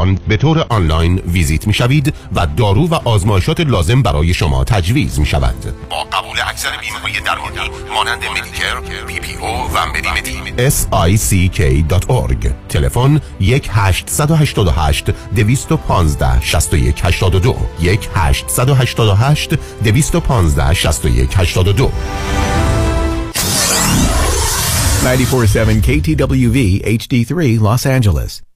زبان به طور آنلاین ویزیت می شوید و دارو و آزمایشات لازم برای شما تجویز می شود با قبول اکثر بیمه های درمانی مانند Medicare، PPO و Medi-Medi sick.org تلفن 1 888 215 61 82 1 888 215 61 82 947 KTWV HD3 Los Angeles.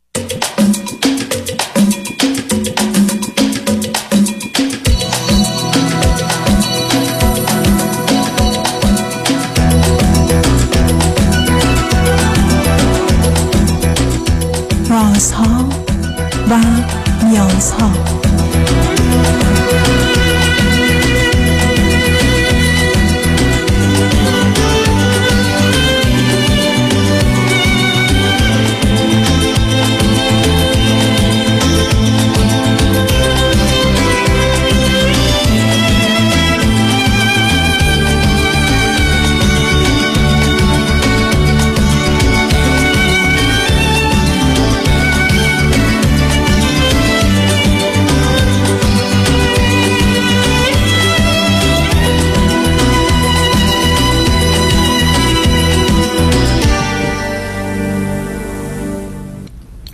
رازها و نیازها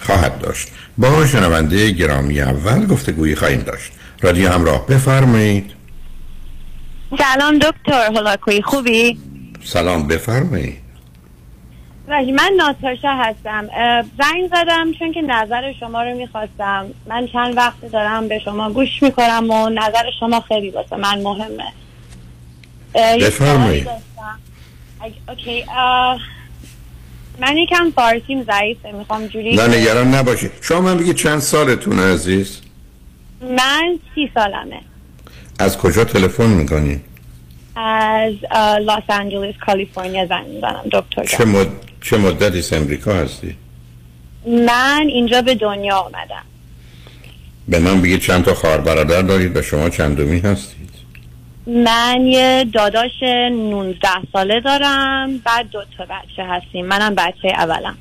خواهد داشت. با شنونده گرامی اول گفتگویی خواهیم داشت. رادیو همراه بفرمایید. سلام دکتر هلاکوی خوبی؟ سلام بفرمایید. من ناتاشا هستم. زنگ زدم چون که نظر شما رو می‌خواستم. من چند وقت دارم به شما گوش می‌کنم و نظر شما خیلی واسه من مهمه. بفرمایید. اوکی من یکم فارسیم ضعیفه می‌خوام جوری نه نگران نباشید شما من بگید چند سالتونه عزیز من سی سالمه از کجا تلفن می‌کنی؟ از لس آنجلس کالیفرنیا زنگ می‌زنم دکتر چه, مد... چه مدتی امریکا هستی؟ من اینجا به دنیا آمدم به من بگید چند تا خواهر برادر دارید و شما چندمی هستید؟ من یه داداش 19 ساله دارم بعد دو تا بچه هستیم منم بچه اولم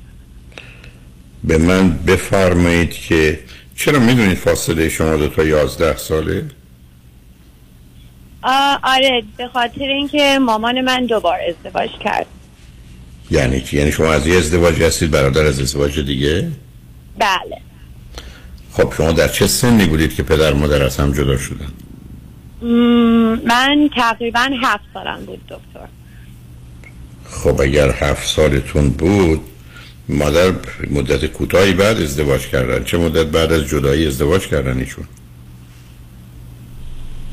به من بفرمایید که چرا می‌دونید فاصله شما دو تا 11 ساله؟ آره به خاطر اینکه مامان من دوبار ازدواج کرد یعنی چی؟ یعنی شما از یه ازدواج هستید برادر از ازدواج دیگه؟ بله خب شما در چه سنی بودید که پدر مادر از هم جدا شدن؟ من تقریبا هفت سالم بود دکتر. خب اگر هفت سالتون بود مادر مدت کوتاهی بعد ازدواج کردن. چه مدت بعد از جدایی ازدواج کردن ایشون؟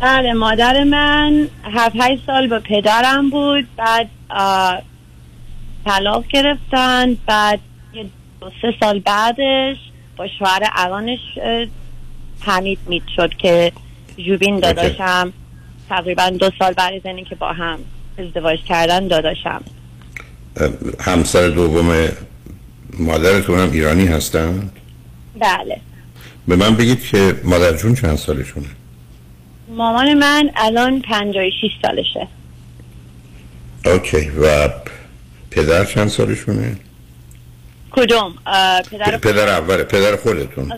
بله مادر من هفت هشت سال با پدرم بود بعد طلاق گرفتن بعد دو سه سال بعدش با شوهر الانش حمید مید شد که جوبین داداشم. تقریبا دو سال بعد از که با هم ازدواج کردن داداشم. همسر دوم مادرتون هم ایرانی هستن؟ بله. به من بگید که مادرجون چند سالشونه؟ مامان من الان 56 سالشه. اوکی. و پدر چند سالشونه؟ کدوم؟ پدر, پدر اوله پدر خودتون.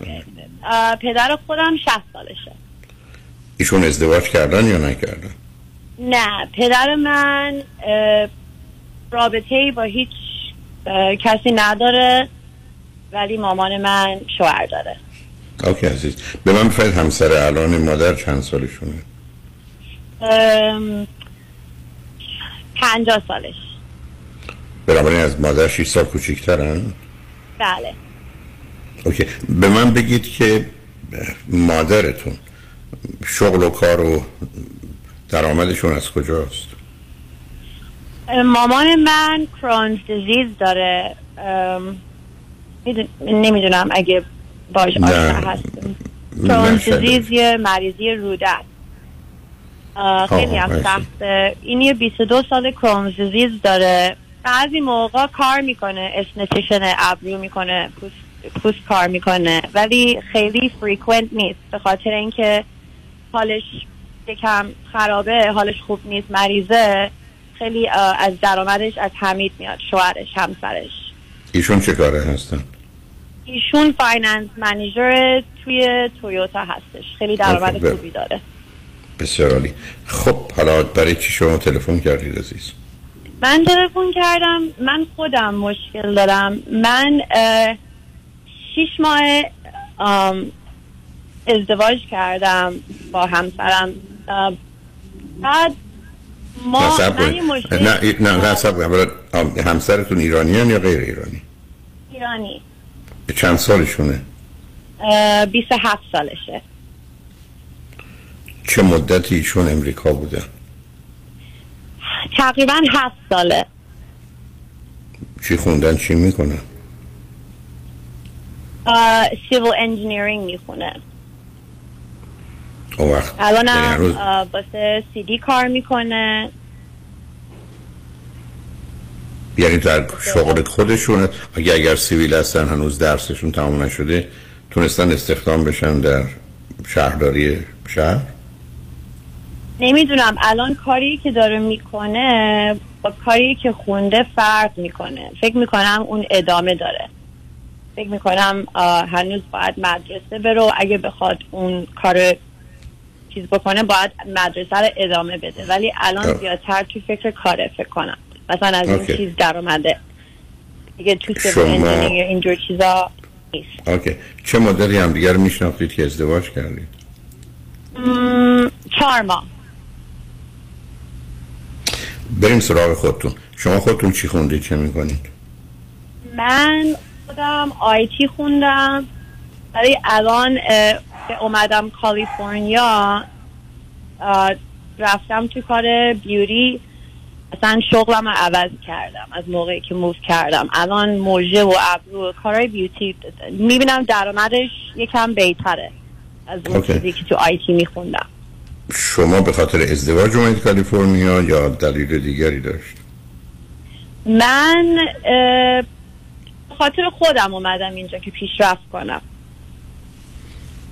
پدر خودم 60 سالشه. ایشون ازدواج کردن یا نکردن؟ نه پدر من رابطه با هیچ کسی نداره ولی مامان من شوهر داره. اوکی عزیز. به من بفرد همسر الان مادر چند سالشونه؟ پنجاه سالش. بنابراین از مادر 6 سال کوچیکترن؟ بله. اوکی. به من بگید که مادرتون شغل و کار و درآمدشون از کجاست؟ مامان من کرونز دیزیز داره. نمی‌دونم اگه باش. آشنا هستم. کرونز. دیزیز یه مریضی روده. خیلی هم. سخته. این یه 22 سال Crohn's disease داره. بعضی موقع کار می‌کنه esthetician ابرو می‌کنه پوست, پوست کار می‌کنه ولی خیلی frequent نیست. به خاطر اینکه حالش یکم خرابه حالش خوب نیست مریضه. خیلی از درآمدش از حمید میاد شوهرش همسرش. ایشون چه کاره هستن؟ ایشون finance manager توی تویوتا هستش. خیلی درآمد خوبی داره. بسیار عالی. خب حالا برای چی شما تلفن کردید عزیز؟ من تلفن کردم. من خودم مشکل دارم. من شیش ماه ازدواج کردم با همسرم. بعد ما نه نه نه نه همسرتون ایرانی یا غیر ایرانی؟ ایرانی. چند سالشونه؟ اه، 27 سالشه. چه مدتی ایشون امریکا بودن تقریبا هفت ساله. چی خوندن؟ چی می‌کنن؟ civil engineering می‌خونه. وقت الان یعنی هنوز. هم واسه city کار می‌کنه. یعنی در شغل خودشون اگه اگر سیویل هستن هنوز درسشون تمام نشده تونستن استخدام بشن در شهرداری شهر؟ نمی‌دونم. الان کاری که داره می‌کنه با کاری که خونده فرق می‌کنه. فکر می‌کنم اون ادامه داره. فکر می‌کنم هنوز باید مدرسه بره و اگه بخواد اون کار چیز بکنه باید مدرسه رو ادامه بده. ولی الان. زیادتر تو فکر کاره فکر کنم. مثلا از این. چیز در اومده دیگه تو شما- اینجور چیزا نیست. اوکی. چه مدتی هم دیگر میشناختید که ازدواج کردید؟ مم، چهار ماه. بریم سراغ خودتون. شما خودتون چی خوندید چه می‌کنید؟ من خودم آیتی خوندم. ولی الان که اومدم کالیفرنیا رفتم تو کار بیوری اصلا شغلم رو عوض کردم از موقعی که موف کردم. الان موژه و ابرو و کارهای بیوتی می‌بینم درآمدش یکم بیتره از اون اوکی. چیزی که تو آیتی میخوندم. شما به خاطر ازدواج اومدید کالیفرنیا یا دلیل دیگری داشت؟ من خاطر خودم اومدم اینجا که پیشرفت کنم.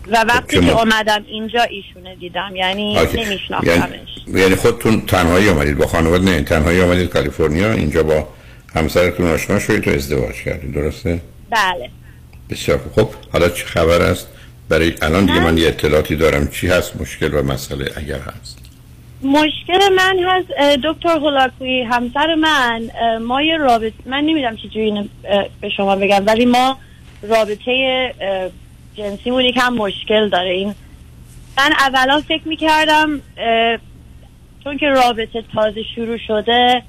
و وقتی که اومدم اینجا ایشونه دیدم. یعنی. نمیشناختمش. یعنی, یعنی خودتون تنهایی آمدید با خانواده نه تنهایی آمدید کالیفرنیا اینجا با همسرتون آشنا شدید و ازدواج کردید. درسته؟ بله. بسیار خوب. خب حالا چه خبر است؟ برای الان دیگه من یه اطلاعاتی دارم. چی هست مشکل و مسئله اگر هست؟ مشکل من هست دکتر هولاکوی همسر من. ما یه رابطه من نمی‌دونم چجوری اینو اه، به شما بگم ولی ما رابطه جنسیمون یکم مشکل داره. این من اولا فکر می‌کردم چون که رابطه تازه شروع شده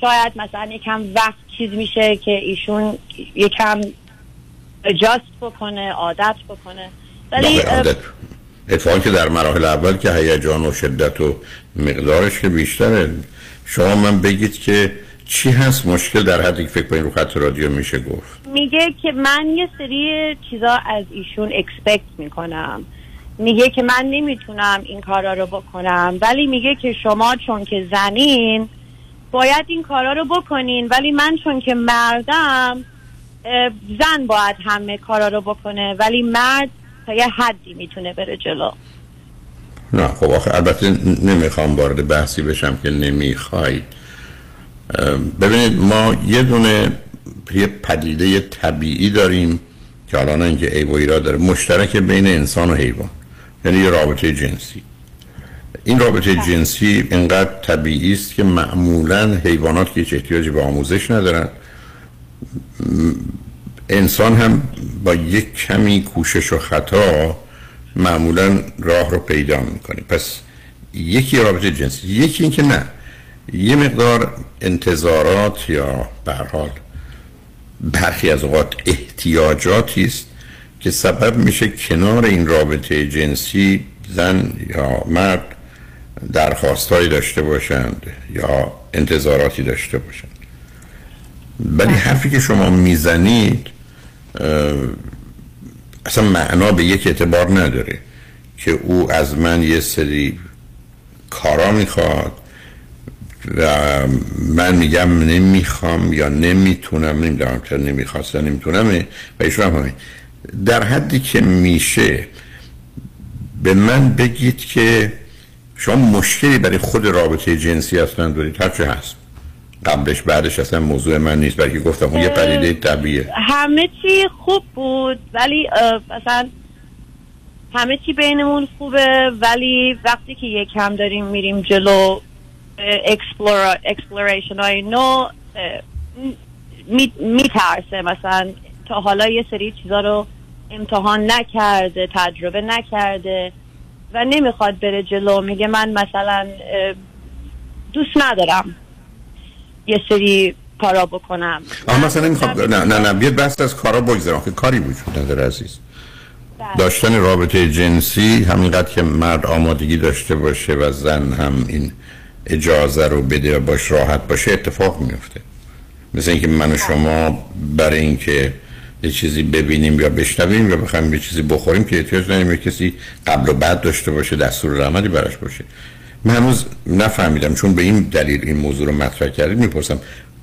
شاید مثلا یکم وقت چیز میشه که ایشون یکم اجاست بکنه عادت بکنه. ولی عادت. اتفاقی که در مراحل اول که هیجان و شدت و مقدارش که بیشتره. شما من بگید که چی هست مشکل در حدی که فکر کنید رو خط رادیو میشه گفت؟ میگه که من یه سری چیزا از ایشون اکسپکت می‌کنم. میگه که من نمی‌تونم این کارا رو بکنم ولی میگه که شما چون که زنین باید این کارا رو بکنین. ولی من چون که مردم زن باید همه کارا رو بکنه. ولی مرد تا یه حدی می‌تونه بره جلو. نه خب آخه البته نمی‌خوام وارد بحثی بشم که نمی‌خواید ببینید ما یه دونه یه پدیده طبیعی داریم که الان اینکه عیب و ایراد داره مشترک بین انسان و حیوان یعنی یه رابطه جنسی. این رابطه جنسی اینقدر طبیعی است که معمولا حیوانات که هیچ احتیاجی به آموزش ندارن انسان هم با یک کمی کوشش و خطا معمولا راه رو پیدا می‌کنه. پس یکی رابطه جنسی یکی اینکه نه. یه مقدار انتظارات یا به هر حال برخی از اوقات احتیاجاتی است که سبب میشه کنار این رابطه جنسی زن یا مرد درخواستهایی داشته باشند یا انتظاراتی داشته باشند. ولی حرفی که شما می‌زنید اصلا معنا به یک اعتبار نداره که او از من یه سری کارا می‌خواد و من میگم نمی‌خوام یا نمی‌تونم نمی‌دونم چرا نمی‌خواست یا نمی‌تونم و ایشون هم در حدی که میشه به من بگید که شما مشکلی برای خود رابطه جنسی اصلا دارید. هرچه هست. قبلش بعدش اصلا موضوع من نیست بلکه گفتم اون یه پدیده طبیعیه. همه چی خوب بود ولی مثلا همه چی بینمون خوبه ولی وقتی که یک کم داریم میریم جلو exploration های نو میترسه مثلا تا حالا یه سری چیزا رو امتحان نکرده تجربه نکرده و نمی‌خواد بره جلو. میگه من مثلا دوست ندارم یه سری کارا بکنم. آه مثلا نمی‌خواد نه نه نه بیاد بحث از کارا بگذارم. که کاری وجود نداره عزیز. بله. داشتن رابطه جنسی همینقدر که مرد آمادگی داشته باشه و زن هم این اجازه رو بده و باش راحت باشه اتفاق میفته مثل اینکه من و. شما برای اینکه یه چیزی ببینیم یا بشنویم یا بخوایم یه چیزی بخوریم که احتیاج نداریم کسی قبل و بعد داشته باشه دستور عملی براش باشه. من هنوز نفهمیدم چون به این دلیل این موضوع رو مطرح کردید می‌پرسم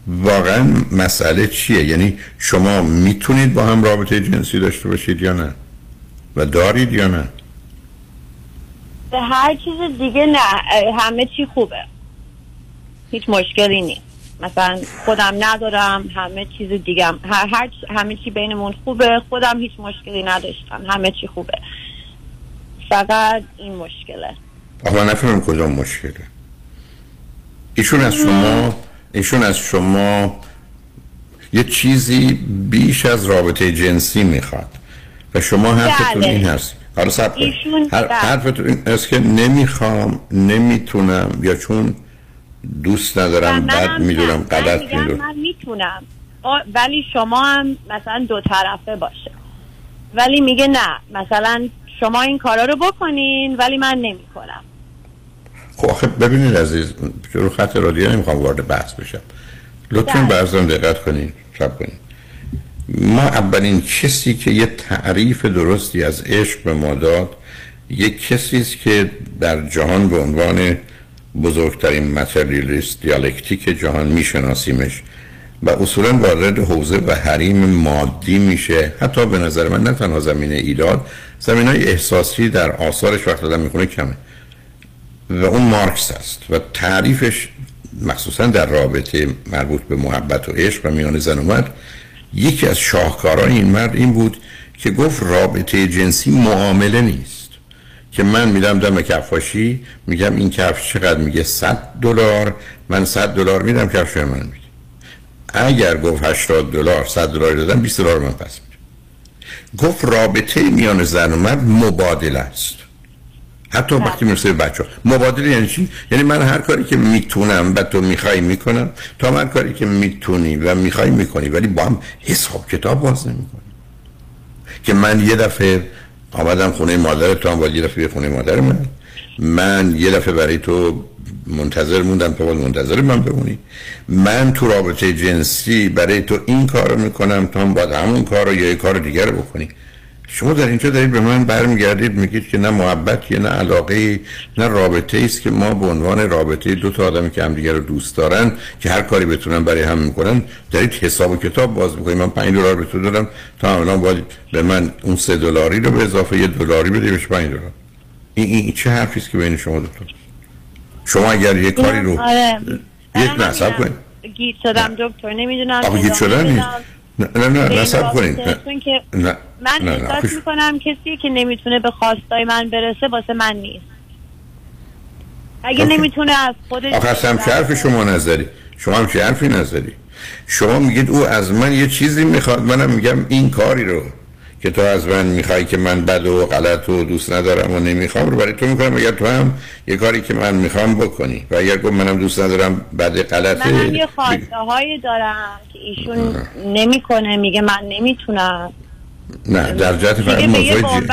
واقعا مسئله چیه؟ یعنی شما می‌تونید با هم رابطه جنسی داشته باشید یا نه؟ و دارید یا نه؟ به هر چیز دیگه نه. همه چی خوبه. هیچ مشکلی نیست. مثلا خودم ندارم همه چیز دیگه هر, هر همه چی بینمون خوبه. خودم هیچ مشکلی نداشتم. همه چی خوبه. فقط این مشکله. آقا نفهمم کجا مشکله. ایشون از شما ایشون از شما یه چیزی بیش از رابطه جنسی می‌خواد. و شما حرفتون این بله. هست. حالا سب هر بله. حرفتون است که نمی‌خوام نمی‌تونم یا چون دوست ندارم بد می‌دونم غلط می‌دونم. من می‌تونم. ولی شما هم مثلا دو طرفه باشه. ولی میگه نه مثلا شما این کارا رو بکنین ولی من نمی‌کنم. خب آخه ببینید عزیز رو خط رادیو نمی‌خوام وارد بحث بشم. لطفا بله. برزن دقت کنین شب کنین. ما اولین کسی که یه تعریف درستی از عشق به ما داد یک کسی است که در جهان به عنوان بزرگترین متریالیست دیالکتیک جهان میشناسیمش و اصولا وارد حوزه و حریم مادی میشه. حتی به نظر من نه تنها زمینه ایداد زمین های احساسی در آثارش وقت دادن می‌کنه کمه. و اون مارکس است و تعریفش مخصوصا در رابطه مربوط به محبت و عشق و میان زن و مرد یکی از شاهکاران این مرد این بود که گفت رابطه جنسی معامله نیست. که من میدم دم کفاشی میگم این کفش چقدر میگه؟ 100 دلار. من 100 دلار میدم کفش من میده. اگر گفت 80 دلار 100 دلار دادم 20 دلار من پس میدم گفت رابطه میان زن و مرد مبادله است. حتی بله. وقتی می‌رسه به بچه مبادله یعنی چی؟ یعنی من هر کاری که می‌تونم و تو می‌خوای می‌کنم تا هر کاری که می‌تونی و می‌خوای می‌کنی ولی با هم حساب کتاب باز نمی‌کنی. که من یه دفعه آمدم خونه مادر تو هم باید یه دفعه خونه مادر من. من یه دفعه برای تو منتظر موندم تو باید منتظر من بمونی. من تو رابطه جنسی برای تو این کار رو می‌کنم تو هم باید همون کار رو یا یه کار دیگر رو بکنی. شما در اینجا دارید به من برمیگردید میگید که نه محبت نه علاقه نه رابطه است که ما به عنوان رابطه دو تا آدمی که همدیگه رو دوست دارن که هر کاری بتونن برای هم می‌کنن دارید حساب و کتاب باز می‌کنید. من 5 دلار به تو دادم تا الان باید به من اون سه دلاری رو به اضافه یه دلاری بده بهش 5 دلار. این, این چه حرفی است که بین شما دو تا؟ شما اگر یه کاری رو آره. یک نصب کنید. گیت شدم دکتر نمی‌دونم شدن نیست نه نه نه نصب کنید نه. من احساس می‌کنم کسی که نمی‌تونه به خواستای من برسه واسه من نیست. اگه نمی‌تونه از خودش آخه هم چه حرفی شما نظری شما هم چه حرفی نظری شما میگید او از من یه چیزی می‌خواد منم میگم این کاری رو. که تو از من می‌خوای که من بد و غلط و دوست ندارم و نمی‌خوام رو برای تو می‌کنم. اگر تو هم یه کاری که من می‌خوام بکنی. و اگر گفت منم دوست ندارم بد غلطه منم یه خواسته هایی دارم که ایشون نمی‌کنه میگه من نمی‌تونم. نه در جهت فقط موضوع جن...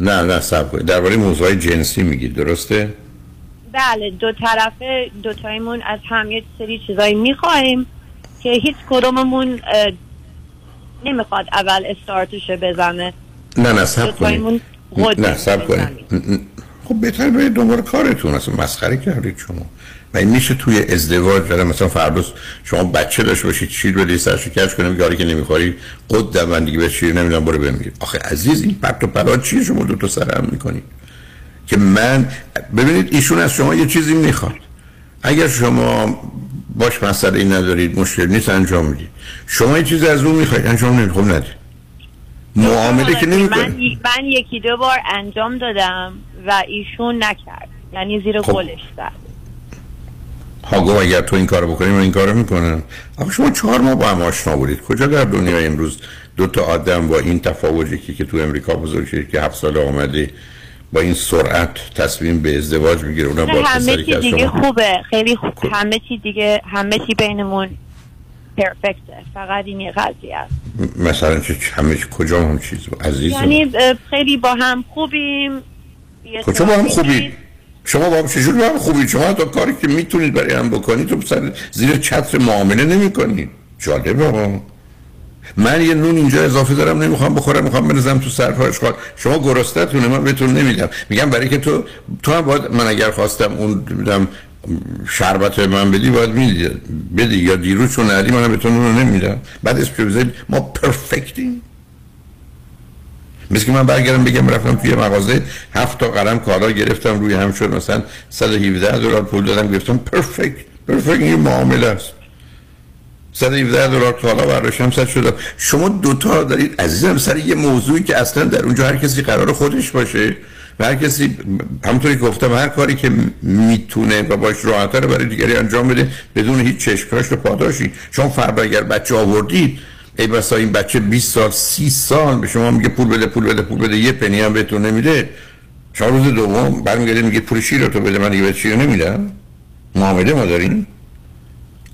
نه نه سب درباره موضوع جنسی میگید درسته؟ بله دو طرفه دوتایمون از هم یه سری چیزایی می‌خوایم که هیچ کدوممون نمی‌خواد اول استارتشو بزنه. نه نه سب کنید. نه سب کنید. خب بهتر برید دنبال کارتون اصلا مسخره کردید شما. و این میشه توی ازدواج داره مثلا فردوس شما بچه داشته باشید شیر بدید سرشو کش کنیم یاری که نمی‌خوری قد من دیگه به شیر نمی‌دونم برو بمیرید آخه عزیز این پرت و پرات چیه شما دو تا سرم می‌کنید؟ که من ببینید ایشون از شما یه چیزی می‌خواد. اگر شما باش مسئله ای ندارید مشکل نیست انجام می‌دید. شما یه چیزی از اون می‌خواید انجام نمی‌دید. خب ندید. معامله که من, نمی‌کنید. من یکی دو بار انجام دادم و ایشون نکرد. یعنی زیر خب. قولش زد. ها اگر تو این کارو بکنی من این کارو می‌کنم. آخه شما چهار ماه با هم آشنا بودید. کجا در دنیای امروز دو تا آدم با این تفاوت یکی که تو امریکا بزرگ شده که هفت ساله آمده با این سرعت تصمیم به ازدواج می‌گیره. اونم با همه پسری چی دیگه خوبه. خیلی خوب. خب. همه چی دیگه همه چی بینمون پرفکته. فقط این یه قضیه است. مثلا چه همه چی- کجا هم چیز؟ عزیز یعنی خیلی با هم خوبیم. کجا با هم خوبید شما با هم چجور با هم خوبید شما تا کاری که می‌تونید برای هم بکنید تو سر زیر چتر معامله نمی‌کنید. جالبه ها من یه نون اینجا اضافه دارم نمی‌خوام بخورم می‌خوام بنزم تو سرفاش خواهد شما گرستتونه من بهتون نمیدم میگم برای که تو تو هم باید من اگر خواستم اون میدم شربت من بدی باید میدی بدی. یا دیروز چون ندی من بهتون اون نمیدم. بعد اسم ما پرفکتیم. مثل که من برگردم بگم رفتم توی مغازه هفت تا قلم کالا گرفتم روی هم شد مثلا 117 دلار پول دادم گرفتم پرفکت. پرفکت این معامله است. 117 دلار کالا برداشتم صد شدم شما دوتا دارید عزیزم سر یه موضوعی که اصلا در اونجا هر کسی قرار خودش باشه و هر کسی همونطوری که گفتم هر کاری که می‌تونه و باش راحتر برای دیگری انجام بده بدون هیچ چشمکراش و پاداشی. شما فردا اگر بچه آوردید ای بسا این بچه 20 سال 30 سال به شما میگه پول بده پول بده پول بده یه پنی هم بهتون نمیده. شما روز دوم برمیگردید میگه پول شیر رو تو بده من دیگه به نمیدم؟ معامله ما داریم.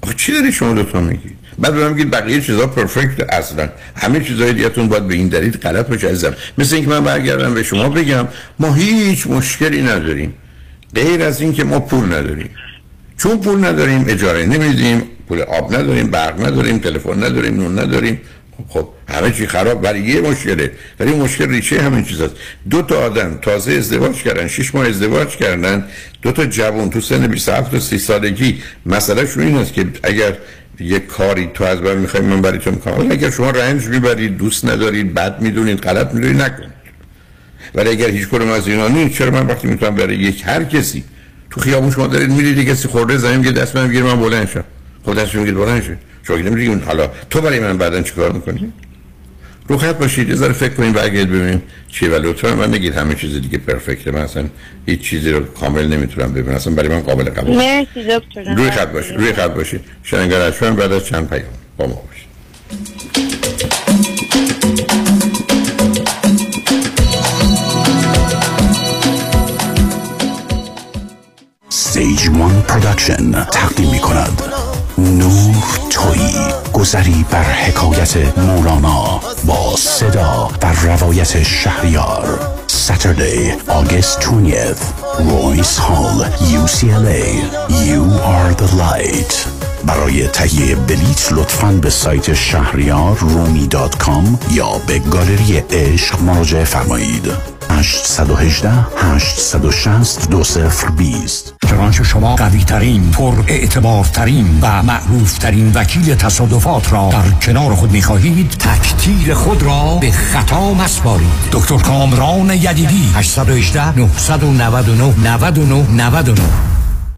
آخه چی داری شما دوتا میگید بعد به میگید بقیه چیزا پرفکت اصلا. همه چیزای دیگه‌تون باید به این دلیل غلط باشه عزیزم. مثل اینکه من برگردم به شما بگم ما هیچ مشکلی نداریم. غیر از اینکه ما پول نداریم. چون پول نداریم اجاره نمیدیم پول آب نداریم برق نداریم تلفن نداریم نون نداریم. خب همه چی خراب برای یه مشکله. ولی مشکل ریشه همین چیز هست دو تا آدم تازه ازدواج کردن شش ماه ازدواج کردن دو تا جوان تو سن 27 و 30 سالگی. مسئله شون این است که اگر یه کاری تو از من می‌خوای من برای تو می‌کنم. اگر شما رنج می‌برید دوست ندارید بد می‌دونید غلط می‌دونید نکنید ولی اگر هیچ کدوم از اینا نیست چرا من وقتی می‌تونم برای یک هر کسی تو خیابون شما دارید میرید یه کسی خورده زمین میگه دست من بگیر من بلند شم. خب دست میگید بلند شد شما که نمیگید حالا تو برای من بعدا چیکار می‌کنی؟ رو خط باشید. یه ذره فکر کنید برگردید ببینیم چیه. ولی لطفا من نگید همه چیز دیگه پرفکته من اصلا هیچ چیزی رو کامل نمی‌تونم ببینم. اصلا برای من قابل قبول. مرسی دکتر. روی خط باشید. روی خط باشید. شنگر اشوان بعد از چند پیام با ما باشید. سیج وان پرودکشن تقدیم می کند نور تویی گذری بر حکایت مولانا با صدا و روایت شهریار. Saturday, August 20th رویس هال UCLA You are the light. برای تهیه بلیت لطفاً به سایت شهریار رومی دات کام یا به گالری عشق مراجعه فرمایید. 818 860 2020 چنانچه شما قوی ترین پر اعتبار ترین و معروف ترین وکیل تصادفات را در کنار خود می خواهید تکتیر خود را به خطا مسپارید. دکتر کامران یدیدی 818 999 99 99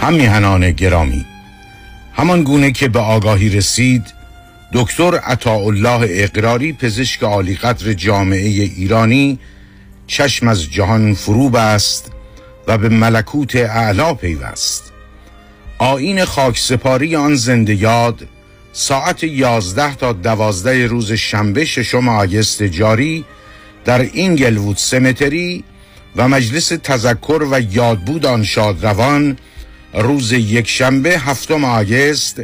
همیهنان گرامی. همان گونه که به آگاهی رسید دکتر عطاالله اقراری پزشک عالی قدر جامعه ایرانی چشم از جهان فروب است و به ملکوت اعلا پیوست. آین خاک سپاری آن زنده یاد ساعت یازده تا دوازده روز شنبه ششم آگست جاری در اینگلوود سمتری و مجلس تذکر و یادبود آن شادروان روز یک شنبه هفتم آگست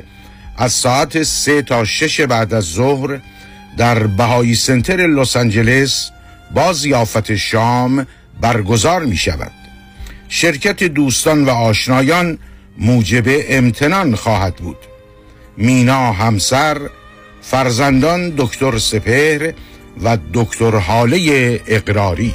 از ساعت سه تا شش بعد از ظهر در بهایی سنتر لس آنجلس با ضیافت شام برگزار می شود. شرکت دوستان و آشنایان موجب امتنان خواهد بود. مینا همسر فرزندان دکتر سپهر و دکتر هاله اقراری.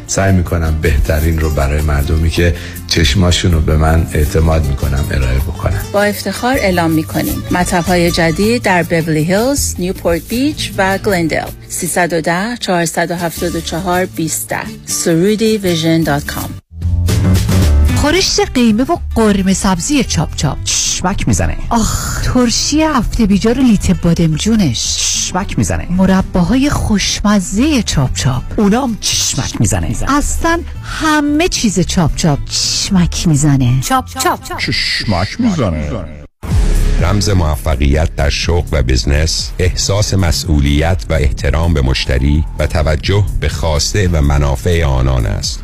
سعی می‌کنم بهترین رو برای مردمی که چشماشون رو به من اعتماد می‌کنم ارائه بکنم با افتخار اعلام می‌کنیم. مطب های جدید در بورلی هیلز، نیوپورت بیچ و گلندل 310 474 20 Soroudi Vision dot com. خورشت قیمه و قرمه سبزی Chop Chop. چشمک می‌زنه. آخ ترشی هفته بیجار لیت بادمجونش چشمک می‌زنه. مرباهای خوشمزه چاپ چاپ. اونام چشمک می‌زنه. اصلا همه چیز چاپ چاپ. چشمک می‌زنه. چاپ چاپ. چشمک می‌زنه. رمز موفقیت در شغل و بزنس احساس مسئولیت و احترام به مشتری و توجه به خواسته و منافع آنان است.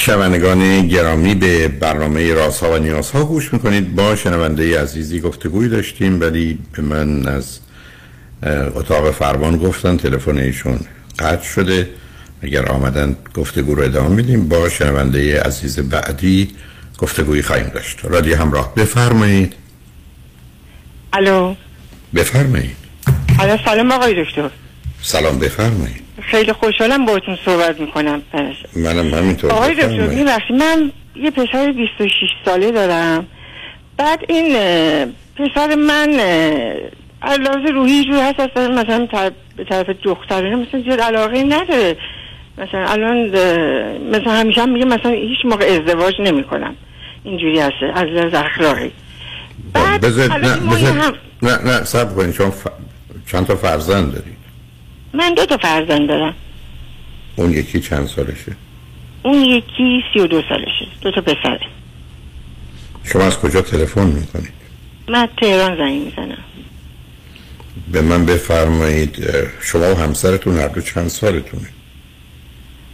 شنوندگان گرامی به برنامه رازها و نیازها گوش می‌کنید. با شنونده عزیزی گفتگوی داشتیم ولی به من از اتاق فرمان گفتن تلفن ایشون قطع شده. اگر آمدن گفتگو رو ادامه میدیم. با شنونده عزیز بعدی گفتگویی خواهیم داشت. رادیو همراه بفرمایید. الو. بفرمایید. الو سلام آقای دکتر. سلام بفرمایید. خیلی خوشحالم باهاتون صحبت می‌کنم. منم همینطور. آقای دکتر وقتی من یه پسر 26 ساله دارم. بعد این پسر من علاوه روحی جور هست اصلا مثلا به طرف دخترانه مثلا زیاد علاقه نداره. مثلا الان مثلا همیشه هم میگه مثلا هیچ موقع ازدواج نمی‌کنم. اینجوری هسته از لحاظ اخلاقی. بعد بذار حالا نه هم نه نه صبر کنید شما ف... چند تا فرزند دارید. من دو تا فرزند دارم. اون یکی چند سالشه؟ اون یکی سی و دو سالشه. دو تا پسره. شما از کجا تلفن می‌کنید؟ من تهران زنگ می‌زنم. به من بفرمایید شما و همسرتون هر دو چند سالتونه؟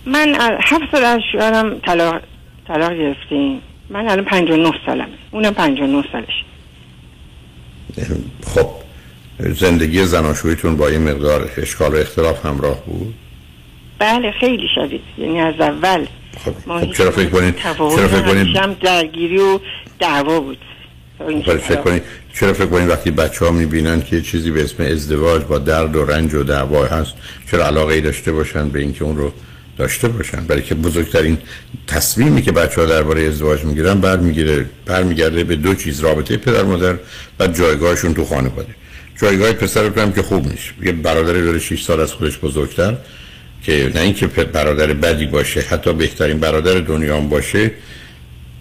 من هفت سال از شوهرم طلاق طلاق گرفتیم. من الان 59 سالمه. اونم 59 سالش خب زندگی زناشویتون با یه مقدار اشکال و اختلاف همراه بود؟ بله خیلی شدید. یعنی از اول ما خب چرا فکر کنید چرا فکر کنید درگیری و دعوا بود. این ولی فکر. کنید چرا فکر کنید وقتی بچه ها می‌بینن که چیزی به اسم ازدواج با درد و رنج و دعوا هست چرا علاقه ای داشته باشن به اینکه اون رو داشته باشن؟ برای که بزرگترین تصمیمی که بچه ها درباره ازدواج می‌گیرن برمیگرده به دو چیز رابطه پدر مادر و جایگاهشون تو خانواده. جایگاه پسرتون هم که خوب نیست. یه برادری داره 6 سال از خودش بزرگتر که نه اینکه برادر بدی باشه حتی بهترین برادر دنیا هم باشه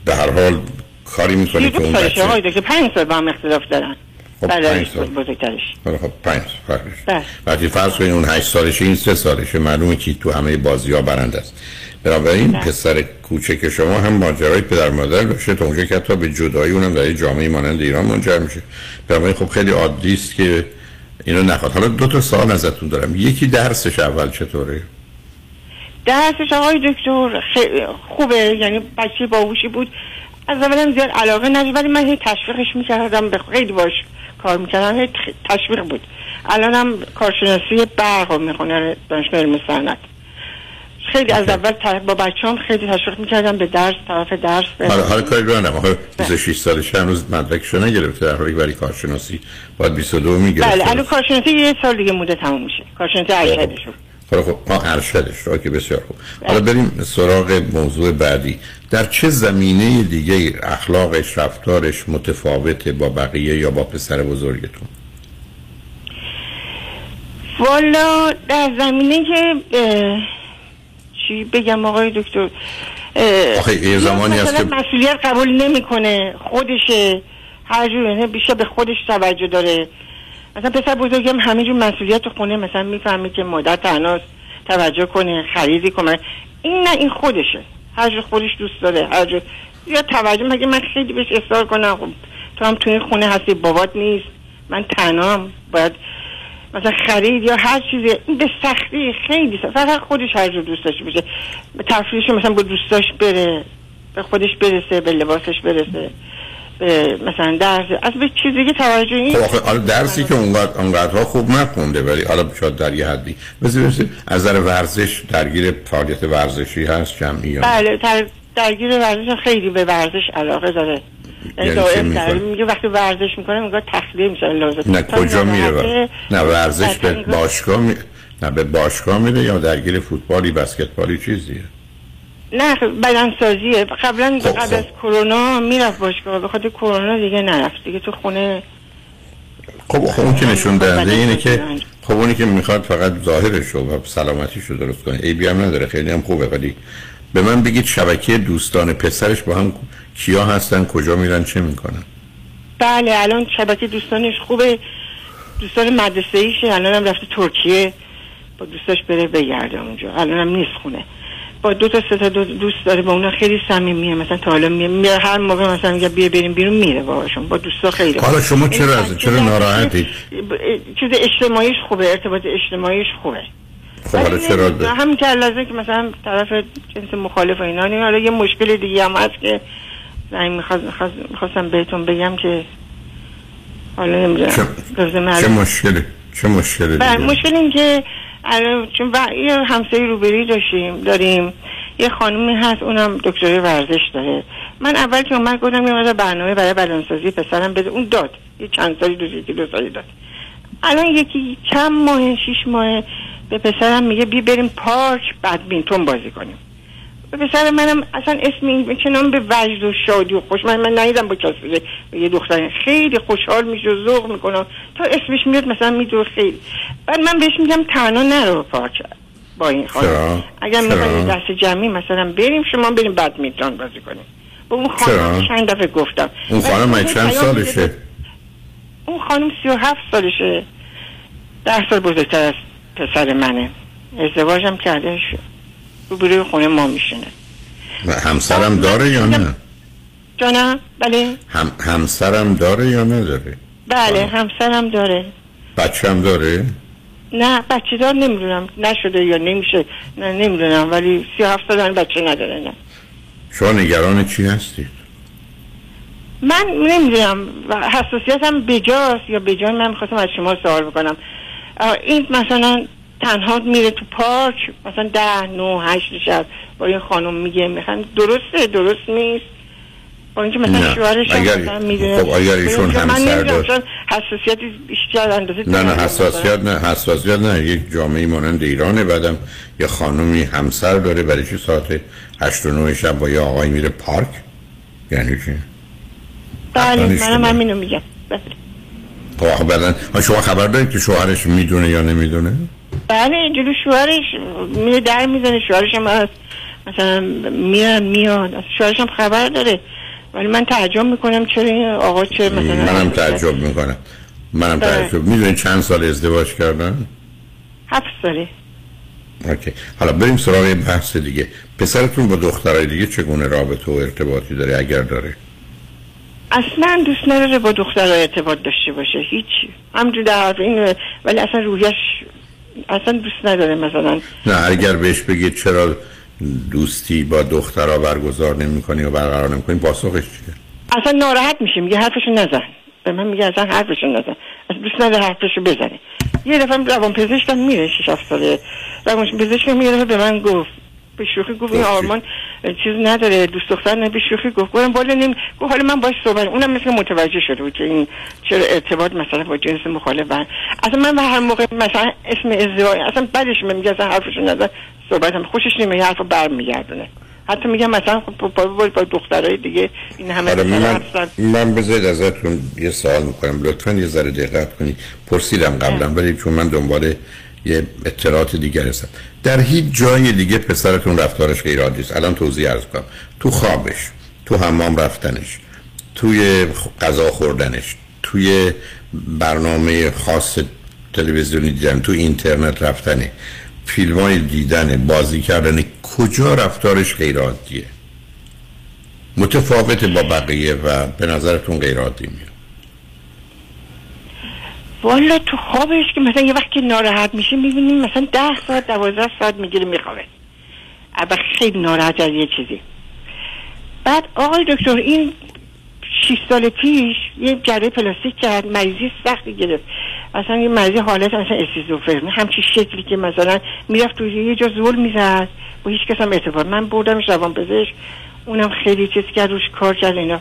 به هر حال کاری می‌کنه که اون بچه آقای دکتر پنج سال با هم اختلاف دارن. خب، پنج سال. بزرگترش. خب پنج سال بله. وقتی فرض کنید اون هشت سالشه این سه سالشه معلومه که تو همه بازی ها برنده است. بنابراین. پسر کوچک شما هم ماجرای پدر مادر داشته تا اونجا که حتی به جدایی اونم در جامعه مانند ایران منجر میشه بنابراین خب خیلی عادی است که اینو نخواد حالا دو تا سوال ازتون دارم یکی درسش اول چطوره درسش آقای دکتر خوبه یعنی بچه باهوشی بود از اولم زیاد علاقه نداشت ولی من هی تشویقش می‌کردم به خیلی باش کار می‌کردم هی تشویق بود الانم کارشناسی برق رو می‌خونه دانشگاه علم صنعت خیلی از اول با بچه هم خیلی تشویق می‌کردم به درس طرف درس. حالا حالا کاری رو آخه 26 سالشه هنوز مدرکشو نگرفته در حالی برای کارشناسی باید 22 می‌گرفته. بله الان کارشناسی یه سال دیگه مونده تموم میشه. کارشناسی ارشدشون. خب خب ما ارشدش رو. که بسیار خوب. حالا بریم سراغ موضوع بعدی. در چه زمینه دیگه اخلاقش رفتارش متفاوته با بقیه یا با پسر بزرگتون؟ والا در زمینه که چی بگم آقای دکتر؟ آخه یه زمانی هست که- مسئولیت قبول نمی‌کنه خودشه. هر جور بیشتر به خودش توجه داره. مثلا پسر بزرگم همه جور مسئولیت تو خونه مثلا می‌فهمه که مادر تنهاست توجه کنه خریدی کنه. این نه این خودشه. هر جور خودش دوست داره هر جور یا توجه مگه من خیلی بهش اصرار کنم؟ خب تو هم تو این خونه هستی بابات نیست. من تنهام. باید مثلا خرید یا هر چیزی این به سختی خیلی سخت. فقط خودش هر جور دوست داشته باشه به تفریحش مثلا با دوستاش بره به خودش برسه به لباسش برسه به مثلا درس از به چیزی که توجه این خب درسی که اونقدر اونقدرها خوب نخونده ولی حالا شاید در یه حدی برسه از نظر ورزش درگیر فعالیت ورزشی هست جمعی؟ بله در درگیر ورزش خیلی به ورزش علاقه داره یعنی میگه وقتی ورزش می‌کنه میگه تخلیه میشه لازم. نه کجا میره؟ نه ورزش به باشگاه می... نه به باشگاه میره یا درگیر فوتبالی بسکتبالی چیزیه؟ نه بدنسازیه. قبلا خب، قبل خب. از کرونا می‌رفت باشگاه به خاطر کرونا دیگه نرفت. دیگه تو خونه خب آخه اون که نشون دهنده بدن اینه که. خب اونی که می‌خواد فقط ظاهرش و سلامتیش رو درست کنه. عیبی هم نداره خیلی هم خوبه. ولی به من بگید شبکه دوستان پسرش با هم کیا هستن کجا میرن چه می‌کنن؟ بله الان شبکه دوستانش خوبه. دوستان مدرسه ایشه الان هم رفته ترکیه. با دوستاش بره بگرده اونجا. الان هم نیست خونه. با دو تا سه تا دو دوست داره با اونا خیلی صمیمیه. مثلا تا حالا میره هر موقع مثلا میگه بیا بریم بیرون میره باهاشون. با دوستا خیلی حالا شما چرا از چرا بچه ناراحتید چیز اجتماعیش خوبه ارتباط اجتماعیش خوبه. خب حالا چرا همین که لازم که مثلا طرف جنس مخالف و اینا. حالا یه مشکل دیگه هم هست که زنگ می‌خواستم بهتون بگم که حالا نمی‌دونم. چه مشکلی؟ چه مشکلی بله؟ مشکل این که چون و- یه همسایه روبری داشتیم داریم. یه خانومی هست اونم دکتری ورزش داره. من اول که اومد گفتم یه مقدار برنامه برای بدنسازی پسرم بده. اون داد. یه چند سالی دو یکی دو سالی داد. الان یکی چند ماه شیش ماه به پسرم میگه بی بریم پارک بدمینتون بازی کنیم. پسر منم اصلا اسم این چنان به وجد و شادی و خوش من من ندیدم با کسی یه دختر. خیلی خوشحال میشه و ذوق می‌کنه. تا اسمش میاد مثلا میدو خیلی. بعد من بهش میگم تنها نرو پارک با این خانم؟ اگر؟ می‌خوایم دست جمعی مثلا بریم شما بریم بعد میتران بازی کنیم. با اون خانم؟ چند دفعه گفتم. اون خانم چند سالشه؟ اون خانم سی و هفت سالشه. ده سال بزرگتر از پسر منه. ازدواجم کرده ش- روبروی خونه ما میشینه. و همسرم داره یا نه؟ جانم بله. هم همسرم داره یا نداره؟ بله همسرم داره. بچم داره؟ نه بچه دار نمی‌دونم نشده یا نمیشه نه نمی‌دونم ولی سی و هفت سال بچه نداره نه. شما نگران چی هستید؟ من نمی‌دونم حساسیتم بجاست یا بجای من می‌خواستم از شما سوال بکنم. آه، این مثلا تنها میره تو پارک مثلا ده نو هشت شب با این خانم میگه می‌خوان درسته درست نیست. با اینکه مثلا. شوهرش اگر- می‌دونه. خب اگر ایشون همسر داشت- چون حساسیتی بیشتر اندازه نه نه حساسیت نه حساسیت نه. یک جامعه مانند ایرانه. بعدم یه خانمی همسر داره. برای چی ساعت هشت و نه شب با یه آقای میره پارک؟ یعنی چی؟ بله منم. همینو میگم. بله. خب ها، شما خبر دارید که شوهرش می‌دونه یا نمی‌دونه؟ بله جلو شوهرش میره در می‌زنه شوهرش هم هست. مثلا میاد میاد. از شوهرش هم خبر داره. ولی من تعجب می‌کنم چرا این آقا چه مثلا منم تعجب می‌کنم. منم بله. تعجب. می‌دونید چند سال ازدواج کردن؟ هفت ساله. اوکی. حالا بریم سراغ یه بحث دیگه. پسرتون با دخترای دیگه چگونه رابطه و ارتباطی داره اگر داره؟ اصلا دوست نداره با دخترها ارتباط داشته باشه. هیچی همجور در حرف این ولی اصلا رویش اصلا دوست نداره مثلا. نه اگر بهش بگید چرا دوستی با دخترها برگزار نمی‌کنی و برقرار نمی‌کنی پاسخش چیه؟ اصلا ناراحت میشه میگه حرفشو نزن. به من میگه اصلا حرفشو نزن. اصلا دوست نداره حرفشو بزنه. یه دفعه روان پزشکم میره شش هفت ساله. روان پزشکم یه دفعه به من گفت به شوخی گفت این آرمان چیز نداره دوست دختر نه به شوخی گفت. گفتم بالا نمی گفت حالا من باش صحبت اونم مثل متوجه شده بود که این چرا ارتباط مثلا با جنس مخالف اصلا من به هر موقع مثلا اسم ازدواج اصلا بعدش من میگه اصلا حرفشو نزن صحبتم خوشش نمیاد حرفو برمیگردونه. حتی میگم مثلا خب با, با, دخترای دیگه این همه مثلا من, من بذارید ازتون یه سوال می‌کنم. لطفا یه ذره دقت کنید. پرسیدم قبلا ولی چون من دنبال یه اطلاعات دیگر هستم. در هیچ جای دیگه پسرتون رفتارش غیر عادی است. الان توضیح عرض کنم. تو خوابش تو حمام رفتنش توی غذا خوردنش توی برنامه خاص تلویزیونی دیدن تو اینترنت رفتنه فیلم های دیدن بازی کردن کجا رفتارش غیر عادیه؟ متفاوت با بقیه و به نظرتون غیر عادی میاد. والا تو خوابش که مثلا یه وقت که ناراحت میشه می‌بینیم مثلا ده ساعت دوازده ساعت می‌گیره میخوابه. اما خیلی ناراحت از یه چیزی. بعد آقای دکتر این شیش سال پیش یه جراحی پلاستیک کرد مریضی سختی گرفت. اصلا یه مریضی حالت مثلا اسیزوفرنی همچی شکلی که مثلا می‌رفت توی یه جا زول می‌زد. با هیچ کس هم ارتباط من بردمش روان پزشک اونم خیلی چیز کرد روش کار کرد اینا.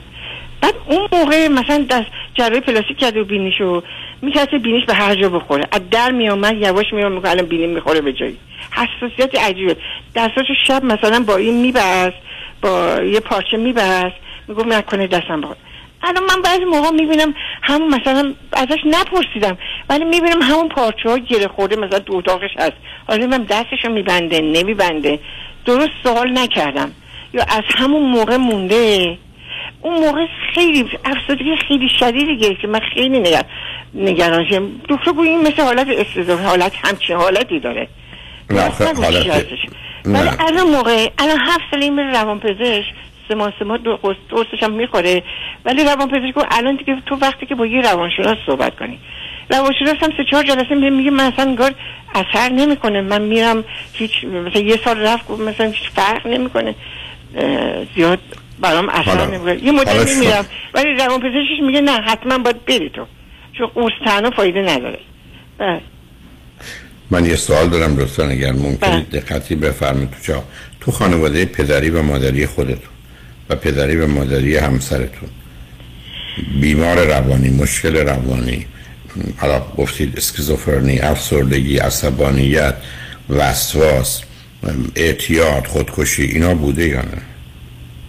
بعد اون موقع مثلا دست جراحی پلاستیک کرد و بینیشو میترسه بینیش به هر جا بخوره. از در میامد یواش میام میگه الان بینی می‌خوره به جایی. حساسیت عجیبه. دستاشو شب مثلا با این میبست با یه پارچه میبست می‌گفت نکنه دستم بخوره. الان من بعضی موقع می‌بینم همون مثلا ازش نپرسیدم ولی می‌بینم همون پارچه ها گره خورده مثلا تو اتاقش هست. حالا من دستشو میبنده نمیبنده. درست سوال نکردم. یا از همون موقع مونده اون موقع خیلی افسردگی خیلی شدیدی گرفت که من خیلی نگر... نگران شدم. دکتر گویی این مثل حالت استضافه حالت همچین حالتی داره. نه چی حالت. ولی الان موقع الان هفت سال این روان پزشک سه ماه سه ماه قرصش هم می‌خوره. ولی روان پزشک گفت الان دیگه تو وقتی که با یه روانشناس صحبت کنی. روانشناس هم سه چهار جلسه میگه من اصلا انگار اثر نمی‌کنه. من میرم هیچ مثلا یه سال رفت گفت مثلا هیچ فرق نمی‌کنه. زیاد برام اثر حالا- نمی‌کنه یه مدت حالا شما- میرم ولی روان پزشکش میگه نه حتما باید بری تو. چون تنها فایده نداره. بله. من یه سوال دارم لطفا اگر ممکنه بله. دقتی بفرمایید تو جا تو خانواده پدری و مادری خودتون و پدری و مادری همسرتون. بیمار روانی مشکل روانی حالا گفتید اسکیزوفرنی افسردگی عصبانیت وسواس اعتیاد خودکشی اینا بوده یا نه؟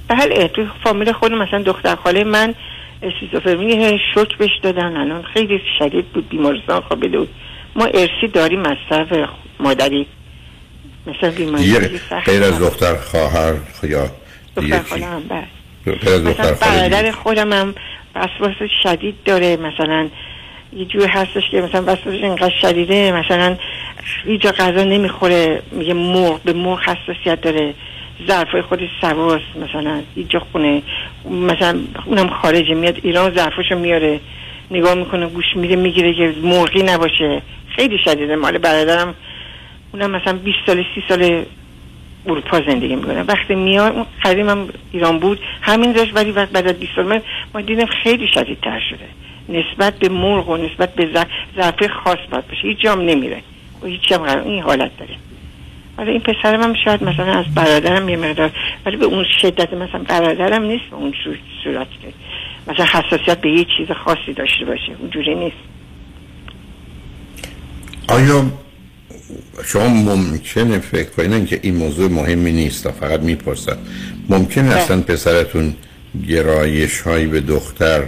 بله تو فامیل خود مثلا دختر خاله من اسکیزوفرنی شوک بهش دادن. الان خیلی شدید بود بیمارستان خوابیده بود. ما ارسی داریم از طرف مادری. مثلا بیماری یه غیر از دختر خواهر یا دختر چی؟ خالم بله. مثلا برادر. خودم هم وسواس شدید داره. مثلا یه جور هستش که مثلا وسواسش اینقدر شدیده مثلا هیچ غذا نمی‌خوره. میگه مرغ به مرغ حساسیت داره. ظرفای خودش سواس مثلا. هیچ جا خونه مثلا اونم خارجه میاد ایران ظرفاشو میاره نگاه می‌کنه گوش میده می‌گیره که مرغی نباشه. خیلی شدیده. مال برادرم اونم مثلا 20 سال 30 سال اروپا زندگی می‌کنه. وقتی میاد اون قدیم هم ایران بود. همین داشت ولی وقت بعد از 20 سال من ما دیدم خیلی شدیدتر شده. نسبت به مرغ و نسبت به ظرف خاص باید باشه. هیچ جام نمیره. و هیچ قرار این حالت داره. حالا این پسرم هم شاید مثلا از برادرم یه مقدار ولی به اون شدت مثلا برادرم نیست به اون صور- صورت که مثلا حساسیت به یه چیز خاصی داشته باشه. اونجوری نیست. آیا شما ممکنه فکر کنین که این موضوع مهمی نیست فقط می‌پرسم. ممکن اصلا پسرتون گرایش هایی به دختر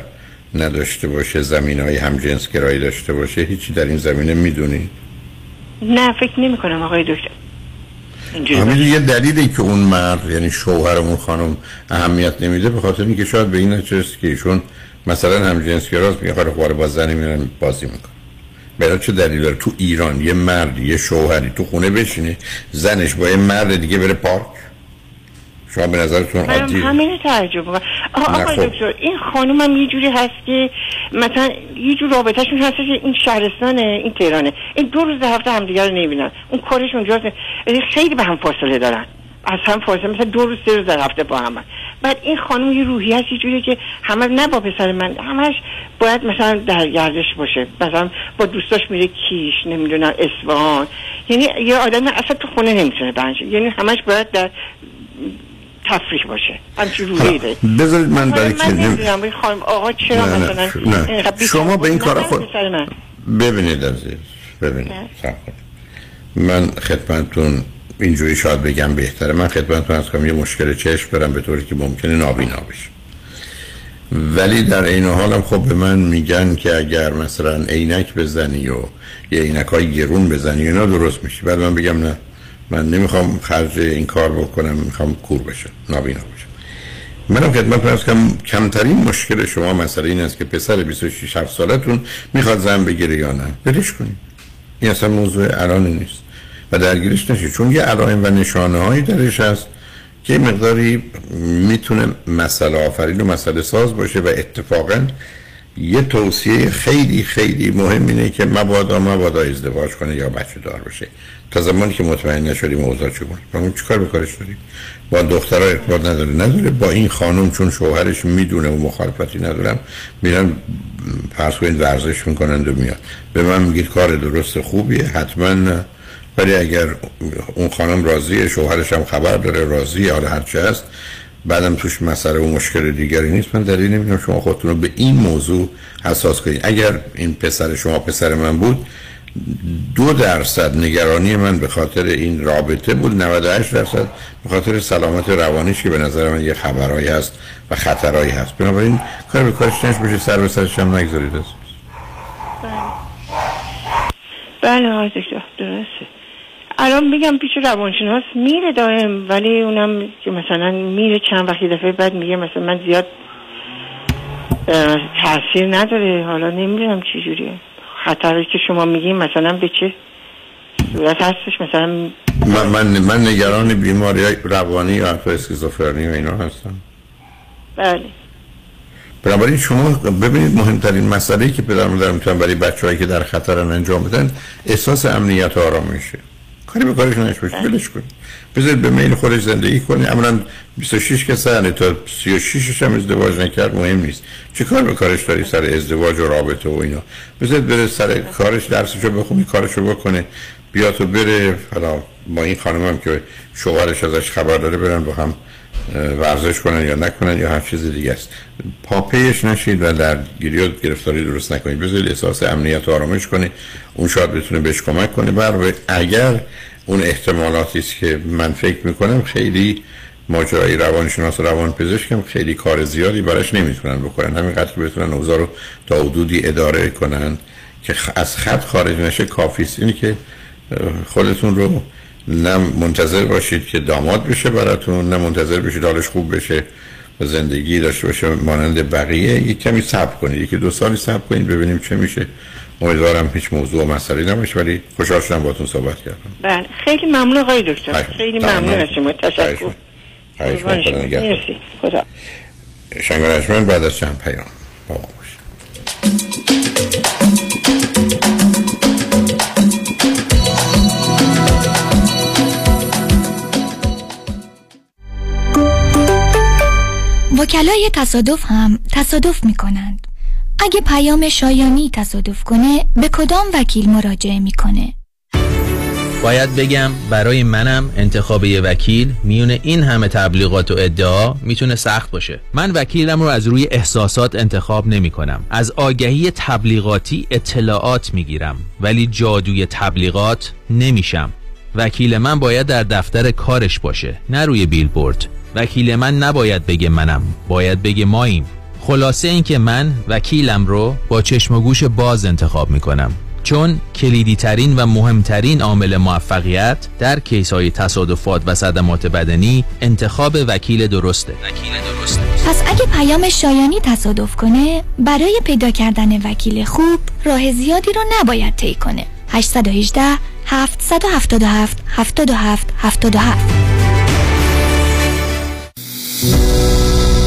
نداشته باشه زمین های همجنس گرایی داشته باشه؟ هیچی در این زمینه می‌دونی؟ نه فکر نمی کنم آقای دکتر. همین. یه دلیلی که اون مرد یعنی شوهرمون خانم اهمیت نمیده به خاطر اینکه شاید به این نچرست که ایشون مثلا همجنس گراست میگه خاله خواره با زنی میرن بازی می‌کنه برای چه دلیل داره؟ تو ایران یه مرد یه شوهری تو خونه بشینه زنش با یه مرد دیگه بره پارک؟ شما به نظرتون منم عادیه؟ همین تعجب آقا آقای خب. دکتر این خانوم هم یه جوری هست که مثلا یه جور رابطهشون هست که این شهرستانه این تهرانه. این دو روز هفته همدیگه رو نمی‌بینن. اون کارش اونجاست خیلی به هم فاصله دارن. از هم فاصله مثلا دو روز سه روز در هفته با هم بعد این خانم یه روحی هست یه جوری که همه نه با پسر من همش باید مثلا در گردش باشه. مثلا با دوستاش میره کیش نمی‌دونم اصفهان یعنی یه آدم اصلا تو خونه نمی‌تونه بنشه یعنی همش باید در تفریح باشه. همچین روحی داره بذارید من برای نمی- نمی‌دونم خانم آقا چرا نه، نه، مثلا نه. شما به این کارا نه، خود-. ببینید عزیز ببینید. من خدمتتون اینجوری شاید بگم بهتره. من خدمتتون از کنم یه مشکل چشم دارم به طوری که ممکنه نابینا بشه ولی در این حالم خب به من میگن که اگر مثلا عینک بزنی و یه عینک های گرون بزنی اینا درست میشی بعد من بگم نه. من نمی‌خوام خرج این کار بکنم می‌خوام کور بشم نابینا بشم. منم خدمت از کم کمترین مشکل شما مسئله این است که پسر 26 7 سالتون می‌خواد زن بگیره یا نه. ولش کنید. این اصلا موضوع الان نیست و درگیرش نشید. چون یه علائم و نشانه هایی درش هست که مقداری می‌تونه مسئله آفرین و مسئله ساز باشه و اتفاقا یه توصیه خیلی خیلی مهم اینه که مبادا مبادا ازدواج کنه یا بچه دار بشه تا زمانی که مطمئن نشدیم اوضاع چگونه با اون چیکار به کارش داریم؟ با دخترها ارتباط نداره نداره. با این خانم چون شوهرش می‌دونه و مخالفتی ندارم میرن فرض کنید ورزش می‌کنند و میاد. به من میگید کار درست خوبیه حتما ولی اگر اون خانم راضیه شوهرش هم خبر داره راضیه حالا هرچه هست بعدم توش مسئله و مشکل دیگری نیست من دلیل نمی‌دونم. شما خودتون رو به این موضوع حساس کنید. اگر این پسر شما پسر من بود دو درصد نگرانی من به خاطر این رابطه بود 98 درصد به خاطر سلامت روانیش که به نظر من یه خبرهایی هست و خطرهایی هست. بنابراین کار به کارش نش بشه سر به سرش هم نگذارید. بله. آقای دکتر درسته. الان میگم پیش روانشناس میره دائم ولی اونم که مثلا میره چند وقت یه دفعه بعد میگه مثلا من زیاد تاثیر نداره حالا نمی‌دونم چی جوریه. خطری که شما میگین مثلا به چه صورت هستش؟ مثلا من, من, من نگران بیماری روانی یا حتی اسکیزوفرنی و اینا هستم. بله. بنابراین شما ببینید مهمترین مسئله که پدر مادر می‌تونن برای بچه‌هایی که در خطرن انجام بدن احساس امنیت و آرامشه. کاری به کارش نش باشه ولش کنید بذارید به میل خودش زندگی کنی عملا 26 که سنه تا 36 هم ازدواج نکرد مهم نیست. چه کار به کارش داری؟ سر ازدواج و رابطه و اینا. بذارید بره سر کارش درسشو بخونه کارشو بکنه. بیا تو بره. حالا با این خانم هم که شوهرش ازش خبر داره برن با هم ورزش کنن یا نکنن یا هر چیز دیگه است. پاپیش نشید و درگیری و گرفتاری درست نکنید. بذارید احساس امنیت و آرامش کنید اون شاید بتونه بهش کمک کنه. بر اگر اون احتمالاتی است که من فکر می‌کنم خیلی ماجرای روانشناس و روان پزشکم خیلی کار زیادی براش نمی‌تونن بکنن. همینقدر که بتونن اوضاع رو تا حدودی اداره کنن که از خط خارج نشه کافی است. اینی که خودتون رو نه منتظر باشید که داماد بشه براتون نه منتظر بشید حالش خوب بشه و زندگی داشته باشه مانند بقیه. یک کمی صبر کنید یکی دو سالی صبر کنید ببینیم چه میشه. امیدوارم هیچ موضوع و مسئله نباشه ولی خوشحال شدم باهاتون صحبت کردم بله خیلی ممنون آقای دکتر خیلی. ممنون. از شما تشکر. مرسی خدا شنگ بعد از چند پیام با ما باشید. وکلای تصادف هم تصادف می کنند. اگه پیام شایانی تصادف کنه به کدام وکیل مراجعه می‌کنه؟ باید بگم برای منم انتخاب یه وکیل میون این همه تبلیغات و ادعا می‌تونه سخت باشه. من وکیلم رو از روی احساسات انتخاب نمی کنم از آگهی تبلیغاتی اطلاعات می‌گیرم ولی جادوی تبلیغات نمیشم. وکیل من باید در دفتر کارش باشه نه روی بیلبورد. وکیل من نباید بگه منم باید بگه ماییم. خلاصه اینکه من وکیلم رو با چشم و گوش باز انتخاب می‌کنم. چون کلیدی ترین و مهمترین عامل موفقیت در کیس های تصادفات و صدمات بدنی انتخاب وکیل درسته. وکیل درسته. پس اگه پیام شایانی تصادف کنه برای پیدا کردن وکیل خوب راه زیادی رو نباید طی کنه. 818 777 77 77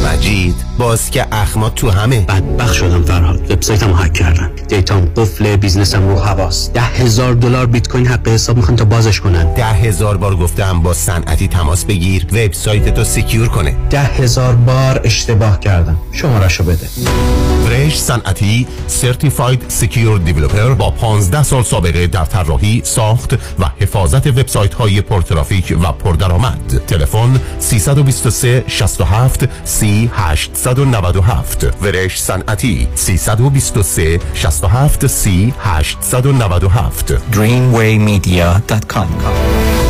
مجید باز که اخمات تو همه. بدبخ شدم فرهاد. وبسایتمو هک کردن. data م قفل بیزنسم رو حواس ده هزار دلار بیت کوین حق حساب می‌خوان تا بازش کنن. ده هزار بار گفتم با صنعتی تماس بگیر. وبسایت تو secure کنه. ده هزار بار اشتباه کردم. شمارشو بده. فرش صنعتی certified secure developer با 15 سال سابقه در طراحی ساخت و حفاظت وبسایت های پرترافیک و پردرآمد. تلفن 323 67 30 897 ورش صنعتی 323 67 30 897 dreamwaymedia.com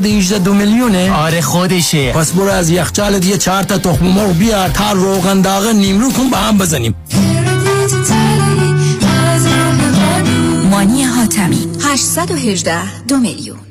818 دو میلیونه؟ آره خودشه. پس برو از یخچالت یه چهار تا تخم مرغ بیار تا روغن داغ نیمرو کن با هم بزنیم. مانی حاتمی. 818 دو میلیون.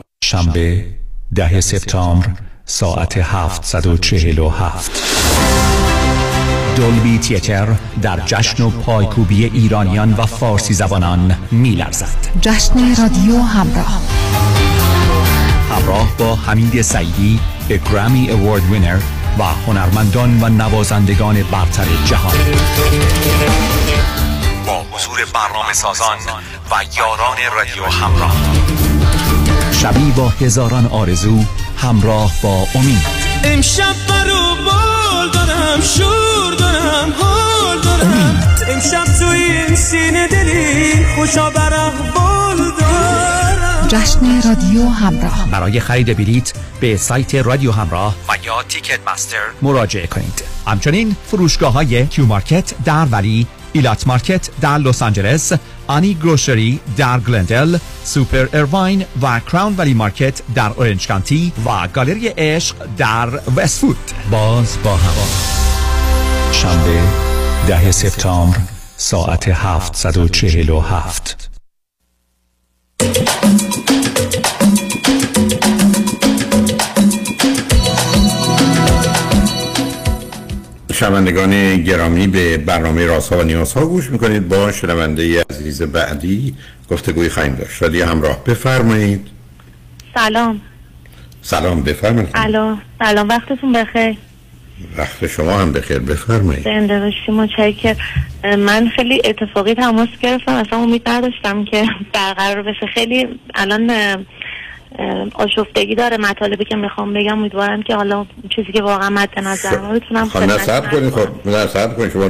شنبه ده سپتامبر ساعت 747 دولبی تیتر در جشن و پایکوبی ایرانیان و فارسی زبانان میلرزد. جشن رادیو همراه. همراه با حمید سعیدی به گرامی اوارد وینر و هنرمندان و نوازندگان برتر جهان. با حضور برنامه سازان و یاران رادیو همراه. شبی با هزاران آرزو همراه با امید. امشب برو بال دارم شور دارم حال دارم. امشب تو این سینه دلی خوشا بال دارم. جشن رادیو همراه. برای خرید بلیت به سایت رادیو همراه و یا تیکت مستر مراجعه کنید. همچنین فروشگاه های کیو مارکت در ولی Elat Market در لس آنجلس آنی Grocery در گلندل Super Irvine و Crown Valley Market در Orange County و گالری عشق در وست‌وود باز با هوا. شنبه ده سپتامبر ساعت 747 شنوندگان گرامی به برنامه راسا و نیازها گوش می‌کنید. با شنونده عزیز بعدی گفتگوی خواهیم داشت. رادی همراه. بفرمایید. سلام. سلام بفرمایید. الو سلام. وقتتون بخیر. وقت شما هم بخیر. بفرمایید. زنده باشی متشکر من خیلی اتفاقی تماس گرفتم. اصلا امید نداشتم که برقرار بشه. خیلی الان آشفتگی داره مطالبی که می‌خوام بگم امیدوارم که حالا چیزی که واقعا مد نظر ما بتونم خب نه صبر کنید خب نه صبر کنید شما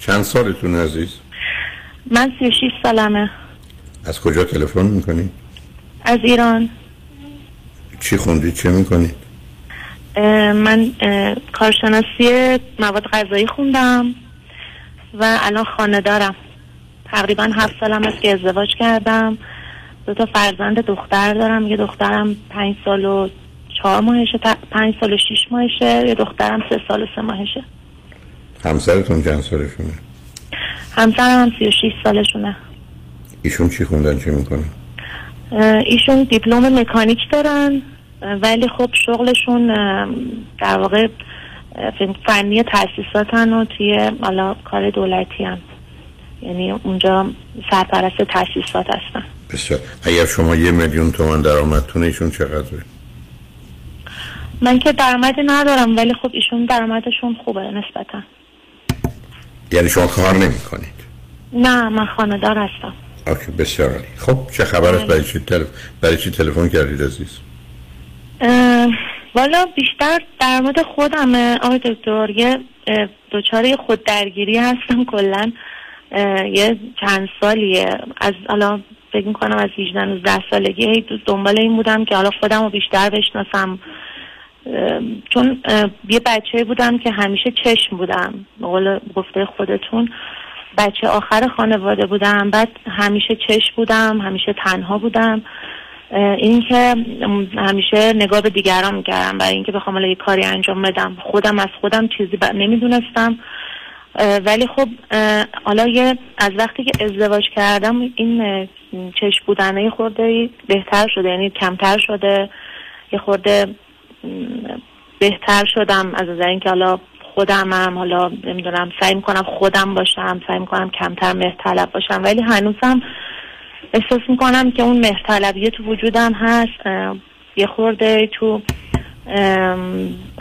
چند سالتون عزیز؟ من 36 سالمه. از کجا تلفن می‌کنید از ایران. چی خوندید چه می‌کنید من کارشناسی مواد غذایی خوندم و الان خانه دارم. تقریبا هفت سالم است که ازدواج کردم. دو تا فرزند دختر دارم. یه دخترم پنج سال و چهار ماهشه پنج سال و شیش ماهشه. یه دخترم سه سال و سه ماهشه. همسرتون چند سالشونه؟ همسرم هم سی و شیش سالشونه. ایشون چی خوندن چی می‌کنن؟ ایشون دیپلم مکانیک دارن ولی خب شغلشون در واقع فنی تاسیساتن و توی حالا کار دولتی هم یعنی اونجا سرپرست تاسیسات هستن. بسیار. اگر شما یه میلیون تومن درآمدتون ایشون چقدره؟ من که درآمدی ندارم ولی خب ایشون درآمدشون خوبه نسبتا. یعنی شما کار نمی کنید نه من خاندار هستم. اوکی بسیار عالی. خب چه خبر است برای چی تلف... برای چی تلفن کردید عزیز؟ والا بیشتر در مورد خودم آقای دکتر یه دوچاره خود درگیری هستم کلا. یه چند سالیه. از حالا فکر می‌کنم از 18 19 سالگی هی دنبال این بودم که حالا خودم رو بیشتر بشناسم. چون یه بچه بودم که همیشه چشم بودم. قول گفته خودتون بچه آخر خانواده بودم بعد همیشه چشم بودم همیشه تنها بودم. این که همیشه نگاه به دیگران می‌کردم برای اینکه بخوام یه کاری انجام بدم. خودم از خودم چیزی نمی‌دونستم. ولی خب حالا یه از وقتی که ازدواج کردم این چشم بودنه خورده بهتر شده یعنی کمتر شده. یه خورده بهتر شدم از نظر اینکه حالا خودمم حالا نمی‌دونم سعی می‌کنم خودم باشم سعی می‌کنم کمتر مهرطلب باشم. ولی هنوزم احساس می‌کنم که اون مهرطلبیه تو وجودم هست. یه خورده تو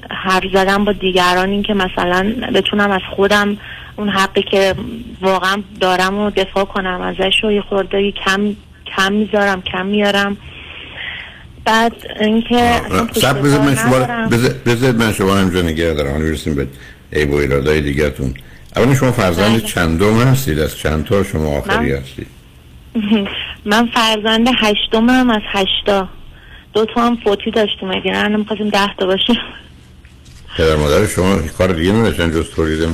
حرف زدم با دیگران این که مثلا بتونم از خودم اون حقی که واقعا دارم و دفاع کنم ازش و یه خورده کم کم می‌ذارم کم میارم. بعد اینکه سب بذار من شما بذار من شما همجا نگه دارم. حالا برسیم به عیب و ایرادای دیگرتون اولا شما فرزند بله. چندم هستید؟ از چند تا شما آخری هستید؟ من فرزند هشتمم از هشتا. دو تا هم فوتی داشتیم اگه نه نمی‌خواستیم ده تا باشیم. پدر مادر شما کار دیگه نداشتن جز تولید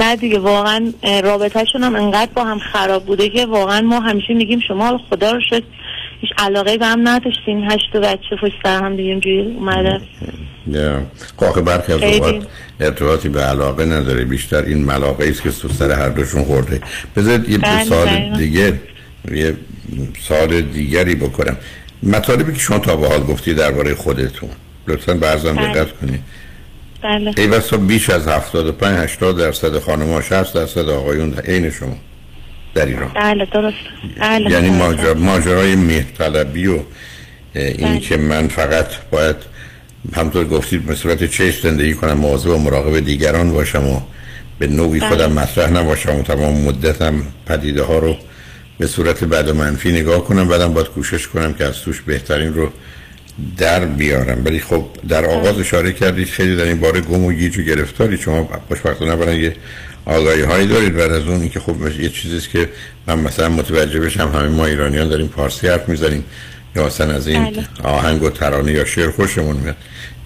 نه دیگه واقعا رابطهشون هم انقدر با هم خراب بوده که واقعا ما همیشه میگیم شما خدا رو شد هیچ علاقه به هم نداشتین هشت بچه پشت سر هم دیگه اینجوری اومده. خب برخی از اوقات ارتباطی به علاقه نداره. بیشتر این ملاقه است که تو سر هر دوشون خورده. بذارید یه بله، سال. دیگه یه سال دیگری بکنم. مطالبی که شما تا به حال گفتی درباره خودتون لطفا برزن بله. دقت کنید بله ای بسا بیش از 75 80 درصد خانم‌ها 60 درصد آقایون عین شما در ایران بله درست بله یعنی بله. ماجرا ماجرای مهرطلبی و این که من فقط باید همطور گفتید به صورت چشم زندگی کنم مواظب و مراقب دیگران باشم و به نوعی بله. خودم مطرح نباشم و تمام مدتم پدیده ها رو به صورت بد و منفی نگاه کنم بعدم باید کوشش کنم که از توش بهترین رو در بیارم. ولی خب در آغاز اشاره کردید خیلی در این باره گم و گیج و گرفتاری. شما خوشبختانه برای یه آگاهی هایی دارید بعد از اون اینکه خب یه چیزیست که من مثلا متوجه بشم همه ما ایرانیان داریم پارسی حرف می‌زنیم یا اصلا از این بله. آهنگ و ترانه یا شعر خوشمون میاد.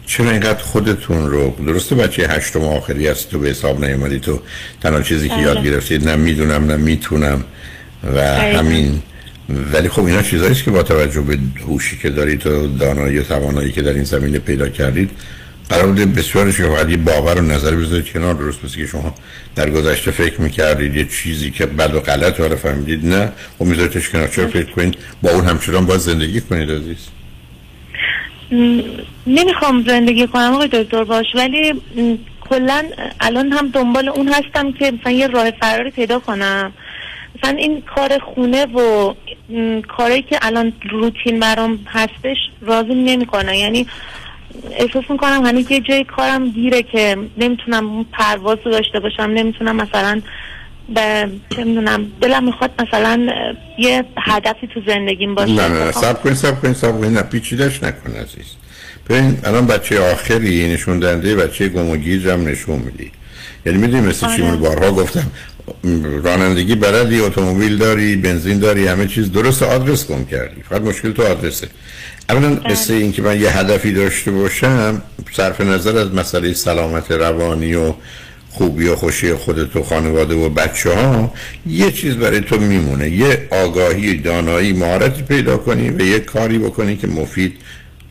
چرا اینقدر خودتون رو درسته بچه هشتم آخری هست تو به حساب نیومدی تو تنها چیزی که بله. یاد گرفتید نه می‌دونم نه می‌تونم. و. همین. ولی خب اینا چیزایی است که با توجه به هوشی که دارید و دانایی و توانایی که در این زمینه پیدا کردید قرار بوده بسیارش که باید یه باور و نظر بذارید کنار درست مثل که شما در گذشته فکر می‌کردید یه چیزی که بد و غلط رو فهمیدید نه. خب میذاریدش کنار. چرا فکر کنید با اون همچنان باید زندگی کنید عزیز؟ م، نمی‌خوام زندگی کنم آقای دکتر باش ولی م، کلا الان هم دنبال اون هستم که مثلا یه راه فراری پیدا کنم. مثلا این کار خونه و کاری که الان روتین برام هستش راضی نمی‌کنه. یعنی احساس می‌کنم هنوز یه جای کارم گیره که نمی‌تونم پرواز رو داشته باشم نمی‌تونم مثلا به چه می‌دونم دلم می‌خواد مثلا یه هدفی تو زندگیم باشه. نه نه سب کنید سب کنید سب کنید نه پیچیدش نکن عزیز. ببین الان بچه آخری نشون دهنده بچه گم و هم نشون میدی. یعنی می‌دونی مثل چی آره. بارها گفتم رانندگی بلدی اتومبیل داری بنزین داری همه چیز. درست آدرس گم کردی. فقط مشکل تو آدرسه. اولا قصه این که من یه هدفی داشته باشم صرف نظر از مسئله سلامت روانی و خوبی و خوشی خودت و خانواده و بچه ها یه چیز برای تو میمونه. یه آگاهی دانایی مهارتی پیدا کنی و یه کاری بکنی که مفید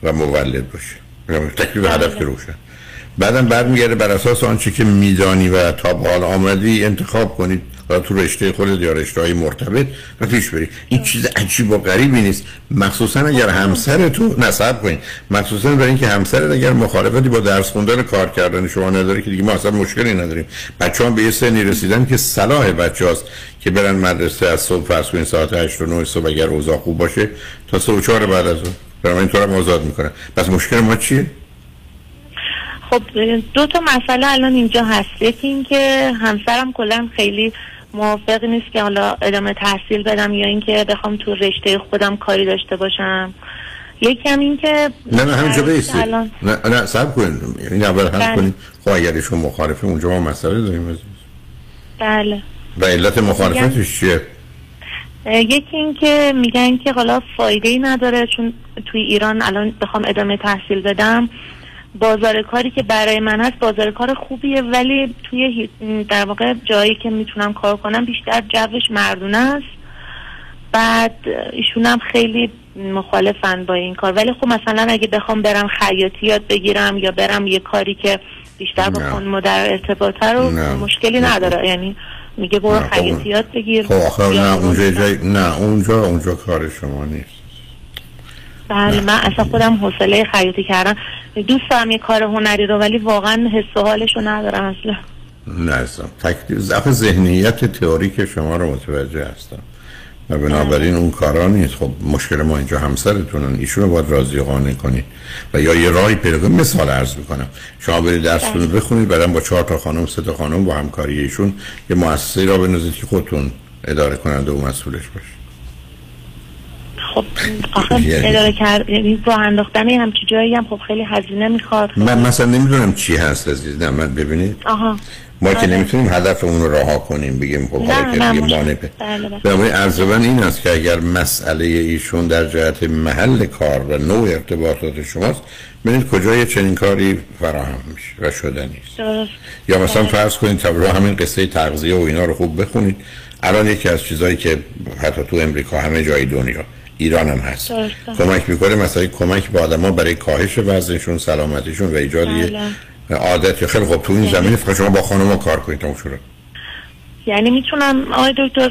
و مولد باشه. یعنی تکلیف هدف که روشن. بعدم برمیگرده بر اساس آنچه که میدانی و تا به حال آمدی انتخاب کنید. و تو رشته خودت یا رشته های مرتبط و پیش بری. این چیز عجیب و غریبی نیست. مخصوصا اگر همسر تو نصب کنید مخصوصا برای اینکه همسرت اگر مخالفتی با درس خوندن کار کردن شما نداره که دیگه ما اصلا مشکلی نداریم. بچه به یه سنی رسیدن که صلاح بچه هاست که برن مدرسه از صبح فرض کنید ساعت 8 و 9 صبح اگر اوضاع خوب باشه تا 3 و 4 بعد از اون برای اینطور هم آزاد می‌کنن. پس مشکل ما چیه؟ خب دو تا مسئله الان اینجا هست. یکی اینکه همسرم کلا خیلی موافق نیست که حالا ادامه تحصیل بدم یا اینکه بخوام تو رشته خودم کاری داشته باشم. یکی هم این که نه نه همینجا بیستی نه نه سب کنید این اول حل بله. کنید خب اگر ایشون مخالفه اونجا ما مسئله داریم عزیز. بله. و علت مخالفتش چیه؟ یکی این که میگن که حالا فایده ای نداره چون توی ایران الان بخوام ادامه تحصیل بدم. بازار کاری که برای من هست بازار کار خوبیه ولی توی در واقع جایی که می‌تونم کار کنم بیشتر جوش مردونه است بعد ایشون هم خیلی مخالفن با این کار ولی خب مثلا اگه بخوام برم خیاطی یاد بگیرم یا برم یه کاری که بیشتر با نه. خانم در ارتباطه رو نه. مشکلی نداره یعنی میگه برو نه،. خیاطی یاد بگیر خب نه اونجا جای نه اونجا اونجا کار شما نیست بله من اصلا خودم حوصله خیاطی کردم دوست دارم یه کار هنری رو ولی واقعا حس و حالش رو ندارم اصلا. نه اصلا. تکلیف ضعف ذهنیت تئوریک شما رو متوجه هستم. و بنابراین اون کارا نیست. خب مشکل ما اینجا همسرتونن. ایشون رو باید راضی و قانع کنید. و یا یه راهی پیدا کنید. مثال عرض می‌کنم. شما برید درستون رو بخونید. بعدم با چهار تا خانم سه تا خانم با همکاری ایشون یه مؤسسه را بنازید که خودتون اداره کننده و مسئولش باشه خب آخه یعنی- اداره کرد یعنی راه انداختن یه همچی جایی هم خب خیلی هزینه می‌خواد. من مثلا نمی‌دونم چی هست عزیز نه من ببینید. آها. ما که آره. نمی‌تونیم هدف اون رو رها کنیم بگیم خب حالا که دیگه مانع ب- بله بله. عرض من این است که اگر مسئله ایشون در جهت محل کار و نوع ارتباطات شماست ببینید کجای چنین کاری فراهم میشه و شده نیست. یا مثلا فرض کنید تا همین قصه تغذیه و اینا رو خوب بخونید. الان یکی از چیزهایی که حتی تو امریکا همه جای دنیا ایران هم هست. درسته. کمک می‌کنه مثلا کمک به آدما برای کاهش وزنشون سلامتیشون و ایجاد یه بله. عادت. خیلی خوب. تو این زمینه فقط شما با خانم کار کنید تموم شد یعنی می‌تونم آقای دکتر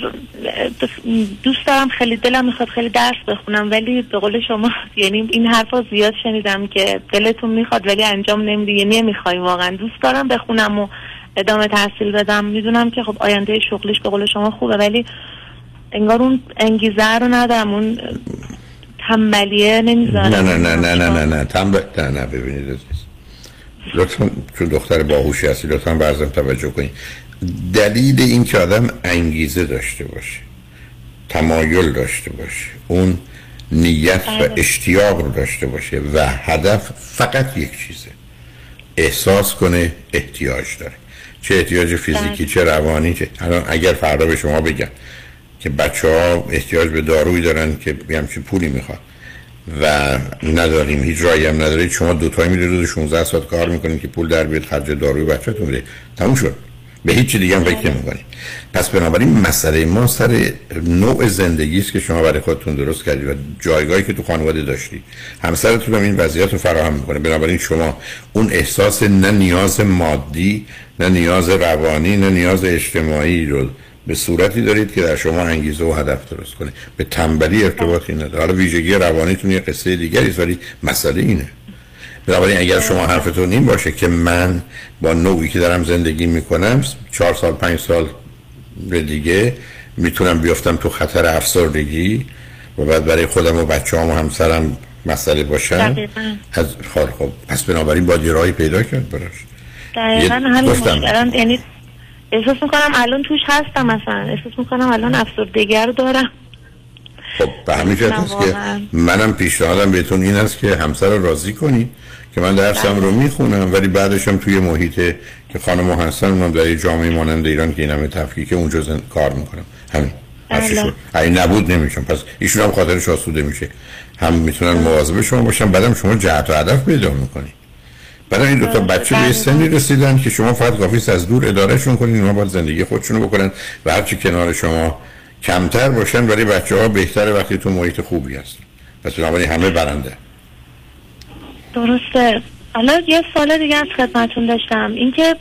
دوست دارم خیلی دلم می‌خواد خیلی درس بخونم ولی به قول شما یعنی این حرفا زیاد شنیدم که دلتون می‌خواد ولی انجام نمیدی یعنی نمی‌خوای واقعا. دوست دارم بخونم و ادامه تحصیل بدم. می‌دونم که خب آینده شغلش به قول شما خوبه ولی انگار اون انگیزه رو ندارم اون تنبلیه نمی‌ذارم نه نه نه نه نه نه نه. نه نه ببینید عزیز لطفا چون دختر باهوشی هستی لطفا برزم توجه کنید دلیل این که آدم انگیزه داشته باشه تمایل داشته باشه اون نیت و بله. اشتیاق رو داشته باشه و هدف فقط یک چیزه احساس کنه احتیاج داره چه احتیاج فیزیکی چه روانی چه الان اگر فردا به شما بگم که بچه ها احتیاج به دارویی دارن که یه همچین پولی می‌خواد. و نداریم هیچ رایی هم ندارید. شما دوتایی میرید روز 16 ساعت کار می‌کنید که پول در بیاد خرج داروی بچه‌تون بده. تموم شد. به هیچ چی دیگه هم فکر نمی‌کنید. پس بنابراین مسئله ما سر نوع زندگی است که شما برای خودتون درست کردید و جایگاهی که تو خانواده داشتید همسرتون هم این وضعیت رو فراهم می‌کنه. بنابراین شما اون احساس نه نیاز مادی نه نیاز روانی نه نیاز اجتماعی رو به صورتی دارید که در شما انگیزه و هدف درست کنه. به تنبلی ارتباطی نداره حالا ویژگی روانیتون یه قصه دیگری است ولی مسئله اینه. بنابراین اگر شما حرفتون این باشه که من با نوعی که دارم زندگی می‌کنم چهار سال پنج سال به دیگه می‌تونم بیفتم تو خطر افسردگی و بعد برای خودم و بچه هم و همسرم مسئله دقیقاً. از خب خب. پس بنابراین باید یه راهی پیدا کرد براش. دقیقا همین. مشکلم یعنی احساس می‌کنم الان توش هستم مثلا. احساس می‌کنم الان افسردگی رو دارم. خب به همین جهت است که. منم پیشنهادم بهتون این است که همسر رو راضی کنی که من درسم رو می‌خونم ولی بعدش هم توی محیط که خانم هستن اونم در یه جامعه مانند ایران که این همه تفکیک اونجا زن... کار می‌کنم همین. بله. اگه نبود نمیشم. پس ایشون هم خاطرش آسوده میشه. هم می‌تونن مواظب شما باشن بعدم شما جهت و هدف پیدا می‌کنی. برای این دو تا بچه به یه سنی رسیدن که شما فقط کافی است از دور ادارهشون کنید اونا باید زندگی خودشونو بکنن و هرچی کنار شما کمتر باشن ولی بچه ها بهتره وقتی تو محیط خوبی هست پس بنابراین همه برنده. درسته. حالا یه سال دیگه از خدمتون داشتم. اینکه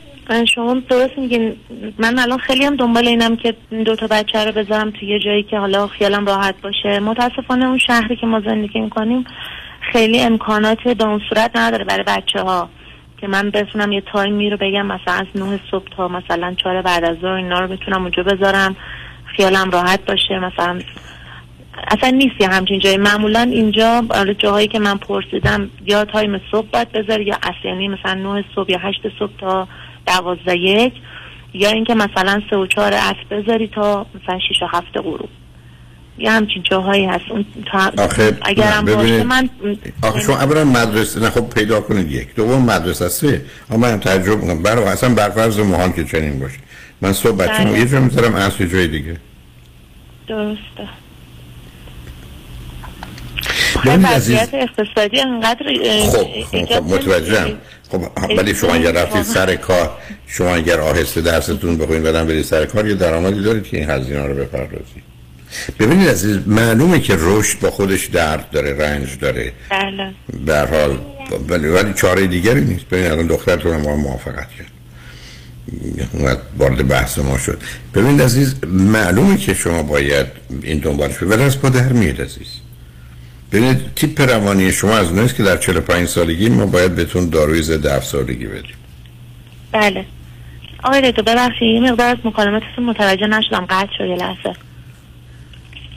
شما درست میگین من الان خیلی هم دنبال اینم که دو تا بچه رو بذارم توی یه جایی که حالا خیالم راحت باشه. متاسفانه اون شهری که ما زندگی می‌کنیم خیلی امکانات به اون صورت نداره برای بچه ها که من بتونم یه تایمی رو بگم مثلا از 9 صبح تا مثلا 4 بعد از ظهر اینا رو بتونم اونجا بذارم خیالم راحت باشه. مثلا اصلا نیست یه همچین جایی. معمولا اینجا جاهایی که من پرسیدم یا تایم صبح باید بذاری یا اصلا یعنی مثلا 9 صبح یا 8 صبح تا 12 یک یا اینکه مثلا 3 و 4 عصر بذاری تا مثلا 6 و 7 غروب. یه همچین جاهایی هست. اون تا... اگرم ببینید، باشه من آخه شما اولا مدرسه نه خب پیدا کنید یک. دوم مدرسه سه اما من تجربه می‌کنم. برای اصلا برفرض محال که چنین باشه. من صبح بچه بله. یه جا می‌ذارم اصل یه جای دیگه. درسته. عزیز وضعیت اقتصادی انقدر خب خب, خب متوجهم. خب ولی شما اگر رفتید. سر کار شما اگر آهسته درستون بخواید بدن برید سر کار یه درآمدی دارید که این هزینه رو بپردازید. ببینید عزیز معلومه که رشد با خودش درد داره رنج داره. بله. هر حال ولی ولی چاره دیگری نیست. ببین الان دخترتون هم موافقت کرد. وارد بحث ما شد. ببینید عزیز معلومه که شما باید این دنبالش ولی از پا در میاد عزیز. ببینید تیپ روانی شما از اونست که در 45 سالگی ما باید بهتون داروی ضد افسردگی بدیم. بله. آقای دکتر ببخشید یه مقدار از مکالمتتون متوجه نشدم. قطع شد یه لحظه.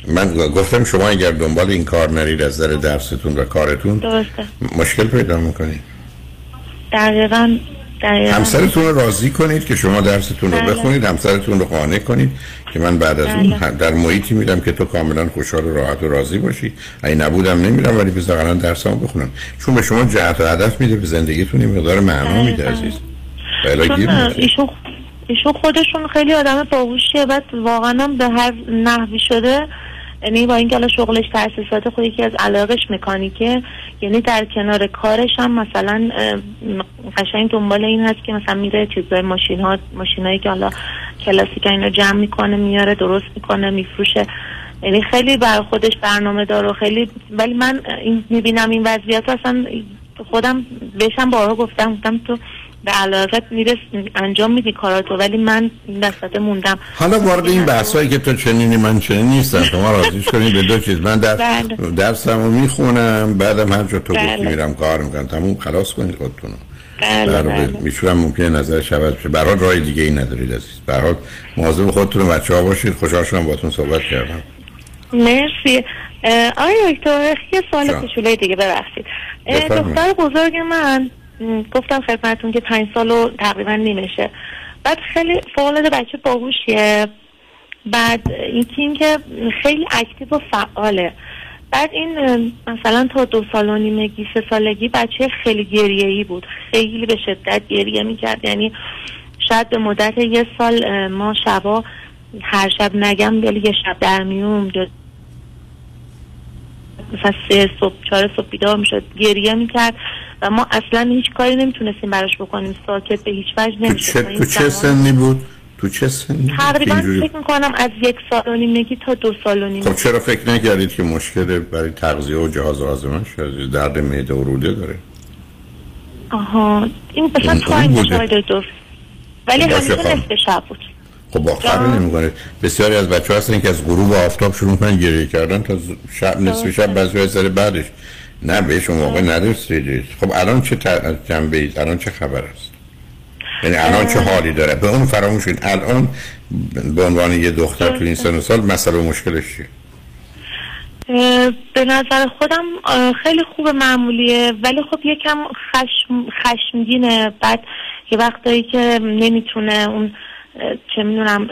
من گفتم شما اگر دنبال این کار نرید از در درستون و کارتون درسته مشکل پیدا می‌کنید دقیقا دقیقا همسرتون رو راضی کنید که شما درستون رو بله. بخونید همسرتون رو قانع کنید که من بعد از اون بله. در محیطی میرم که تو کاملا خوشحال و راحت و راضی باشی اگه نبودم نمیرم ولی بذار الان درسمو بخونم چون به شما جهت و هدف میده به زندگیتون یه مقدار معنا میده. عزیز بله. ایشون ایشون خودشون خیلی آدم باهوشیه بعد واقعا به هر نحوی شده یعنی با اینکه الان شغلش تاسیسات خود یکی از علاقش مکانیکه یعنی در کنار کارش هم مثلا قشنگ دنبال این هست که مثلا میره چیزای ماشین ها ماشینایی که حالا کلاسیک اینا جمع می‌کنه میاره درست می‌کنه میفروشه. یعنی خیلی بر خودش برنامه دار و خیلی ولی من این می‌بینم این وضعیت اصلا خودم بهشم بارها گفتم گفتم تو به علاقت میرس انجام میدی کاراتو ولی من این وسط موندم. حالا وارد این بحثایی که تو چنینی من چنین نیستم. شما راضیش کنید به دو چیز. من درس بله. درسم رو می‌خونم بعدم هر جا تو گفتی بله. میرم کار می‌کنم. تموم خلاص کنید خودتون رو. بله در بله. میشورم ممکنه نظر عوض بشه حال راه دیگه ای ندارید عزیز. حال مواظب خودتون و بچه ها باشید. خوشحال شدم باهاتون صحبت کردم. مرسی. آقای دکتر یه سوال. کوچولوی دیگه ببخشید. دختر بزرگ من. گفتم خدمتون که پنج سال و تقریبا نیمشه. بعد خیلی فوقالعاده بچه باهوشیه. بعد این تیم که خیلی اکتیو و فعاله. بعد این مثلا تا دو سال و نیمگی سه سالگی بچه خیلی گریه ای بود. خیلی به شدت گریه می‌کرد. یعنی شاید به مدت یه سال ما شبا هر شب نگم ولی یه شب در میوم مثلا سه صبح چهار صبح بیدار می‌شد. گریه می‌کرد. و ما اصلا هیچ کاری نمی‌تونستیم براش بکنیم. ساکت به هیچ وجه تو نمی‌شد. چه, تو چه سنی بود؟ تو چه سنی تقریبا اینجوری- فکر می‌کنم از یک سال و نیمگی تا دو سال و نیمگی خب چرا فکر نکردید که مشکل برای تغذیه و جهاز از درد معده و روده داره. آها. این بوده. آقای دکتر ولی باشه همیشه. نصف شب بود. خب فرق نمی‌کنه. بسیاری از بچه هستن که از غروب آفتاب شروع می‌کنن گریه کردن تا شب نصف شب بعضی سر بعدش. نه بهش اون موقع نرسیدید. خب الان چه جنبه اید الان چه خبر است؟ یعنی الان چه حالی داره؟ به اون فراموش کنید. الان به عنوان یه دختر تو این سن و سال مسئله و مشکلش چیه؟ به نظر خودم خیلی خوب معمولیه. ولی خب یکم خشم خشمگینه. بعد یه وقتایی که نمی‌تونه اون چه می‌دونم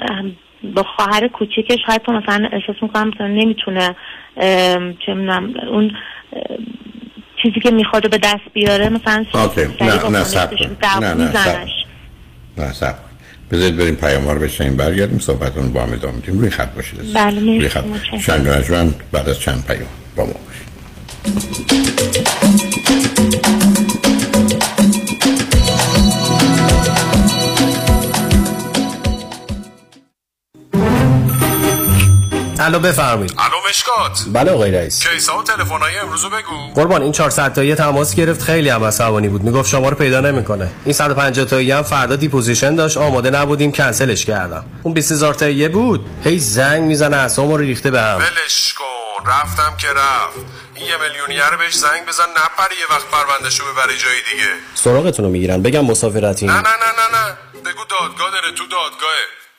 با خواهر کوچیکش حتی مثلا احساس می‌کنم مثلا نمی‌تونه چه اون چیزی که می‌خواد به دست بیاره مثلا نه نه. نه نه. نه. بذارید بریم پیام رو بشنیم برگردیم صحبتون با هم ادامه میدیم روی خط باشید. بله، روی خط و بعد از چند پیام با ما باشید الو بفرمایید. الو مشکات. بله آقای رئیس. case ها و تلفن‌های امروزو بگو. قربان این 400 تایی تماس گرفت. خیلی هم عصبانی بود. می‌گفت شما رو پیدا نمی‌کنه. این 150 تایی هم فردا deposition داشت. آماده نبودیم. کنسلش کردم. اون 20000 تایی بود. هی زنگ می‌زنه اعصابمو رو ریخته به هم. ولش کن. رفتم که رفت. این یه میلیونیر بهش زنگ بزن. نپره یه وقت پروندهشو ببره جای دیگه. سراغتون رو می‌گیرن. بگم مسافرتی. نه نه نه نه نه. بگو دادگاه داره تو دادگاهه.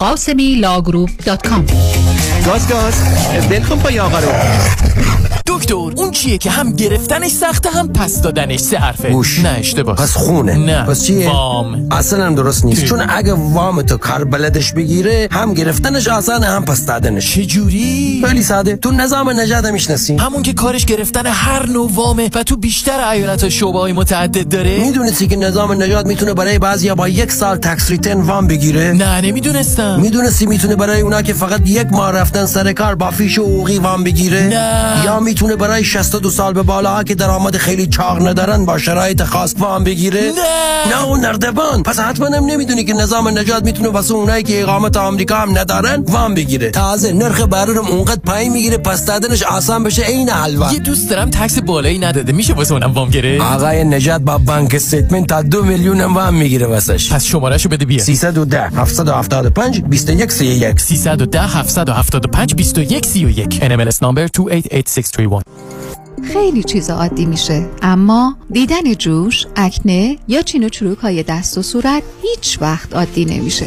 قاسمی law group dot com گاز گاز. ول کن پای آقا رو. دکتر اون چیه که هم گرفتنش سخته هم پس دادنش سه حرفه؟ گوش نه اشتباه. پس خونه. نه. پس چیه؟ وام. اصلا هم درست نیست. چون اگه وام تو کار بلدش بگیره هم گرفتنش آسانه هم پس دادنش. چجوری خیلی ساده. تو نظام نجات می‌شناسی. همون که کارش گرفتن هر نوع وامه و تو بیشتر ایالت و شعبه های متعدد داره؟ می‌دونستی که نظام نجات می‌تونه برای بعضیا با یک سال tax return وام بگیره؟ نه نمی‌دونستم. می‌دونستی می‌تونه برای اونا که فقط یک ماه رفتن سر کار با فیش و حقوقی وام بگیره؟ نه. یا می‌تونه برای 62 سال به بالا که درآمد خیلی چاق ندارن با شرایط خاص وام بگیره؟ نه. نه اون نردبان. پس حتما هم نمی‌دونی که نظام نجات می‌تونه واسه اونایی که اقامت آمریکا هم ندارن وام بگیره. تازه نرخ برورم اونقدر پایین می‌گیره پس دادنش آسان بشه عین حلوا. یه دوست دارم تکس بالایی نداده. میشه واسه اونم وام گیره آقای نجات با بانک استیتمنت تا دو میلیون وام می‌گیره واسش. پس شمارهشو بده بیا 310 775 21 31 310 775 21 31 NMLS number 288631 خیلی چیز عادی میشه. اما دیدن جوش، اکنه یا چین و چروک های دست و صورت هیچ وقت عادی نمیشه.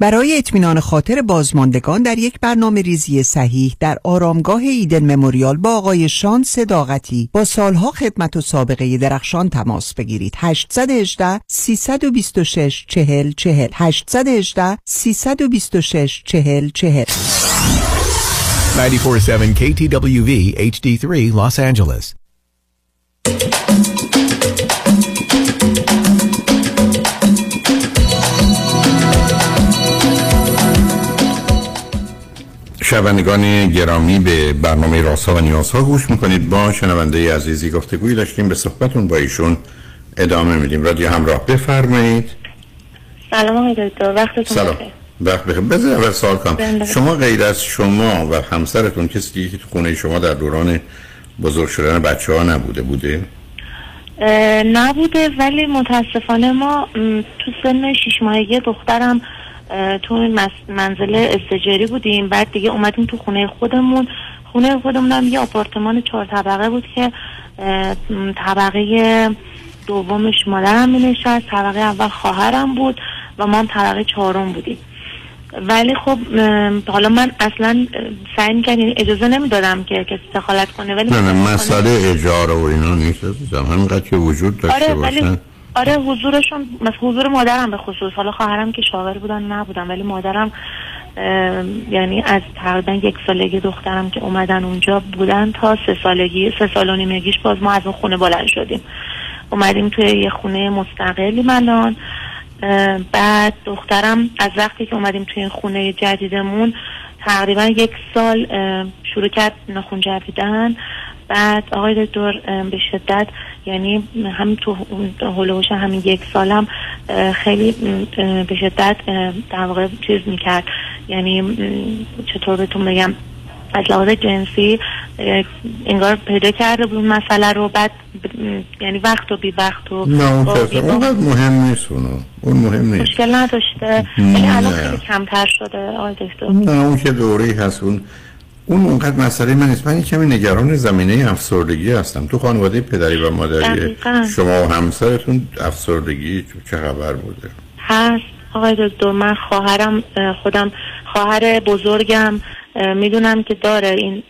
برای اطمینان خاطر بازماندگان در یک برنامه ریزی صحیح در آرامگاه ایدن مموریال با آقای شان صداقتی با سالها خدمت و سابقه درخشان تماس بگیرید. 818 326 40 40 818 326 40 40 947 KTWV HD3 Los Angeles. شنوندگان گرامی به برنامه راسا و نیازها گوش می‌کنید. با شنونده عزیزی گفتگوی داشتیم به صحبتون با ایشون ادامه میدیم. رادیو همراه بفرمایید. سلام آقای دکتر وقتتون سلام. وقت بخیر. بذار اول سوال کنم. بله. شما غیر از شما و همسرتون کسی دیگه که تو خونه شما در دوران بزرگ شدن بچه ها نبوده بوده؟ نبوده ولی متاسفانه ما تو سن شیش ماهگی دخترم تو منزل استجاری بودیم. بعد دیگه اومدیم تو خونه خودمون. خونه خودمون هم یه آپارتمان چهار طبقه بود که طبقه دومش مادرم می نشست طبقه اول خواهرم بود و ما هم طبقه چهارم بودیم. ولی خب حالا من اصلا سعی می‌کردم یعنی اجازه نمی‌دادم که کسی دخالت کنه ولی نه نه مسئله اجاره و اینا نیست همینقدر که وجود داشته آره باشن. آره حضورشون مثلا حضور مادرم به خصوص. حالا خواهرم که شاغل بودن نبودن ولی مادرم یعنی از تقریبا یک سالگی دخترم که اومدن اونجا بودن تا سه سالگی سه سال و نیمگیش باز ما از اون خونه بلند شدیم. اومدیم توی یه خونه مستقلی الان. بعد دخترم از وقتی که اومدیم توی این خونه جدیدمون تقریبا یک سال شروع کرد ناخون جویدن بعد آقای دکتر به شدت یعنی همین تو اون هلوش همین یک سالم خیلی به شدت در واقع چیز می‌کرد. یعنی چطور بهتون بگم از لحاظ جنسی انگار پیدا کرده بود مسئله رو بعد یعنی وقت و بی وقت و نه اون اونقدر مهم نیست اونو. اون مهم نیست. مشکل نداشته. ولی الان. خیلی کمتر شده آقای دکتر. نه اون که دوره هست اون اون اونقدر مسئله من نیست. من کمی نگران زمینه افسردگی هستم. تو خانواده پدری و مادری دقیقاً. شما و همسرتون افسردگی چه خبر بوده؟ هست. آقای دکتر من خواهرم اه، خودم خواهر بزرگم. می‌دونم که داره این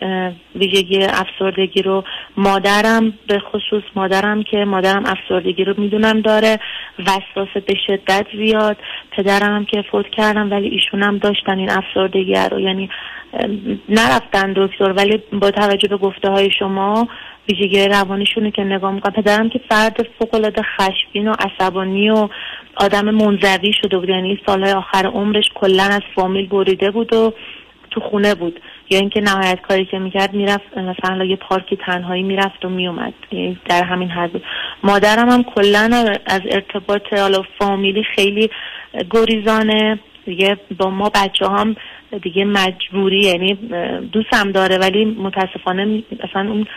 ویژگی افسردگی رو مادرم به خصوص مادرم که مادرم افسردگی رو می‌دونم داره. وسواس به شدت زیاد. پدرم هم که فوت کردم ولی ایشون هم داشتن این افسردگی رو. یعنی نرفتن دکتر ولی با توجه به گفته های شما ویژگی روانیشونه که نگاه می‌کنم پدرم که فرد فوقالعاده خشمگین و عصبانی و آدم منزوی شده بود. یعنی سالهای آخر عمرش کلا از فامیل بریده بود و تو خونه بود. یا اینکه نهایت کاری که می‌کرد می‌رفت مثلا یه پارکی تنهایی می‌رفت و میومد یعنی در همین حد بود. مادرم هم کلا از ارتباط حالا فامیلی خیلی گریزانه. دیگه با ما بچه هم دیگه مجبوری یعنی دوستم داره ولی متاسفانه اصلا اون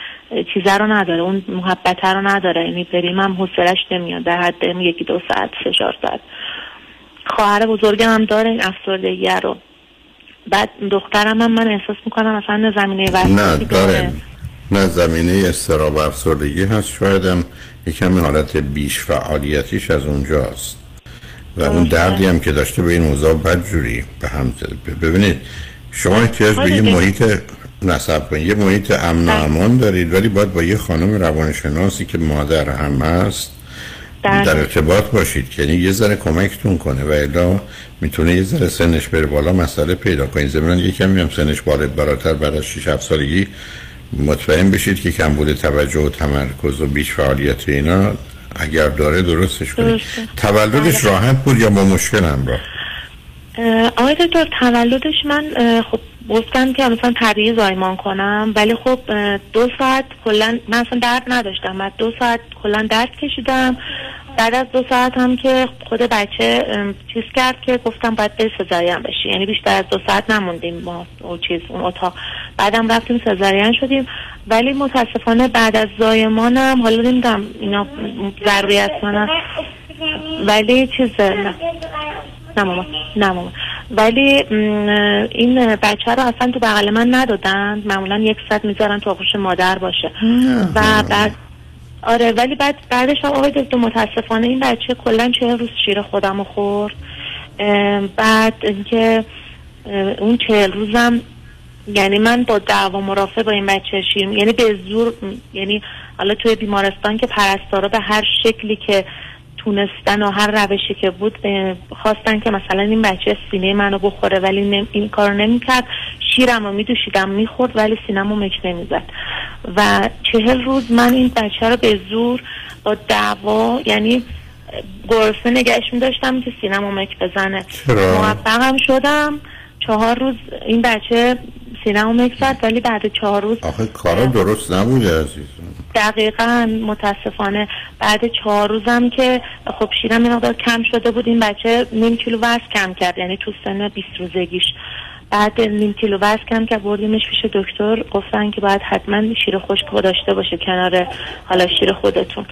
چیزه رو نداره. اون محبته رو نداره. یعنی بریم هم حوصلش نمیاد. در حد یکی دو ساعت سه چهار ساعت. خواهر بزرگم هم داره این افسردگی رو. بعد دخترم هم من احساس می‌کنم مثلا زمینه نه داره. نه زمینه استراب افسردگی هست. شاید هم یکمی حالت بیش فعالیتیش از اونجاست. و اون دردی هم که داشته به این اوضاع بدجوری به هم ببینید شما احتیاج به یه. محیط نصب کنید یه محیط امن و امان دارید ولی باید با یه خانم روانشناسی که مادر هم هست بله. در ارتباط باشید یعنی یه ذره کمکتون کنه و الا می‌تونه یه ذره سنش بره بالا مسئله پیدا کنید ضمن یه کمی هم سنش بالا براتر بعد از 6 7 سالگی مطمئن بشید که کمبود توجه و تمرکز و بیش فعالیت اینا اگر داره درستش کنید درسته. تولدش بله. راحت بود یا با مشکل همراه اه، آقای دکتر تولدش من خب گفتم که مثلا طبیعی زایمان کنم ولی خب دو ساعت کلا من اصلا درد نداشتم. بعد دو ساعت کلا درد کشیدم. بعد از دو ساعت هم که خود بچه چیز کرد که گفتم باید به سزارین بشی یعنی بیشتر از دو ساعت نموندیم ما اون چیز اون اتاق. بعدم رفتیم سزارین شدیم. ولی متاسفانه بعد از زایمانم حالا نمی‌دونم اینا ضروری نه. ولی چیز نه. نه ماما نه ماما ولی این بچه رو اصلا تو بغل من ندادن. معمولا یک ساعت می‌ذارن تو آغوش مادر باشه. و بعد آره ولی بعد بعدش هم آقای دکتر متاسفانه این بچه کلا چه روز شیر خودم رو خورد. بعد اینکه اون چهل روزم یعنی من با دعوا مرافع با این بچه شیر یعنی به زور یعنی حالا توی بیمارستان که پرستارا به هر شکلی که تونستن و هر روشی که بود خواستن که مثلا این بچه سینه منو بخوره ولی نم- این کار نمی‌کرد. شیرم رو میدوشیدم می‌خورد ولی سینم رو مک نمی‌زد. و چهل روز من این بچه رو به زور با دعوا یعنی گرسنه نگهش میداشتم که سینم رو مک بزنه؟ موفقم شدم. چهار روز این بچه سینم رو مک زد ولی بعد چهار روز آخه کارا درست نبوده عزیز دقیقا متاسفانه بعد چهار روزم که خب شیرم مقدار کم شده بود این بچه نیم کیلو وزن کم کرد یعنی تو سن 20 روزگیش. بعد نیم کیلو وزن کم کرد بردیمش پیش دکتر گفتن که باید حتما شیر خشک داشته باشه کنار حالا شیر خودتون.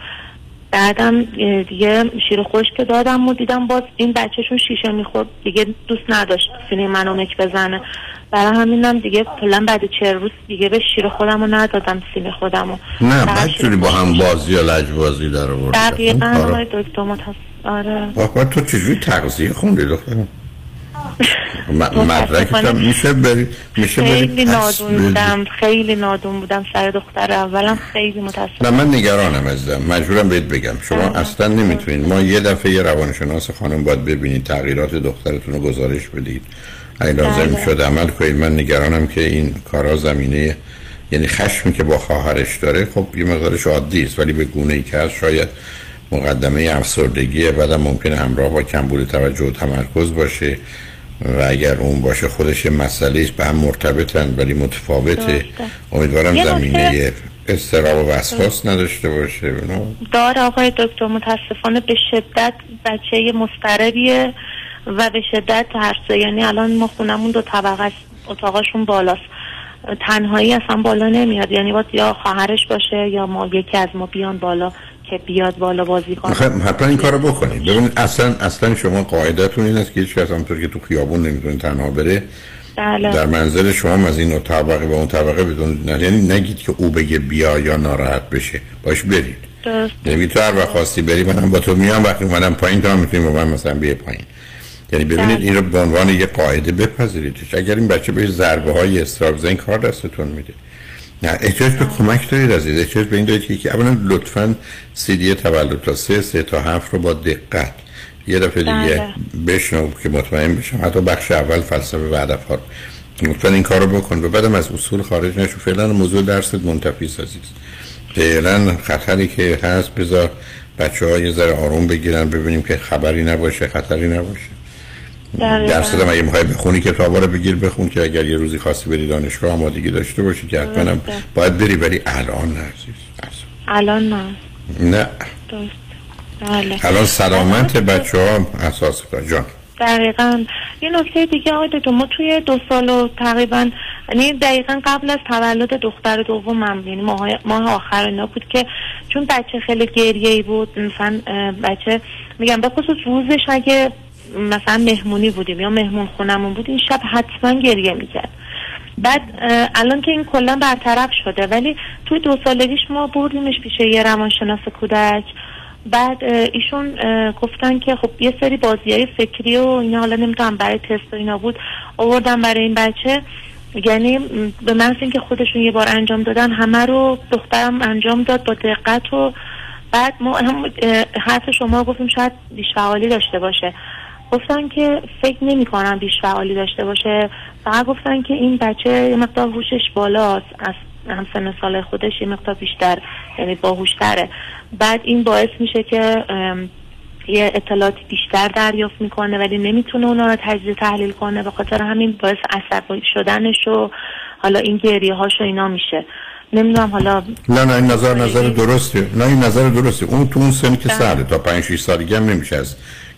بعدم دیگه شیر خشک که دادم و دیدم باز این بچهشون شیشه می‌خورد. دیگه دوست نداشت سینه منو مک بزنه. برای همینم دیگه کلا بعد چهل روز دیگه به شیر خودم رو ندادم سینه خودم رو نه بدجوری با هم بازی یا لجبازی در آورده دقیقا آقای دکتر متاسف آره تو چجوری تغذیه خوندی دخترم م- مدرکت هم میشه بری میشه بری خیلی نادون. بودم خیلی نادون بودم سر دختر اولم خیلی متاسفم نه من نگرانم عزیزم. مجبورم بهت بگم. شما اصلا نمی‌تونید. ما یه دفعه یه روانشناس خانم باید ببینید. تغییرات دخترتون رو گزارش بدید. اگه لازم بله. شد عمل کنید. من نگرانم که این کارا زمینه یعنی خشمی که با خواهرش داره خب یه مقدارش عادی است ولی به گونه ای که هست شاید مقدمه افسردگی بعدم ممکنه همراه با کمبود توجه و تمرکز باشه. و اگر اون باشه خودش مسئله است به هم مرتبطن ولی متفاوته. امیدوارم زمینه استراب و وسواس نداشته باشه نه؟ دار آقای دکتر متاسفانه به شدت بچه مضطربیه و به شدت ترسه یعنی الان ما خونمون دو طبقه است اتاقاشون بالاست. تنهایی اصلا بالا نمیاد. یعنی باید یا خواهرش باشه یا ما یکی از ما بیان بالا. که بیاد بالا بازی کنه. حتما این کارو بکنید. ببینید اصلا اصلا شما قاعدتون این است که هیچ کس همونطور که تو خیابون نمی‌تونه تنها بره. بله. در منزل شما از این طبقه به اون طبقه بدون نه یعنی نگید که او بگه بیا یا ناراحت بشه. باش برید. نمی تو هر وقت خواستی بری منم با تو میام. وقتی اومدم پایین تو هم می‌تونی با من مثلا بیه پایین. یعنی ببینید بله. این رو به عنوان یه قاعده بپذیریدش اگر این بچه بهش ضربه های استراب کار دستتون میده. نه احتیاج به کمک دارید عزیز احتیاج به این دارید که- اولا لطفا سیدی تولد تا سه سه تا هفت رو با دقت یه دفعه دیگه بله. بشنو که مطمئن بشم. حتی بخش اول فلسفه و هدف ها. لطفا این کار رو بکن. و بعدم از اصول خارج نشو. فعلا موضوع درست منتفی عزیز فعلا خطری که هست بذار بچه ها یه ذره آروم بگیرن ببینیم که خبری نباشه خطری نباشه. درصد هم اگه می‌خوای بخونی کتابا رو بگیر بخون که اگر یه روزی خواستی بری دانشگاه آمادگی داشته باشی که حتما. باید بری ولی الان نه. الان نه. نه. درست. بله. الان سلامت بچه ها اساس جان. دقیقا. یه نکته دیگه آقای دکتر ما توی دو سال و تقریبا یعنی دقیقا قبل از تولد دختر دومم یعنی ماه, ماه آخر اینا بود که چون بچه خیلی گریه ای بود مثلا بچه میگم به خصوص روزش اگه مثلا مهمونی بودیم یا مهمون خونمون بود این شب حتما گریه می‌کرد. بعد الان که این کلا برطرف شده ولی توی دو سالگیش ما بردیمش پیش یه روانشناس کودک. بعد ایشون گفتن که خب یه سری بازی های فکری و اینا حالا نمی‌دونم برای تست و اینا بود آوردن برای این بچه. یعنی به محض اینکه خودشون یه بار انجام دادن همه رو دخترم انجام داد با دقت و بعد ما هم حرف شما گفتیم شاید بیش فعالی داشته باشه. گفتن که فکر نمی کنم بیش فعالی داشته باشه. فقط گفتن که این بچه یه مقدار هوشش بالاست. از همسن سال خودش یه مقدار بیشتر یعنی باهوشتره. بعد این باعث میشه که یه اطلاعاتی بیشتر دریافت می‌کنه ولی نمی‌تونه اونا رو تجزیه تحلیل کنه. به خاطر همین باعث عصبی شدنش و حالا این گریه هاش و اینا میشه. نمی‌دونم حالا نه نه این نظر نظر درسته. نه این نظر درسته. اون تو اون سنی که سرده تا 5 6 سالگی هم نمیشه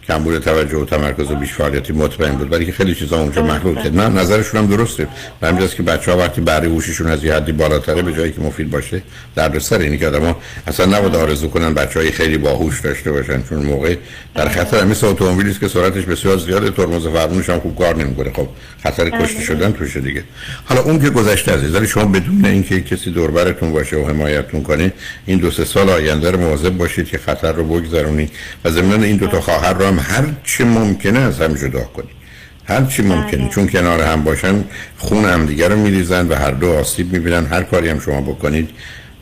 کمبود توجه و تمرکز و بیش فعالیتی مطمئن بود ولی که خیلی چیزا اونجا محلول نه نظرشون هم درسته. به همین جاست که بچه ها وقتی بره هوششون از یه حدی بالاتره به جایی که مفید باشه درد سر اینی که آدم اصلا نباید آرزو کنن بچه های خیلی باهوش داشته باشن چون موقع در خطر مثل اتومبیلی است که سرعتش بسیار زیاده ترمز فرمونش هم خوب کار نمی‌کنه. خب خطر کشته شدن توشه دیگه. حالا اون که گذشته عزیز ولی شما بدون اینکه کسی دور برتون باشه و حمایتتون کنه این دو سه سال آینده رو مواظب باشید که خطر رو بگذرونید و ضمن این دو تا خواهر رو هم هر چی ممکنه از هم جدا کنید هر چی ممکنه. چون کنار هم باشن خون هم دیگر رو میریزن و هر دو آسیب می‌بینن. هر کاری هم شما بکنید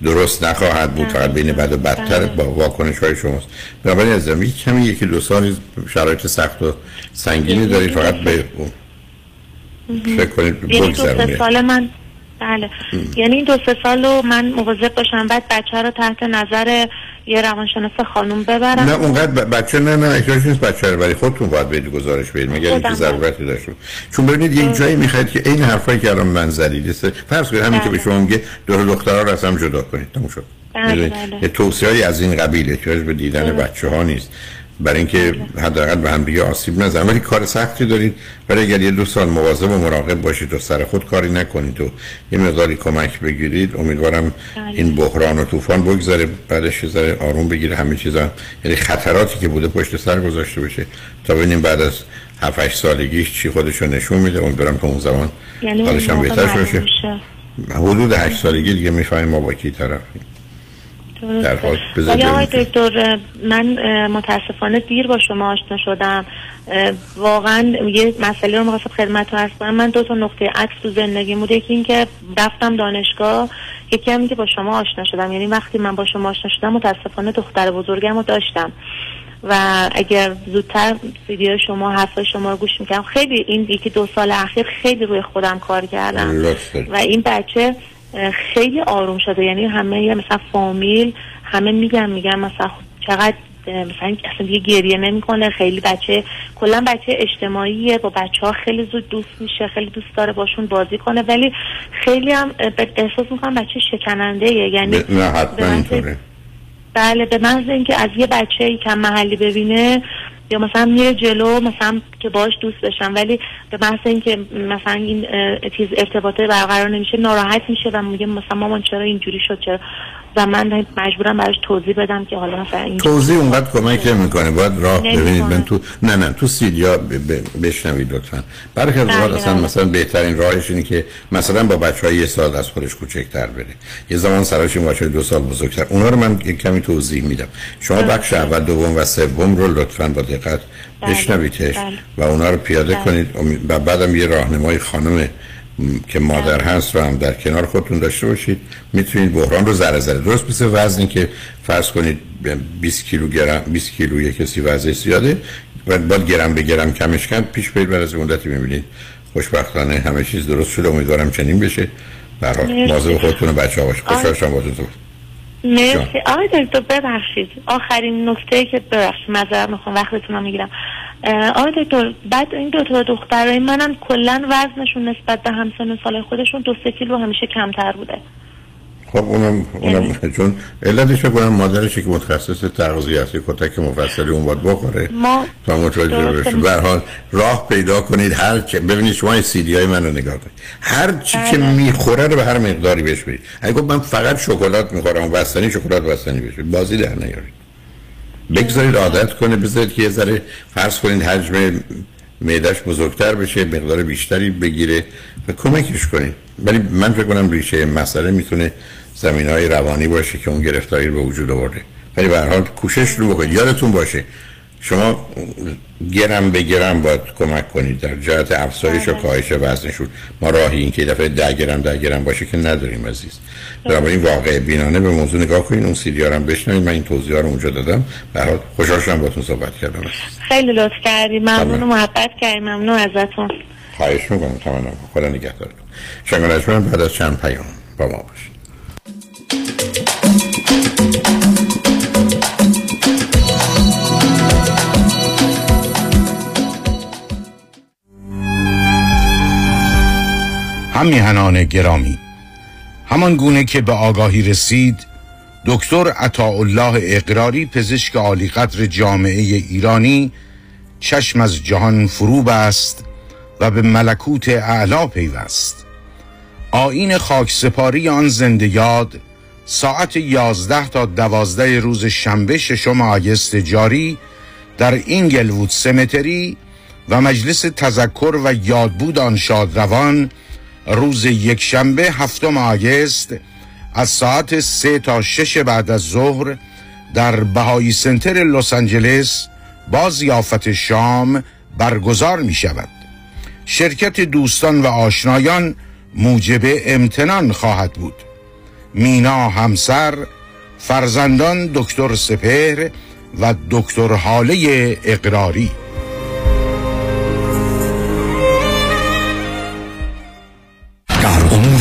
درست نخواهد بود. فقط بین بد و بدتر با واکنش های شماست. بنابراین از یک کمی یکی دو سال شرایط سخت و سنگینی دارید. فقط به فکر کنید یعنی بگذرونید. سال من بله. یعنی این دو سه سال رو من مواظب باشم. بعد بچه رو تحت نظر یه روانشناس خانوم ببرم نه اونقدر بچه نه نه احتیاج نیست بچه رو ولی خودتون باید بدید گزارش بدید مگر اینکه. ضرورتی داشته. چون ببینید یک جایی می‌خواید که این حرفایی که الان من زدید. فرض کنید همین که به شما میگه دور دخترها رو از هم جدا کنید تموم شد بله،؟ بله. یه توصیه‌ای از این قبیل احتیاج به دیدن بچه ها نیست برای اینکه حداقل به هم دیگه آسیب نزنن. ولی کار سختی دارید ولی اگر یه دو سال مواظب و مراقب باشید و سر خود کاری نکنید و یه مقداری کمک بگیرید امیدوارم این بحران و طوفان بگذره بعدش یه ذره آروم بگیره. همه چیزا یعنی خطراتی که بوده پشت سر گذاشته بشه تا ببینیم بعد از 7 8 سالگیش چی خودشو نشون میده. امیدوارم که اون زمان یعنی حالش هم بهتر بشه حدود 8 سالگی دیگه می‌فهمیم ما با کی طرفیم. در حال بذار ولی آقای. دکتر من متاسفانه دیر با شما آشنا شدم. واقعا یه مسئله رو می‌خواستم عرض کنم. من دو تا نقطه عکس تو زندگی بود. یکی اینکه رفتم دانشگاه یکی هم که با شما آشنا شدم. یعنی وقتی من با شما آشنا شدم متاسفانه دختر بزرگم رو داشتم. و اگر زودتر ویدیو شما حرف شما رو گوش می‌کردم خیلی این یکی دو سال اخیر خیلی روی خودم کار کردم. و این بچه خیلی آروم شده. یعنی همه یه مثلا فامیل همه میگن میگن مثلا چقدر مثلا اصلا دیگه گریه نمی‌کنه. خیلی بچه کلا بچه اجتماعیه. با بچه ها خیلی زود دوست میشه خیلی دوست داره باشون بازی کنه. ولی خیلی هم احساس می‌کنم بچه شکننده یعنی ب- نه حتما اینطوره. بله به محض اینکه از یه بچه کم محلی ببینه یا مثلا میره جلو مثلا که باش دوست بشم ولی به محض اینکه مثلا این چیز ارتباطه برقرار نمیشه ناراحت میشه و میگه مثلا مامان چرا اینجوری شد چرا؟ و من مجبورم براش توضیح بدم که حالا مثلا این توضیح اونقدر کمک نمی‌کنه باید راه. ببینید من تو نه نه تو. ب... بشنوید لطفا برخی از اوقات بله، اصلا بله. مثلا بهترین راهش اینه که مثلا با بچه های یه سال از خودش کوچکتر بره یه زمان سراش این بچه دو سال بزرگتر اونا رو من یک کمی توضیح میدم شما بخش اول دوم و سوم رو لطفا با دقت بشنویدش بله. و اونا رو پیاده بله. کنید و بعدم یه راهنمای خانم که مادر هست رو هم در کنار خودتون داشته باشید می‌تونید بحران رو ذره ذره درست مثل وزنی که فرض کنید 20 کیلوگرم 20 کیلو یه کسی وزنش زیاده و باید گرم به گرم کمش کرد پیش برید بعد از مدتی می‌بینید خوشبختانه همه چیز درست شده امیدوارم چنین بشه. مرسی. مواظب خودتون و بچه‌ها باشید. خوشحال شدم باهاتون مرسی. آقای دکتر ببخشید. آخرین نکته که ببخشید معذرت می‌خوام وقتتون رو می‌گیرم. آقای دکتر بعد این دو تا دخترای منم کلا وزنشون نسبت به همسن سال خودشون دو سه کیلو همیشه کمتر بوده خب اونم اونم چون علتش فکر کنم مادرشه که متخصص تغذیه است کتک مفصلی اون باید بخوره ما تا متوجه. بشه به حال راه پیدا کنید هر چه ببینید شما این سی دی های من رو نگاه کنید هر چی که بله. می‌خوره رو به هر مقداری بهش بدید اگه گفت من فقط شکلات می‌خورم بستنی شکلات بستنی بهش. بازی در نیارید بگذارید عادت کنه بذارید که یه ذره فرض کنید حجم معدش بزرگتر بشه مقدار بیشتری بگیره و کمکش کنید. ولی من فکر کنم ریشه مسئله می‌تونه زمین های روانی باشه که اون گرفتاری به وجود آورده. ولی به هر حال کوشش رو بکنید. یادتون باشه شما گرم به گرم باید کمک کنید. در جهت افزایش و کاهش وزنشون ما راهی این که دفعه ده گرم ده گرم باشه که نداریم عزیز. بنابراین واقع بینانه به موضوع نگاه کنید اون سیدی هم بشنوید من این توضیح رو اونجا دادم. حال خوشحال شدم باهاتون صحبت کردم. خیلی لطف کردی. ممنون و محبت کردی. ممنون ازتون. خواهش می‌کنم. تمام خدا نگهدارتون. شنگ بعد از چند پیام با ما باشید. هم میهنان گرامی. همان گونه که به آگاهی رسید دکتر عطاالله اقراری پزشک عالی قدر جامعه ایرانی چشم از جهان فروب است و به ملکوت اعلا پیوست. آین خاک سپاری آن زنده یاد ساعت یازده تا دوازده روز شنبه ششم آگست جاری در اینگلوود سمتری و مجلس تذکر و یادبود آن شادروان روز یک شنبه هفتم آگست از ساعت سه تا شش بعد از ظهر در بهایی سنتر لس آنجلس با زیافت شام برگزار می شود. شرکت دوستان و آشنایان موجب امتنان خواهد بود. مینا همسر فرزندان دکتر سپهر و دکتر حاله اقراری. um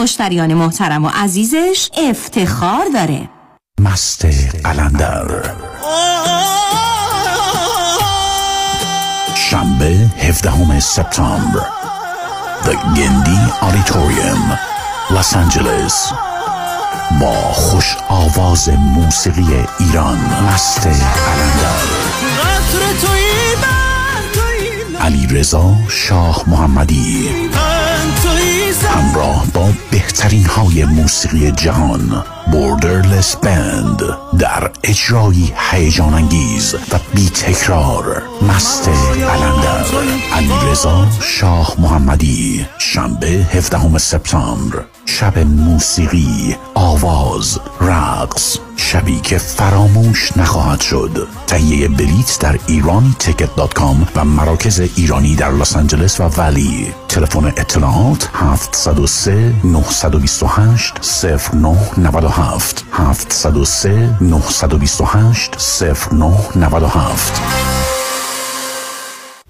مشتریان محترم و عزیزش افتخار داره. مست قلندر. شنبه 17 سپتامبر. The گندی آریتوریوم لس آنجلس با خوش آواز موسیقی ایران مست قلندر. علی رضا شاه محمدی. همراه با بهترین های موسیقی جهان Borderless Band در اجرایی هیجان انگیز و بی تکرار مست قلندر علی رضا شاه محمدی. شنبه 17 سپتامبر. شب موسیقی. آواز. رقص. شبی که فراموش نخواهد شد. تهیه بلیت در ایرانی ticket dot com و مراکز ایرانی در لس آنجلس و ولی. تلفن اطلاعات 703 928 0997 703 928 0997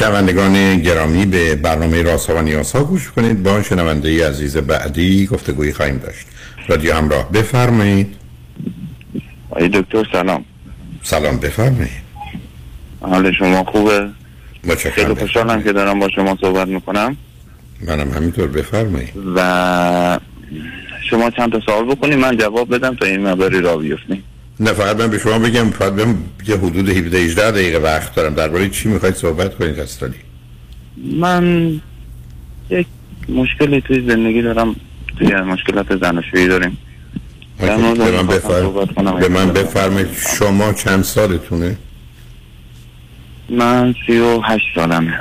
شنوندگان گرامی به برنامه راست و نیاز ها گوش کنید. با شنونده عزیز بعدی گفتگویی خواهیم داشت. رادیو همراه بفرمایید. آقای دکتر سلام. سلام بفرمایید. حال شما خوبه؟ خیلی خوشحالم که دارم با شما صحبت می‌کنم. منم همینطور بفرمایید. و شما چند تا سوال بکنید من جواب بدم تا این مقداری را بیفتیم. نه فقط من به شما بگم فقط بهم یه حدود 17 18 دقیقه وقت دارم. درباره چی می‌خواید صحبت کنید استادی من یک مشکلی توی زندگی دارم توی مشکلات زناشویی داریم. به من. بفرمایید به من بفرمایید شما چند سالتونه؟ من سی و هشت سالمه.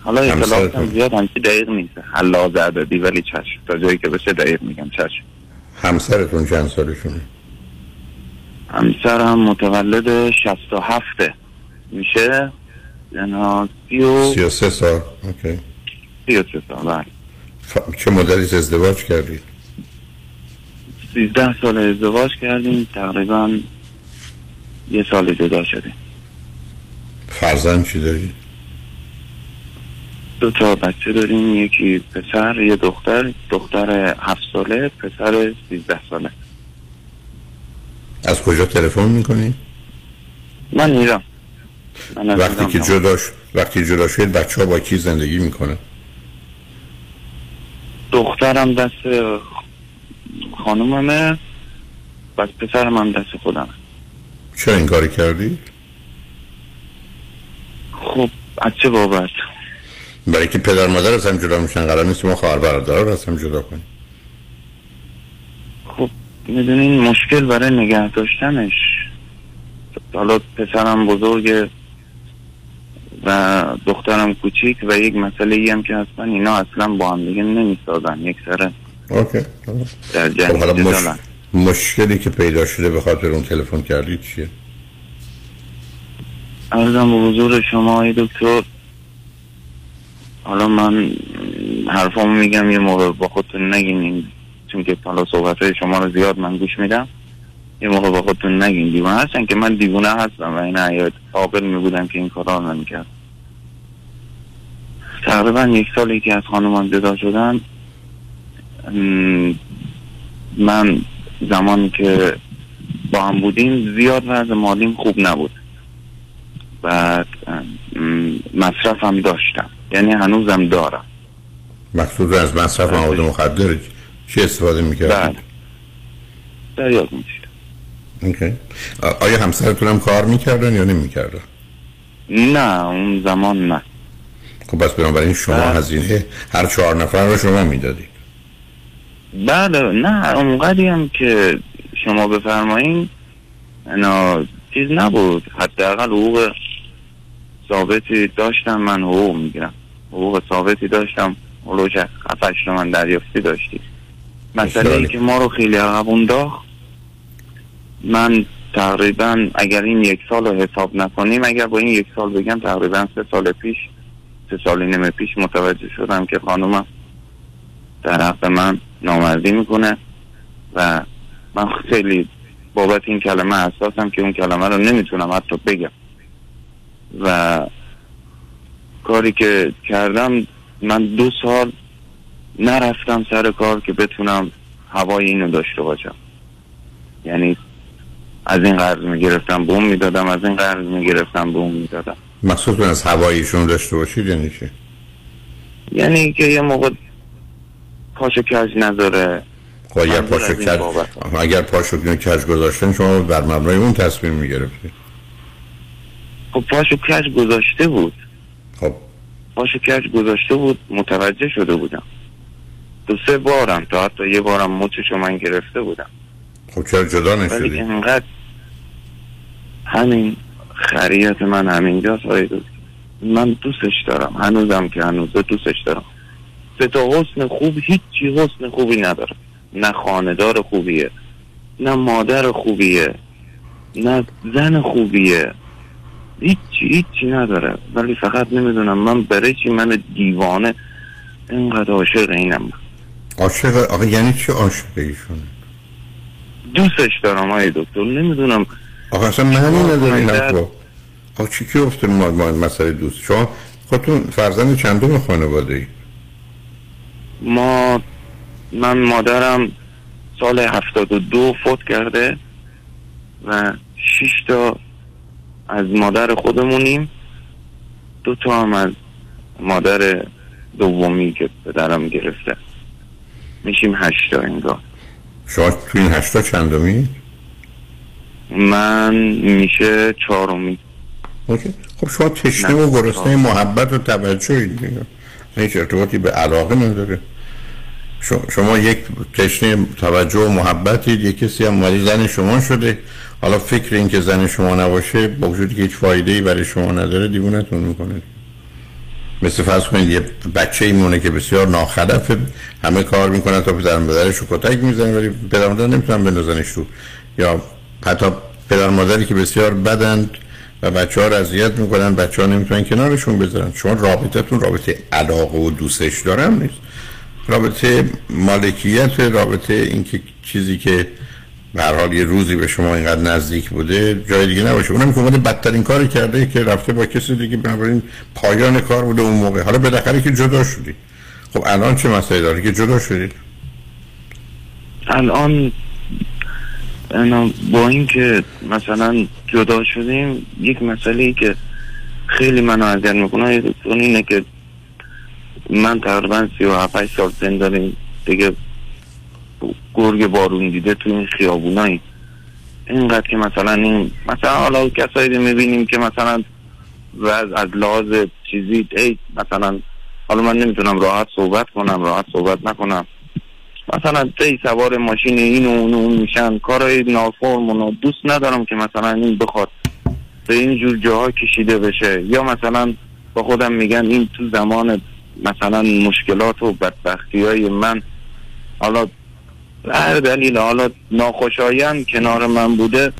حالا؟ اطلاعاتم زیاد همچی دقیق نیست. حلاز عددی ولی چشم. تا جایی که بشه دقیق میگم چشم. همسرتون چند سالشونه؟ همسرم متولد 67 میشه؟ یعنی سی و 33 سال. اوکی. سی و سه سال بله. ف- چه مدتی ازدواج کردید 13 سال ازدواج کردیم تقریبا یه سال جدا شدیم. فرزند چی دارید دو تا بچه داریم یکی پسر یه دختر. دختر هفت ساله پسر 13 ساله. از کجا تلفن می‌کنید من ایران. من وقتی که هم. جدا ش- وقتی جدا شدید بچه ها با کی زندگی می‌کنه دخترم دست خانوممه و پسرم هم دست خودمه. چرا این کاری کردی؟ خب از چه بابت؟ برای که پدر مادر از هم جدا میشن قرار نیست ما خواهر برادر رو از هم جدا کنیم. می‌دونین مشکل برای نگه داشتنش. حالا پسرم بزرگه و دخترم کوچیک و یک مسئله ای هم که هستن اینا اصلا با هم دیگه نمی‌سازن. یک سره اوکی. در خب جنگ مش... مشکلی که پیدا شده به خاطر اون تلفن کردید چیه؟ ارزم به حضور شما ای دکتر حالا من حرفامو میگم یه موقع با خودتون نگین این- چون که حالا صحبت های شما رو زیاد من گوش میدم یه موقع با خودتون نگین. دیوانه هستن که من دیوانه هستم و این حیات قابل میبودم که این کارا رو نمی‌کرد تقریبا یک سالی که از خانمان جدا شدن. من زمانی که با هم بودیم زیاد وضع مالیم خوب نبود. بعد مصرفم داشتم. یعنی هنوزم دارم. مقصود از مصرف مواد مخدر چی استفاده می‌کردید؟ بله اوکی. آ- آیا همسرتون هم کار می‌کردن یا نمی‌کردن؟ نه اون زمان نه خب پس بنابراین شما بله. هزینه هر چهار نفر رو شما می‌دادید بله نه اونقدی هم که شما بفرمایین اینا چیز نبود حداقل حقوق ثابتی داشتم من حقوق می‌گیرم حقوق ثابتی داشتم اولوش هفتش من دریافتی داشتی مسئله ای که ما رو خیلی عقب انداخت. من تقریبا اگر این یک سال رو حساب نکنیم اگر با این یک سال بگم تقریبا سه سال پیش سه سال نیم پیش متوجه شدم که خانومم در حق من نامردی می‌کنه و من خیلی بابت این کلمه حساسم که اون کلمه رو نمی‌تونم حتی بگم. و کاری که کردم من دو سال نرفتم سر کار که بتونم هوای اینو داشته باشم. یعنی از این قرض می‌گرفتم اون می‌دادم از این قرض می‌گرفتم اون می‌دادم. مقصود از هواییشون داشته باشید یعنی چی؟ یعنی که یه موقع پاشو کج نداره. خب اگر پاشو کج. اگر پاشو کج گذاشتن شما بر مبنای اون تصمیم می‌گرفتید. خب پاشو کج گذاشته بود. خب. پاشو کج گذاشته بود متوجه شده بودم. دو سه بارم تا حتی یه بارم مچشو من گرفته بودم. خب چرا جدا ولی نشدید؟ انقدر همین خریت من همینجاست آقای. من دوستش دارم. هنوزم که هنوزه دوستش دارم. سه تا حسن خوب هیچی حسن خوبی نداره نه خاندار خوبیه نه مادر خوبیه نه زن خوبیه. هیچی هیچی نداره. ولی فقط نمی‌دونم من برای چی من دیوانه اینقدر عاشق اینم؟ عاشق آقا یعنی چی عاشق ایشونه؟ دوستش دارم آقای دکتر نمی‌دونم. آقا اصلا معنی نداره این حرفا آقا چی که افته ما, مسئله دوست؟ شما خودتون فرزند چندم خانواده ای؟ ما من مادرم سال هفتاد و دو فوت کرده و شش تا از مادر خودمونیم. دو تا هم از مادر دومی که پدرم گرفته. میشیم هشتا انگار شما تو این هشتا چندمی؟ من میشه چهارمی. اوکی. خب شما تشنه و گرسنه محبت و توجهید دیگه هیچ ارتباطی به علاقه نداره. شما- یک تشنه توجه و محبتید یک کسی هم اومده زن شما شده. حالا فکر این که زن شما نباشه با وجودی که هیچ فایده ای برای شما نداره دیوونتون می‌کنه. مثل فرض کنید یه بچه ایمونه که بسیار ناخلفه همه کار می‌کنن تا پدر مادرش رو کتک می‌زنه ولی پدر مادر نمی‌تونن بندازنش تو یا حتی پدر مادری که بسیار بدند و بچه ها رو اذیت می‌کنن بچه ها نمی‌تونن کنارشون بذارن. شما رابطتون رابطه علاقه و دوستش دارم نیست. رابطه مالکیت رابطه اینکه چیزی که به حال یه روزی به شما اینقدر نزدیک بوده جای دیگه نباشه. اونم که اومده بدترین کاری کرده که رفته با کسی دیگه بنابراین پایان کار بوده اون موقع. حالا بالاخره که جدا شدی. خب الان چه مسئله داره که جدا شدید الان با اینکه مثلا جدا شدیم یک مسئله ای که خیلی منو اذیت می‌کنه دکتر اینه که من تقریبا سی و هفت هشت سال داریم دیگه گرگ بارون دیده تو این خیابونایی اینقدر که مثلا این مثلا حالا کسایی رو می‌بینیم که مثلا وضع از لحاظ چیزی ای مثلا حالا من نمی‌تونم راحت صحبت کنم راحت صحبت نکنم. مثلا تی سوار ماشین این و اون و میشن. کارهای نافرم و دوست ندارم که مثلا این بخواد به این جور جاها کشیده بشه. یا مثلا با خودم میگن این تو زمان مثلا مشکلات و بدبختی های من حالا هر دلیل. حالا ناخوشایند کنار من بوده.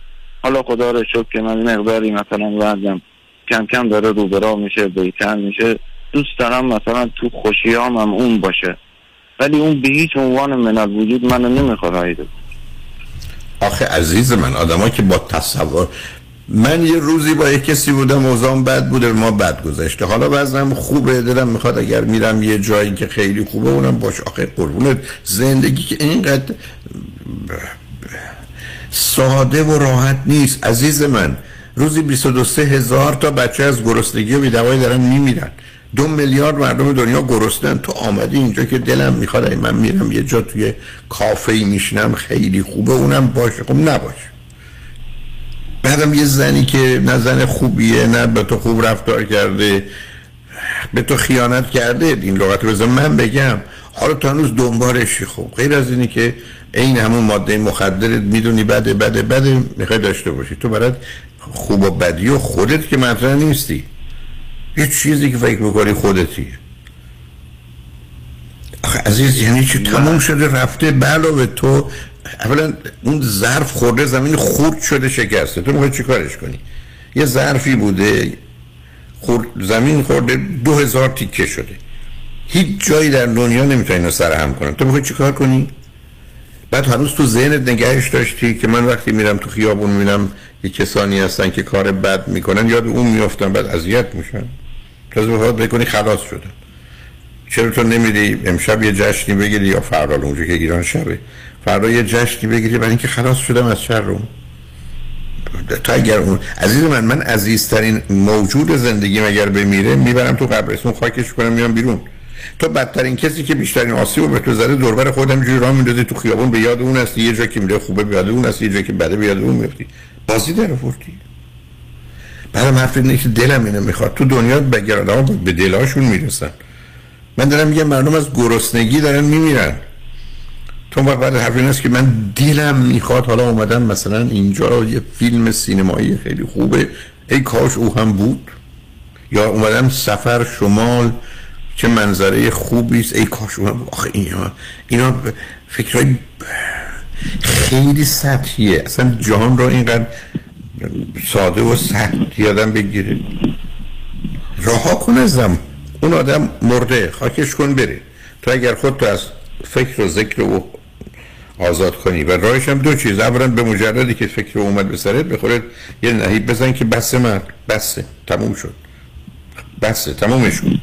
حالا خدا رو شکر که من مقداری مثلا وزنم کم کم داره رو به راه میشه بهتر میشه. دوست دارم مثلا تو خوشیام هم اون باشه. ولی اون به هیچ عنوان من الوجود منو نمی‌خواد. آخه عزیز من آدما که با تصور من یه روزی با یه کسی بودم اوضاعم بد بوده ما بد گذشته. حالا وزنم خوبه دلم می‌خواد اگر میرم یه جایی که خیلی خوبه اونم باش. آخه قربونت زندگی که اینقدر ساده و راحت نیست. عزیز من روزی 22 هزار تا بچه از گرسنگی و بیدوایی دارن میمیرن. دو میلیارد مردم دنیا گرسنن. تو آمدی اینجا که دلم می‌خواد من میرم یه جا توی کافه میشینم خیلی خوبه اونم باشه. خب نباشه. بعدم یه زنی که نه زن خوبیه نه به تو خوب رفتار کرده به تو خیانت کرده این لغت رو من بگم. حالا تو هنوز دنبالشی خوب غیر از اینی که این همون ماده مخدرت می‌دونی بده بده بده می‌خوای داشته باشی. تو برات خوب و بدی و خودت که مطرح نیستی. یه چیزی که فکر می‌کنی خودتی. آخه عزیز یعنی چی؟ تموم شده رفته. به تو اولا اون ظرف خورده زمین خورد شده شکسته. تو می‌خوای چی کارش کنی؟ یه ظرفی بوده خورد زمین خورده دو هزار تیکه شده. هیچ جایی در دنیا نمی‌تونی اینو سرهم کنن. تو می‌خوای چیکار کنی؟ بعد هنوز تو ذهنت نگهش داشتی که من وقتی میرم تو خیابون می‌بینم یه کسانی هستن که کار بد می‌کنن یاد اون میافتن بعد اذیت میشن. تازه بخواد بکنی خلاص شدن چرا تو نمیری امشب یه جشنی بگیری یا فردا اونجا که ایران شبه؟ فردا یه جشنی بگیری. برای اینکه خلاص شدم از شر رو. تا اگر اون عزیز من من عزیزترین موجود زندگی اگر بمیره می‌برم تو قبرستون خاکش کنم میام بیرون. تو بدترین کسی که بیشترین آسیب به تو زده دوربر خودم جوری راه میندازی تو خیابون به یاد اون هستی یه جا که میره خوبه به یاد اون هستی یه جا که بده به یاد اون میفتی. بازی در آوردی. بعدم حرف اینه که دلم اینو می‌خواد. تو دنیا بگرد به دلاشون می‌رسن. من دارم میگم مردم از گرسنگی دارن میمیرن. تو بعد حرف است که من دلم می‌خواد حالا اومدم مثلا اینجا یه فیلم سینمایی خیلی خوبه. ای کاش او هم بود. یا اومدم سفر شمال چه منظره خوبی است. ای کاش او هم آخه اینا اینا فکرهای خیلی سطحیه. اصلا جهان رو اینقدر ساده و سطحی آدم بگیره. رها کن ازم. اون آدم مرده. خاکش کن بره. تو اگر خود تو از فکر و ذکر و آزاد کنی. و راهش هم دو چیز. اولا به مجردی که فکر اومد به سرت بخورد یه نهیب بزن که بسه من. بسه. تموم شد. بسه. تمومش کن.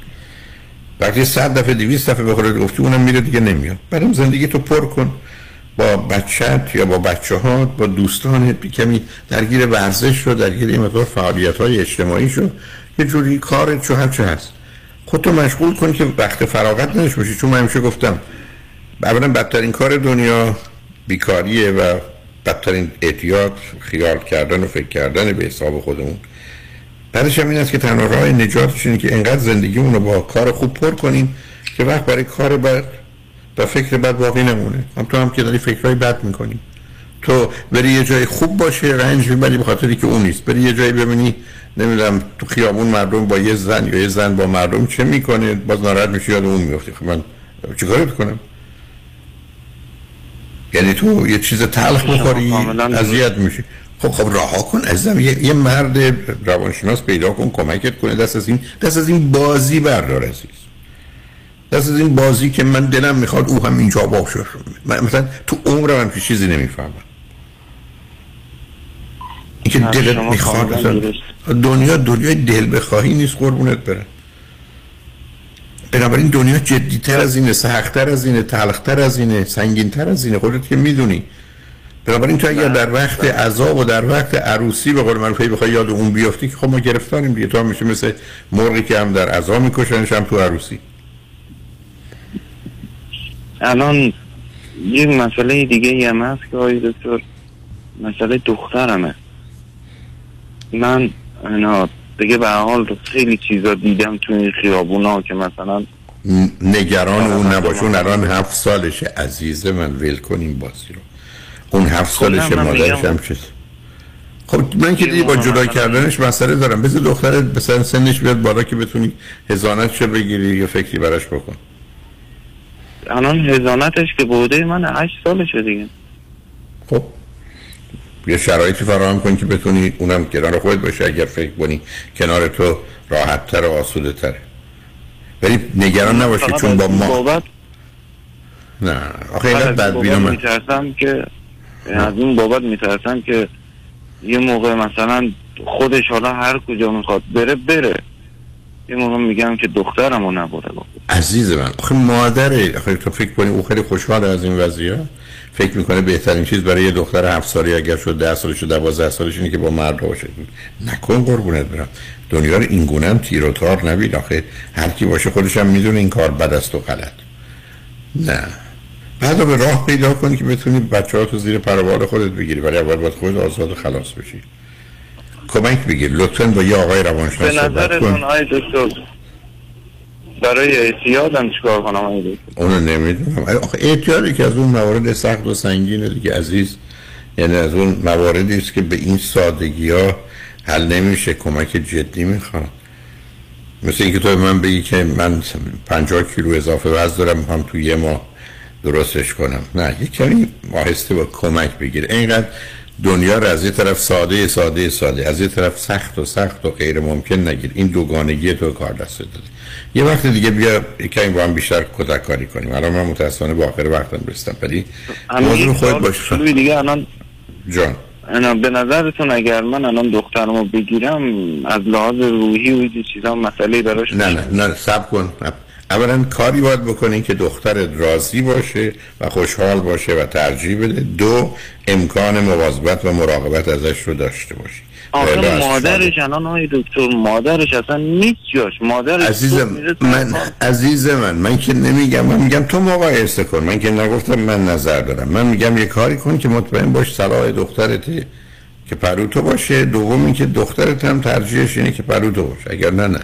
وقتی صد دفعه دویست دفعه بخورد گفتی اونم میره دیگه نمیاد. بعدم زندگی تو پر کن. با بچت یا با بچه ها با دوستانت. کمی درگیر ورزش شد درگیر این مقدار فعالیت های اجتماعی شد یه جوری چو هرچه هست. خودتو مشغول کن که وقت فراغت نداشته باشی. چون من همیشه گفتم اولا بدترین کار دنیا بیکاریه و بدترین اعتیاد خیال کردن و فکر کردن به حساب خودمون. بعدش هم این است که تنها راه نجاتش اینه که انقدر زندگیمون رو با کار خوب پر کنیم که وقت برای کار بد و فکر بد باقی نمونه. هم تو هم که داری فکرهای بد می‌کنی. تو بری یه جای خوب باشه رنج می‌بری به خاطری که اون نیست. بری یه جایی ببینی نمی‌دونم تو خیابون مردم با یه زن یا یه زن با مردم چه می‌کنه؟ باز ناراحت میشه یاد اون میفتی خب من چیکار کنم؟ یعنی تو یه چیز تلخ بخوری اذیت میشی. خب خب رها کن ازم. یه, یه مرد روانشناس پیدا کن کمکت کنه. دست از این دست از این بازی بردار عزیز. دست از این بازی که من دلم می‌خواد او هم اینجا باشه. من مثلا تو عمرم هم چیزی نمی‌فهمم. اینکه دلت می‌خواد دنیا دنیای دل بخواهی نیست قربونت بره بنابراین دنیا جدیتر از اینه سختتر از اینه تلختر از اینه سنگینتر از اینه. خودت که می‌دونی. بنابراین تو اگر در وقت عذاب و در وقت عروسی به قول معروف بخوای یاد اون بیافتی که خب ما گرفتاریم دیگه. تو هم میشه مثل مرغی که هم در عذاب میکشنش هم تو عروسی. الان یه مسئله دیگه هم هست که آقای دکتر مسئله دخترمه. من اینا دیگه به حال خیلی چیزا دیدم تو این خیابونا که مثلا نگران اون نباشون الان هفت سالشه. عزیز من ول کنیم بازی رو. اون هفت سالشه مادرش هم چیز خب من که دیگه با جدا کردنش مسئله دارم. بذار دخترت بسن سنش بیاد بالا که بتونی هزانت چه بگیری یا فکری براش بکن. الان هزانتش که بوده من هشت سالشه دیگه. خب یه شرایطی فراهم کن که بتونی اونم کنار خودت باشه اگر فکر کنی کنار تو راحت تر و آسوده تره ولی نگران نباشی چون با ما بابت... نه آخه اینقدر بدبینم من. میترسم که از این بابت میترسم که یه موقع مثلا خودش حالا هر کجا می‌خواد بره بره. یه موقع میگم که دخترم رو نبره. عزیز من آخه مادره. آخه تو فکر کنی او خیلی خوشحال از این وضعیت فکر می‌کنه بهترین چیز برای یه دختر هفت سالی اگر شد ده سالش و دوازده سالش اینه که با مرد باشه نکن قربونت برم. دنیا رو این گونه هم تیر و تار نبید آخه هر کی باشه خودش هم می‌دونه این کار بد است و غلط. نه. بعد به راه پیدا کنی که بتونی بچه ها تو زیر پروال خودت بگیری ولی اول باید خودت آزاد و خلاص بشی. کمک بگیر. لطفا با یه آقای روانشناس به صحبت کن. برای اعتیادم چیکار کنم اونو نمی‌دونم. آخه اعتیادی که از اون موارد سخت و سنگینه دیگه عزیز. یعنی از اون مواردی است که به این سادگی ها حل نمیشه. کمک جدی می‌خواد. مثل اینکه تو من بگی که من 50 کیلو اضافه وزن دارم هم تو یه ماه درستش کنم. نه یک کمی آهسته با کمک بگیر اینقدر دنیا رو از یه طرف ساده ساده ساده از یه طرف سخت و سخت و غیر ممکن نگیر. این دوگانگی تو کار دست داده. یه وقت دیگه بیا کمی با هم بیشتر کتک کاری کنیم. الان من متاسفانه با آخر وقتم رسیدم ولی موضوع خود باش خیلی دیگه الان جان. انا به نظرتون اگر من الان دخترمو بگیرم از لحاظ روحی و این چیزا مسئله براش نه نه نه سب کن. اولا کاری باید بکنین که دخترت راضی باشه و خوشحال باشه و ترجیح بده. دو امکان مواظبت و مراقبت ازش رو داشته باشی. آخه مادرش الان آقای دکتر مادرش اصلا نیست جاش. مادرش عزیزم من. عزیز من من که نمیگم من میگم تو مقایسه کن. من که نگفتم من نظر دارم. من میگم یه کاری کن که مطمئن باش صلاح دخترته که پهلو تو باشه. دوم اینکه دخترت هم ترجیحش اینه که پهلو تو باشه اگر نه نه.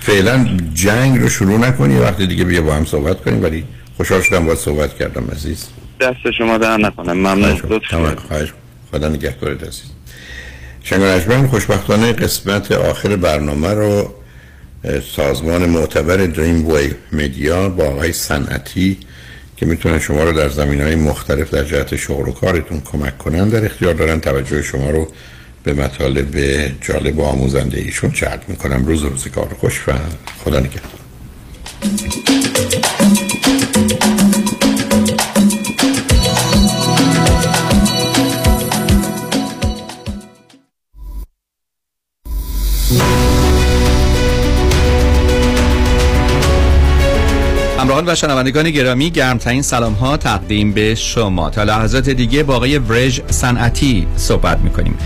فعلا جنگ رو شروع نکنی. وقتی دیگه بیا با هم صحبت کنیم ولی خوشحال شدم باید صحبت کردم عزیز. دست شما در نکنه. ممنون. خواهش خدا نگهدارت عزیز. شنگ خوشبختانه قسمت آخر برنامه رو سازمان معتبر دریم وی میدیا با آقای صنعتی که می‌تونن شما رو در زمین های مختلف در جهت شغل و کارتون کمک کنن در اختیار دارن توجه شما رو به مطالب جالب و آموزنده ایشون جلب می‌کنم. روز روزگار خوش و خدا نگهدار. همراهان و شنوندگان گرامی گرمترین سلام ها تقدیم به شما. تا لحظات دیگه با آقای ورژ صنعتی صحبت می‌کنیم.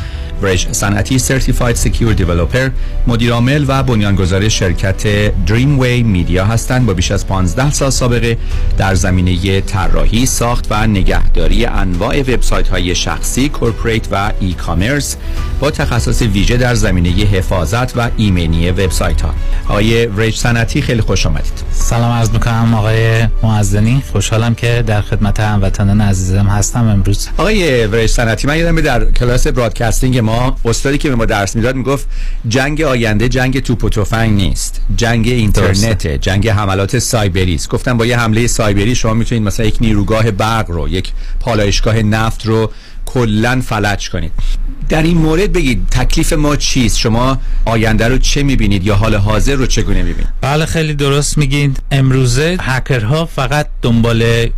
ورژ صنعتی certified secure developer مدیر عامل و بنیانگذار شرکت Dream Way Media هستند. با بیش از 15 سال سابقه در زمینه طراحی ساخت و نگهداری انواع وبسایت های شخصی corporate و e-commerce با تخصص ویژه در زمینه حفاظت و ایمنی وبسایت ها آقای ورژ صنعتی خیلی خوش آمدید. سلام عرض می‌کنم آقای معزنی. خوشحالم که در خدمت هموطنان عزیزم هستم امروز. آقای ورژ صنعتی من یادم در کلاس برادکاستینگ ما استادی که به ما درس می‌داد می‌گفت جنگ آینده جنگ توپ و تفنگ نیست. جنگ اینترنت جنگ حملات سایبری است گفتم با یه حمله سایبری شما می‌تونید مثلا یک نیروگاه برق رو یک پالایشگاه نفت رو کلا فلج کنید. در این مورد بگید تکلیف ما چیست؟ شما آینده رو چه می‌بینید یا حال حاضر رو چگونه می‌بینید؟ بله خیلی درست میگید. امروزه هکرها فقط دنبال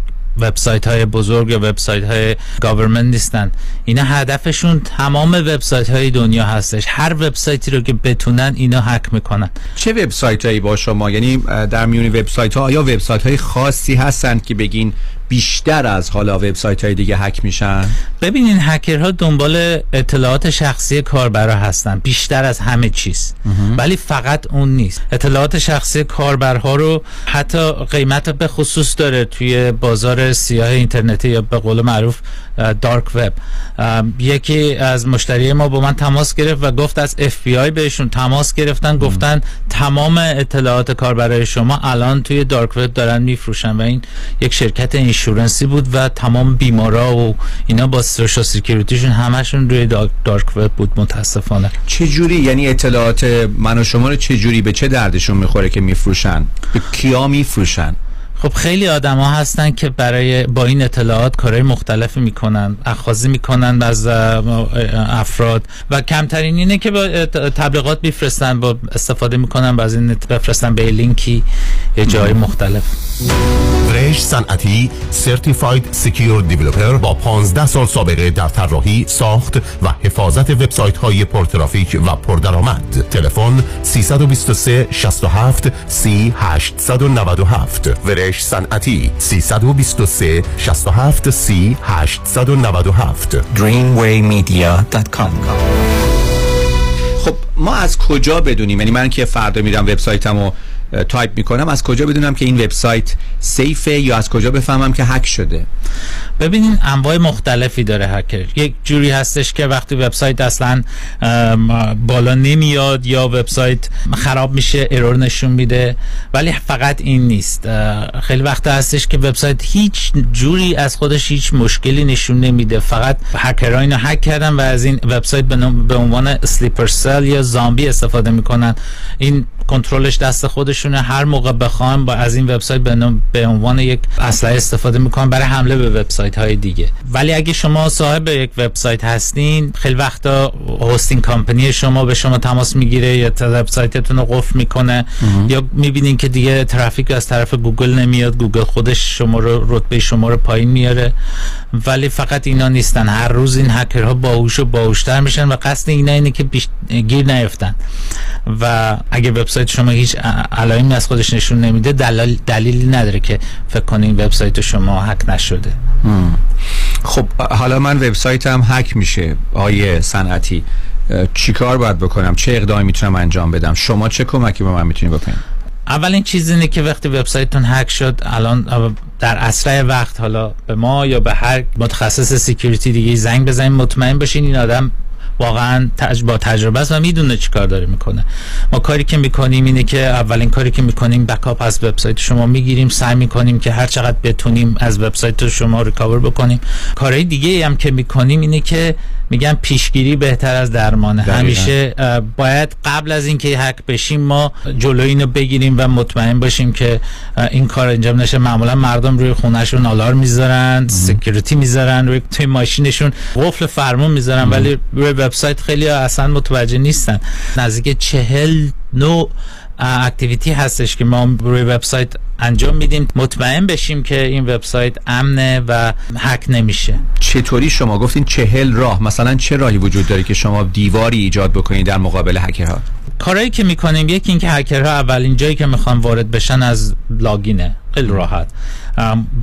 وبسایت های بزرگ وبسایت های گاورمنت نیستن. اینا هدفشون تمام وبسایت های دنیا هستش. هر وبسایتی رو که بتونن اینا هک می‌کنن. چه وبسایت هایی با شما؟ یعنی در میون وبسایت ها آیا وبسایت های خاصی هستند که بگین بیشتر از حالا وبسایت های دیگه هک میشن؟ ببینین هکرها دنبال اطلاعات شخصی کاربرا هستن بیشتر از همه چیز. ولی فقط اون نیست. اطلاعات شخصی کاربرها رو حتی قیمت به خصوص داره توی بازار سیاه اینترنتی یا به قول معروف dark web یکی از مشتری ما با من تماس گرفت و گفت از اف بی آی بهشون تماس گرفتن گفتن تمام اطلاعات کاربرای شما الان توی dark web دارن میفروشن و این یک شرکت insurance ی بود و تمام بیمارا و اینا با social security شون همشون روی dark dark web بود متاسفانه. چه جوری یعنی اطلاعات من و شما رو چه جوری به چه دردشون می‌خوره که میفروشن؟ به کیا میفروشن؟ خب خیلی آدما هستن که برای با این اطلاعات کارهای مختلفی می‌کنن اخاذی می‌کنن از افراد. و کمترین اینه که با تبلیغات میفرستن با استفاده می‌کنن از این بفرستن به لینکی. یه جای مختلف. رش صنعتی certified secure developer با 15 سال سابقه در طراحی ساخت و حفاظت وبسایت های پرترافیک و پردرآمد. تلفن 323 67 30 897 ورش صنعتی 323 67 30 897 dreamwaymedia.com خب ما از کجا بدونیم؟ یعنی من که فردا میرم وبسایتمو تایپ می‌کنم. از کجا بدونم که این وبسایت safe ه یا از کجا بفهمم که هک شده؟ ببینین انواع مختلفی داره هکر. یک جوری هستش که وقتی وبسایت اصلا بالا نمیاد یا وبسایت خراب میشه error نشون میده ولی فقط این نیست. خیلی وقت هستش که وبسایت هیچ جوری از خودش هیچ مشکلی نشون نمیده. فقط هکرها اینو هک کردن و از این وبسایت به عنوان sleeper cell یا زامبی استفاده می‌کنن. این کنترلش دست خودشونه. هر موقع بخوان با از این وبسایت به عنوان یک اسلحه استفاده می‌کنن برای حمله به وبسایت های دیگه. ولی اگه شما صاحب یک وبسایت هستین خیلی وقتا hosting company شما به شما تماس می‌گیره یا وبسایتتون رو قفل می‌کنه. یا می‌بینین که دیگه ترافیک از طرف گوگل نمیاد گوگل خودش شما رو رتبه شما رو پایین میاره. ولی فقط اینا نیستن. هر روز این هکرها باهوش و باهوشتر میشن و قصد اینا اینه که بیش... گیر نیفتن و اگه وبسایت شما هیچ علائمی از خودش نشون نمیده دلال... دلیلی نداره که فکر کنین وبسایت شما هک نشده. خب حالا من وبسایتم هک میشه آیه صنعتی. چیکار باید بکنم؟ چه اقدامی می‌تونم انجام بدم؟ شما چه کمکی به من می‌تونید بکنید اولین چیز اینه که وقتی وبسایتتون هک شد الان در اسرع وقت حالا به ما یا به هر متخصص سکیوریتی دیگه زنگ بزنید مطمئن بشین این آدم واقعا تج... با تجربه است و می‌دونه چی کار داره می‌کنه. ما کاری که می‌کنیم اینه که اولین کاری که می‌کنیم backup از وبسایت شما می‌گیریم سعی می‌کنیم که هر چقدر بتونیم از وبسایت شما recover بکنیم. کارهای دیگه هم که می‌کنیم اینه که میگن پیشگیری بهتر از درمانه. دقیقاً. همیشه باید قبل از اینکه هک بشیم ما جلوی اینو بگیریم و مطمئن باشیم که این کار انجام نشه. معمولا مردم روی خونهشون آلارم می‌ذارن security می‌ذارن روی توی ماشینشون قفل فرمون می‌ذارن ولی روی وبسایت خیلی اصلا متوجه نیستن. نزدیک چهل نوع اه، اکتیویتی هستش که ما روی وبسایت انجام میدیم. مطمئن بشیم که این وبسایت امنه و هک نمیشه. چطوری شما گفتین چهل راه؟ مثلا چه راهی وجود داره که شما دیواری ایجاد بکنید در مقابل هکرها؟ کارهایی که می‌کنیم یکی اینکه هکرها اولین جایی که می‌خوان وارد بشن از لاگینه. خیلی راحت.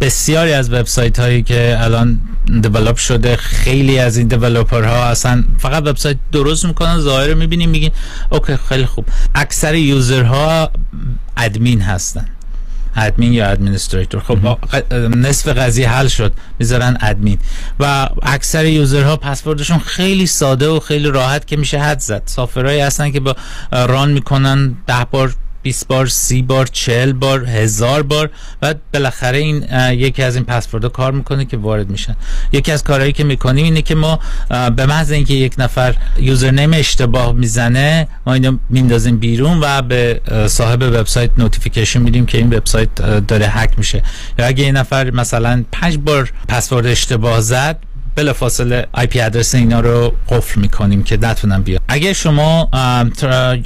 بسیاری از وبسایت هایی که الان دیولپ شده خیلی از این دیولپرها اصلا فقط وبسایت درست می‌کنن ظاهر رو می‌بینیم میگین okay خیلی خوب. اکثر user ها admin هستن. ادمین یا administrator خب نصف قضیه حل شد. می‌ذارن ادمین و اکثر user ها password شون خیلی ساده و خیلی راحت که میشه حدس زد. software هایی هستن که با run می‌کنن ده بار 20 بار 30 بار 40 بار هزار بار و بالاخره این یکی از این پسوردها کار می‌کنه که وارد میشن یکی از کارهایی که می‌کنیم اینه که ما به محض اینکه یک نفر username اشتباه می‌زنه ما اینو میندازیم بیرون و به صاحب وبسایت notification میدیم که این وبسایت داره هک میشه. یا اگه این نفر مثلا پنج بار پسورد اشتباه زد بلا فاصله IP address اینا رو قفل می‌کنیم که نتونن بیاد اگه شما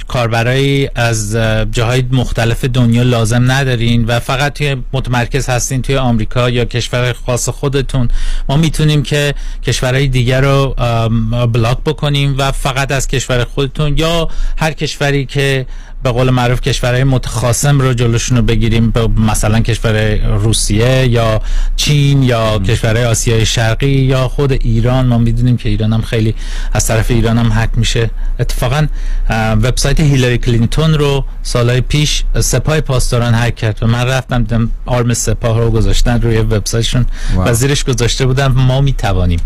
کاربرایی از اه، جاهای مختلف دنیا لازم ندارین و فقط توی متمرکز هستین توی آمریکا یا کشور خاص خودتون ما می‌تونیم که کشورهای دیگر رو بلاک بکنیم و فقط از کشور خودتون یا هر کشوری که به قول معروف کشورهای متخاصم رو جلوشون رو بگیریم به مثلا کشور روسیه یا چین یا کشورهای آسیای شرقی یا خود ایران. ما می‌دونیم که ایران هم خیلی از طرف ایران هم هک میشه. اتفاقا وبسایت هیلاری کلینتون رو سالهای پیش سپاه پاسداران هک کرد و من رفتم دیدم آرم سپاه رو گذاشتن روی وبسایتشون. و زیرش گذاشته بودن. ما می‌توانیم.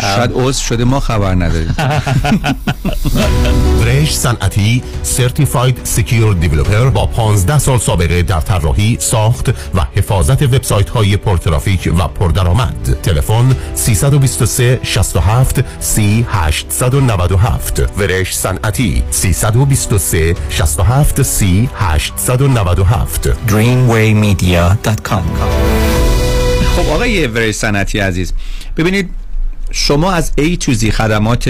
شاید عضو شده ما خبر نداریم. برش صنعتی سرتیفاید سکیور دیولپر با 15 سال سابقه در طراحی ساخت و حفاظت وبسایت های پرترافیک و پردرآمد. تلفن 323 67 30 897 ورش صنعتی 323 67 30 897 dreamwaymedia.com خب آقای وری صنعتی عزیز ببینید شما از A to Z خدمات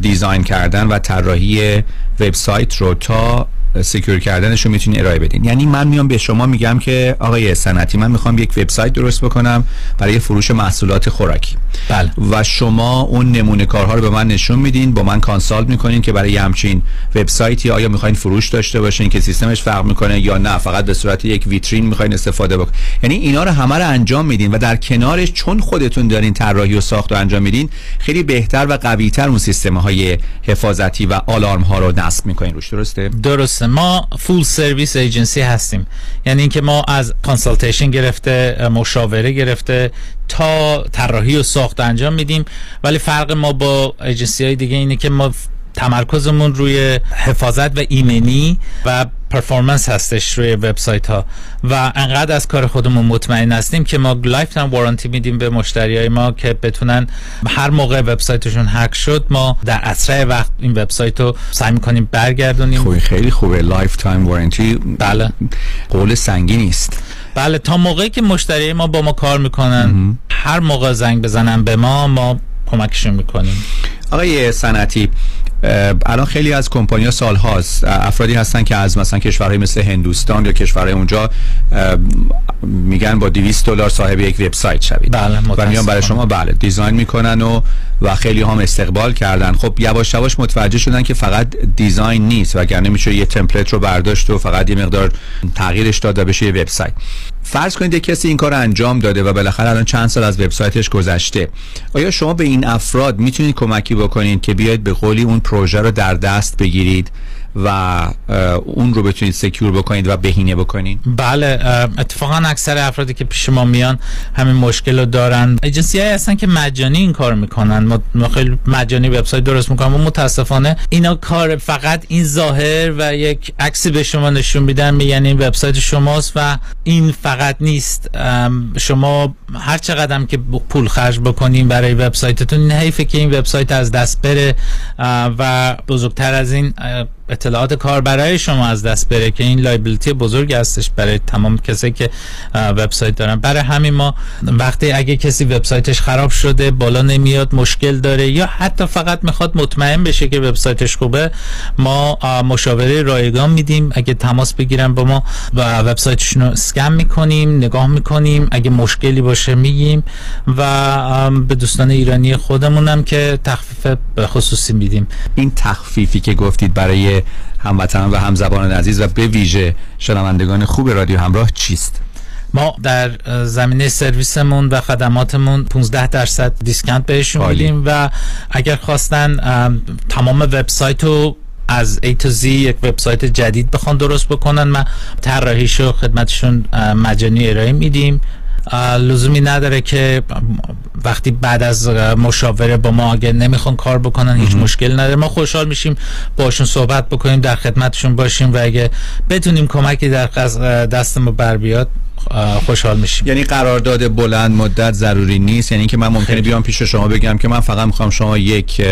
دیزاین کردن و طراحی وبسایت رو تا سکیور کردنش رو می‌تونید ارائه بدین. یعنی من میام به شما میگم که آقای صنعتی من می‌خوام یک وبسایت درست بکنم برای فروش محصولات خوراکی. بله. و شما اون نمونه کارها رو به من نشون میدین با من کانسالت می‌کنین که برای همچین وبسایتی آیا می‌خواین فروش داشته باشین که سیستمش فرق می‌کنه یا نه. فقط به صورت یک ویترین می‌خواین استفاده بکنین یعنی اینا رو همه رو انجام میدین و در کنارش چون خودتون دارین طراحی و ساخت و انجام میدین خیلی بهتر و قویتر اون سیستم های حفاظتی و آلارم ها رو نصب می‌کنین. روش درسته؟ درسته. درسته ما full service agency هستیم. یعنی اینکه ما از consultation گرفته مشاوره گرفته تا طراحی و ساخت انجام میدیم. ولی فرق ما با ایجنسی های دیگه اینه که ما تمرکزمون روی حفاظت و ایمنی و performance هستش روی وبسایت ها و انقدر از کار خودمون مطمئن هستیم که ما lifetime warranty میدیم به مشتری های ما که بتونن هر موقع وبسایتشون هک شد ما در اسرع وقت این وبسایت رو سعی می‌کنیم برگردونیم. خوبی خیلی خوبه. lifetime warranty بله. قول سنگینی است بله تا موقعی که مشتری ما با ما کار می‌کنن هر موقع زنگ بزنن به ما ما کمکشون می‌کنیم. آقای سنتی الان خیلی از کمپانیا سال هاست افرادی هستن که از مثلا کشورهای مثل هندوستان یا کشورهای اونجا میگن با 200 دلار صاحب یک وبسایت شوید. بله و میان برای شما بله دیزاین می‌کنن و و خیلی هم استقبال کردن. خب یواش یواش متوجه شدن که فقط دیزاین نیست وگرنه میشه یه تمپلیت رو برداشت و فقط یه مقدار تغییرش داد و بشه یه وبسایت. فرض کنید کسی این کار انجام داده و بالاخره الان چند سال از وبسایتش گذشته. آیا شما به این افراد می‌تونید کمکی بکنید که بیاید به قولی اون پروژه رو در دست بگیرید؟ و اون رو بتونید سکیور بکنید و بهینه بکنید. بله اتفاقا اکثر افرادی که پیش ما میان همین مشکل رو دارن. ایجنسی های هستن که مجانی این کار می‌کنن. ما خیلی مجانی وبسایت درست می‌کنن و متاسفانه اینا کار فقط این ظاهر و یک عکسی به شما نشون میدن میگن این وبسایت شماست و این فقط نیست. شما هر چقدر که پول خرج بکنیم برای وبسایتتون حیفه که این وبسایت از دست بره. و بزرگتر از این اطلاعات کار برای شما از دست بره که این لایبیلیتی بزرگ هستش برای تمام کسی که وبسایت دارن. برای همین ما وقتی اگه کسی وبسایتش خراب شده بالا نمیاد مشکل داره یا حتی فقط می‌خواد مطمئن بشه که وبسایتش خوبه ما مشاوره رایگان میدیم. اگه تماس بگیرن با ما و وبسایتشون رو اسکن می‌کنیم نگاه می‌کنیم. اگه مشکلی باشه میگیم و به دوستان ایرانی خودمونم که تخفیف خصوصی میدیم. این تخفیفی که گفتید برای هموطنان و همزبانان عزیز و به ویژه شنوندگان خوب رادیو همراه چیست؟ ما در زمینه سرویسمون و خدماتمون 15 درصد دیسکانت بهشون میدیم و اگر خواستن تمام وبسایت رو از A تا Z یک وبسایت جدید بخوان درست بکنن ما طراحیشو خدمتشون مجانی ارائه میدیم. لزومی نداره که وقتی بعد از مشاوره با ما اگه نمی‌خوان کار بکنن هیچ مشکل نداره. ما خوشحال میشیم باشون صحبت بکنیم در خدمتشون باشیم و اگه بتونیم کمکی در دست ما بر بیاد خوشحال میشیم. یعنی قرارداد بلند مدت ضروری نیست؟ یعنی که من ممکنه بیام پیش شما بگم که من فقط می‌خوام شما یک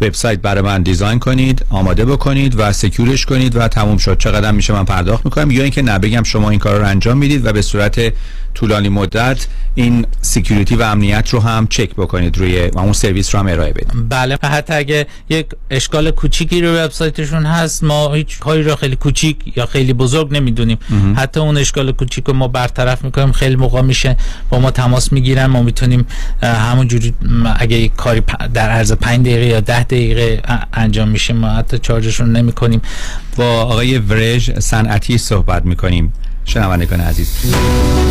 وبسایت برای من design کنید آماده بکنید و secure ش کنید و تموم شد. چقدر میشه من پرداخت می‌کنم؟ یا اینکه نه بگم شما این کار رو انجام می‌دید و به صورت طولانی مدت این security و امنیت رو هم چک بکنید روی و اون سرویس رو هم ارائه بدید. بله حتی اگه یک اشکال کوچیکی رو وبسایتشون هست ما هیچ کاری رو خیلی کوچیک یا خیلی بزرگ نمی‌دونیم. حتی اون اشکال کوچیک رو ما برطرف می‌کنیم خیلی موقع میشه با ما تماس می‌گیرن. ما می‌تونیم همونجوری اگه یک کاری در عرض 5 دقیقه یا 10 دقیقه انجام میشه ما حتی charge شون نمی‌کنیم. با آقای ورژ صنعتی صحبت می‌کنیم. شنوندگان عزیز.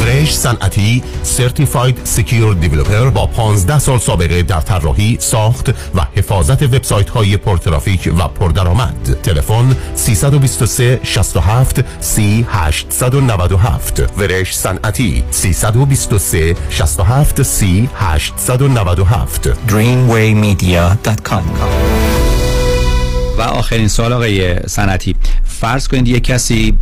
ورش صنعتی certified secure developer با 15 سال سابقه در طراحی ساخت و حفاظت وبسایت های پرترافیک و پردرآمد. تلفن 323 67 30 897 ورش صنعتی 323 67 30 897 dreamwaymedia.com و آخرین سوال آقای سنتی فرض کنید یه کسی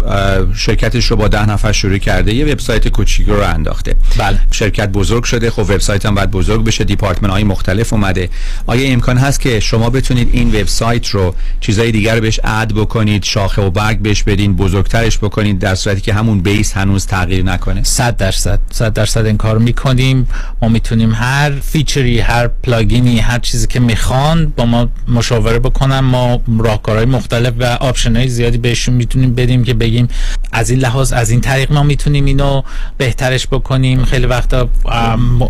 شرکتش رو با ده نفر شروع کرده یه وبسایت کوچیک رو انداخته. بله. شرکت بزرگ شده خب وبسایت هم باید بزرگ بشه دیپارتمنت های مختلف اومده. آیا امکان هست که شما بتونید این وبسایت رو چیزای دیگر رو بهش اد بکنید شاخه و برگ بهش بدین بزرگترش بکنید در صورتی که همون بیس هنوز تغییر نکنه؟ 100 درصد. 100 درصد این کار می‌کنیم. ما می‌تونیم هر feature ی هر plugin ی هر چیزی که می‌خوان با ما مشاوره بکنن. ما راهکارهای مختلف و option های زیادی بهشون می‌تونیم بدیم که بگیم از این لحاظ از این طریق ما می‌تونیم اینو بهترش بکنیم. خیلی وقتا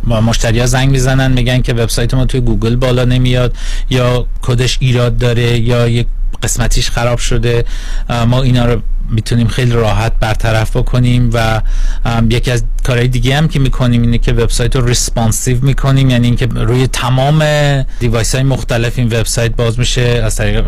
مشتری زنگ می‌زنن میگن که وبسایت ما توی گوگل بالا نمیاد یا کدش ایراد داره یا یک قسمتیش خراب شده. ما اینا رو می‌تونیم خیلی راحت برطرف بکنیم و یکی از کارهای دیگه هم که می‌کنیم اینه که وبسایت رو responsive می‌کنیم. یعنی اینکه روی تمام device های مختلف این وبسایت باز میشه از طریق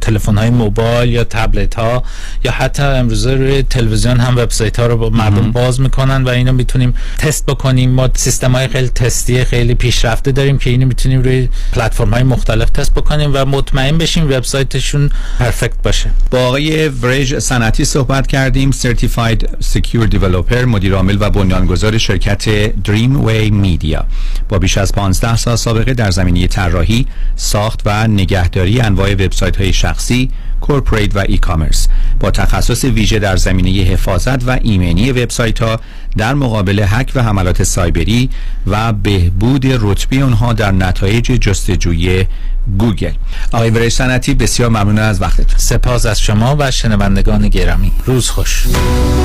تلفن های موبایل یا تبلت ها یا حتی امروزه روی تلویزیون هم وبسایت ها رو با مردم باز می‌کنن و اینو می‌تونیم تست بکنیم. ما سیستم های خیلی تستی خیلی پیشرفته داریم که اینو می‌تونیم روی پلتفرم های مختلف تست بکنیم و مطمئن بشیم وبسایتشون perfect باشه. با آقای ورج صنعتی صحبت کردیم. certified secure developer مدیر عامل و بنیانگذار شرکت Dream Way Media با بیش از 15 سال سابقه در زمینه طراحی ساخت و نگهداری انواع وبسایت های شخصی corporate و e-commerce با تخصص ویژه در زمینه حفاظت و ایمنی وبسایت ها در مقابل هک و حملات سایبری و بهبود رتبه آنها در نتایج جستجوی گوگل. آقای برای سنتی بسیار ممنون از وقتتون. سپاس از شما و شنوندگان گرامی. روز خوش.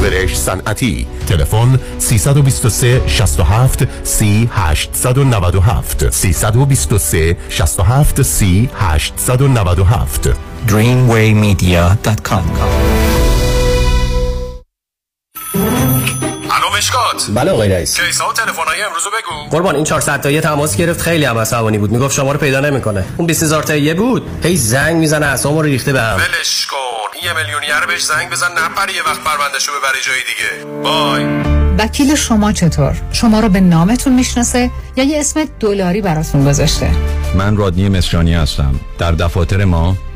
برش صنعتی. تلفن 323 67 سی 897 323 67 سی 897 dreamwaymedia.com الو مشکات بله آقای رئیس کیسا و تلفن‌های امروزو بگو قربان این 400 تایی تماس گرفت خیلی هم عصبانی بود می‌گفت شما رو پیدا نمی‌کنه اون 20000 تایی بود هی زنگ می‌زنه اعصابمو رو ریخته بهم ولش کن این یه میلیونیر بهش زنگ بزن بپره یه وقت پروندهشو ببری جای دیگه bye وکیل شما چطور؟ شما رو به نامتون می‌شناسه یا یه اسم دلاری براتون گذاشته؟ من رادنی مصریانی هستم در دفاتر ما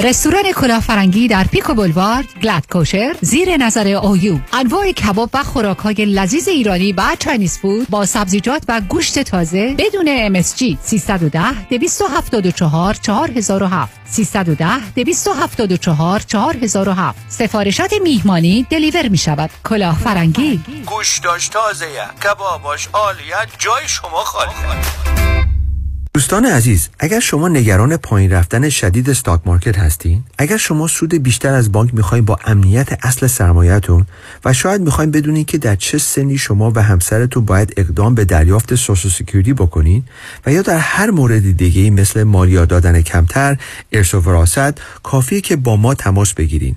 رستوران کلاه فرنگی در Pico Boulevard glatt kosher زیر نظر اویو انواع کباب و خوراک های لذیذ ایرانی و Chinese food با سبزیجات و گوشت تازه بدون MSG 310 274 4007 310 274 4007 سفارشات میهمانی deliver می شود کلاه فرنگی گوشتاش تازه کباباش عالیه جای شما خالی دوستان عزیز اگر شما نگران پایین رفتن شدید stock market هستین اگر شما سود بیشتر از بانک می‌خواین با امنیت اصل سرمایهتون و شاید می‌خواین بدونین که در چه سنی شما و همسرتون باید اقدام به دریافت Social Security بکنین و یا در هر مورد دیگه مثل مالیات دادن کمتر ارث و وراثت کافیه که با ما تماس بگیرین.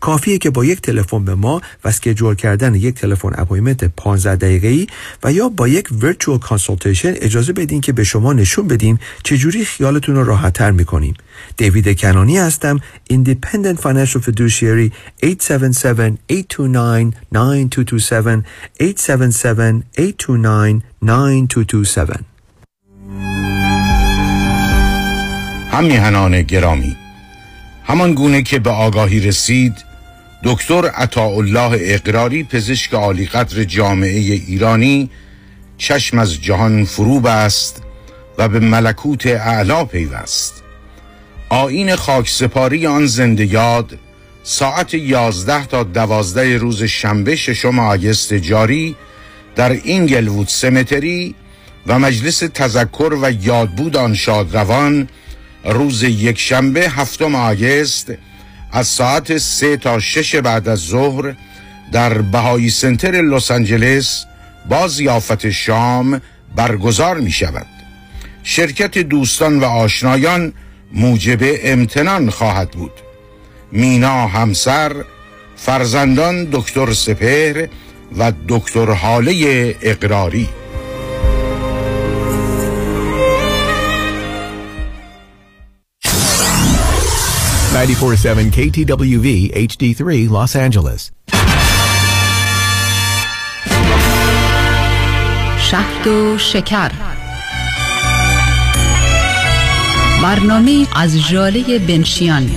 کافیه که با یک تلفن به ما و schedule کردن یک تلفن appointment 15 دقیقه‌ای و یا با یک virtual consultation اجازه بدین که به شما نشون بدیم چجوری خیالتون رو راحتتر می‌کنیم. دیوید کنانی هستم Independent Financial Fiduciary 877-829-9227 877-829-9227 هم میهنان گرامی همان گونه که به آگاهی رسید دکتر عطاالله اقراری پزشک عالی قدر جامعه ایرانی چشم از جهان فروب است و به ملکوت اعلا پیوست. آین خاک سپاری آن زنده یاد ساعت یازده تا دوازده روز شنبه ششم آگست جاری در اینگلوود سمتری و مجلس تذکر و یادبود آن شادروان روز یک شنبه هفتم آگست از ساعت سه تا شش بعد از ظهر در بهایی سنتر لس آنجلس با ضیافت شام برگزار می شود. شرکت دوستان و آشنایان موجب امتنان خواهد بود. مینا همسر فرزندان دکتر سپهر و دکتر حاله اقراری. 94.7 KTWV HD3 Los Angeles. شهد و شکر برنامه از جاله بنشیان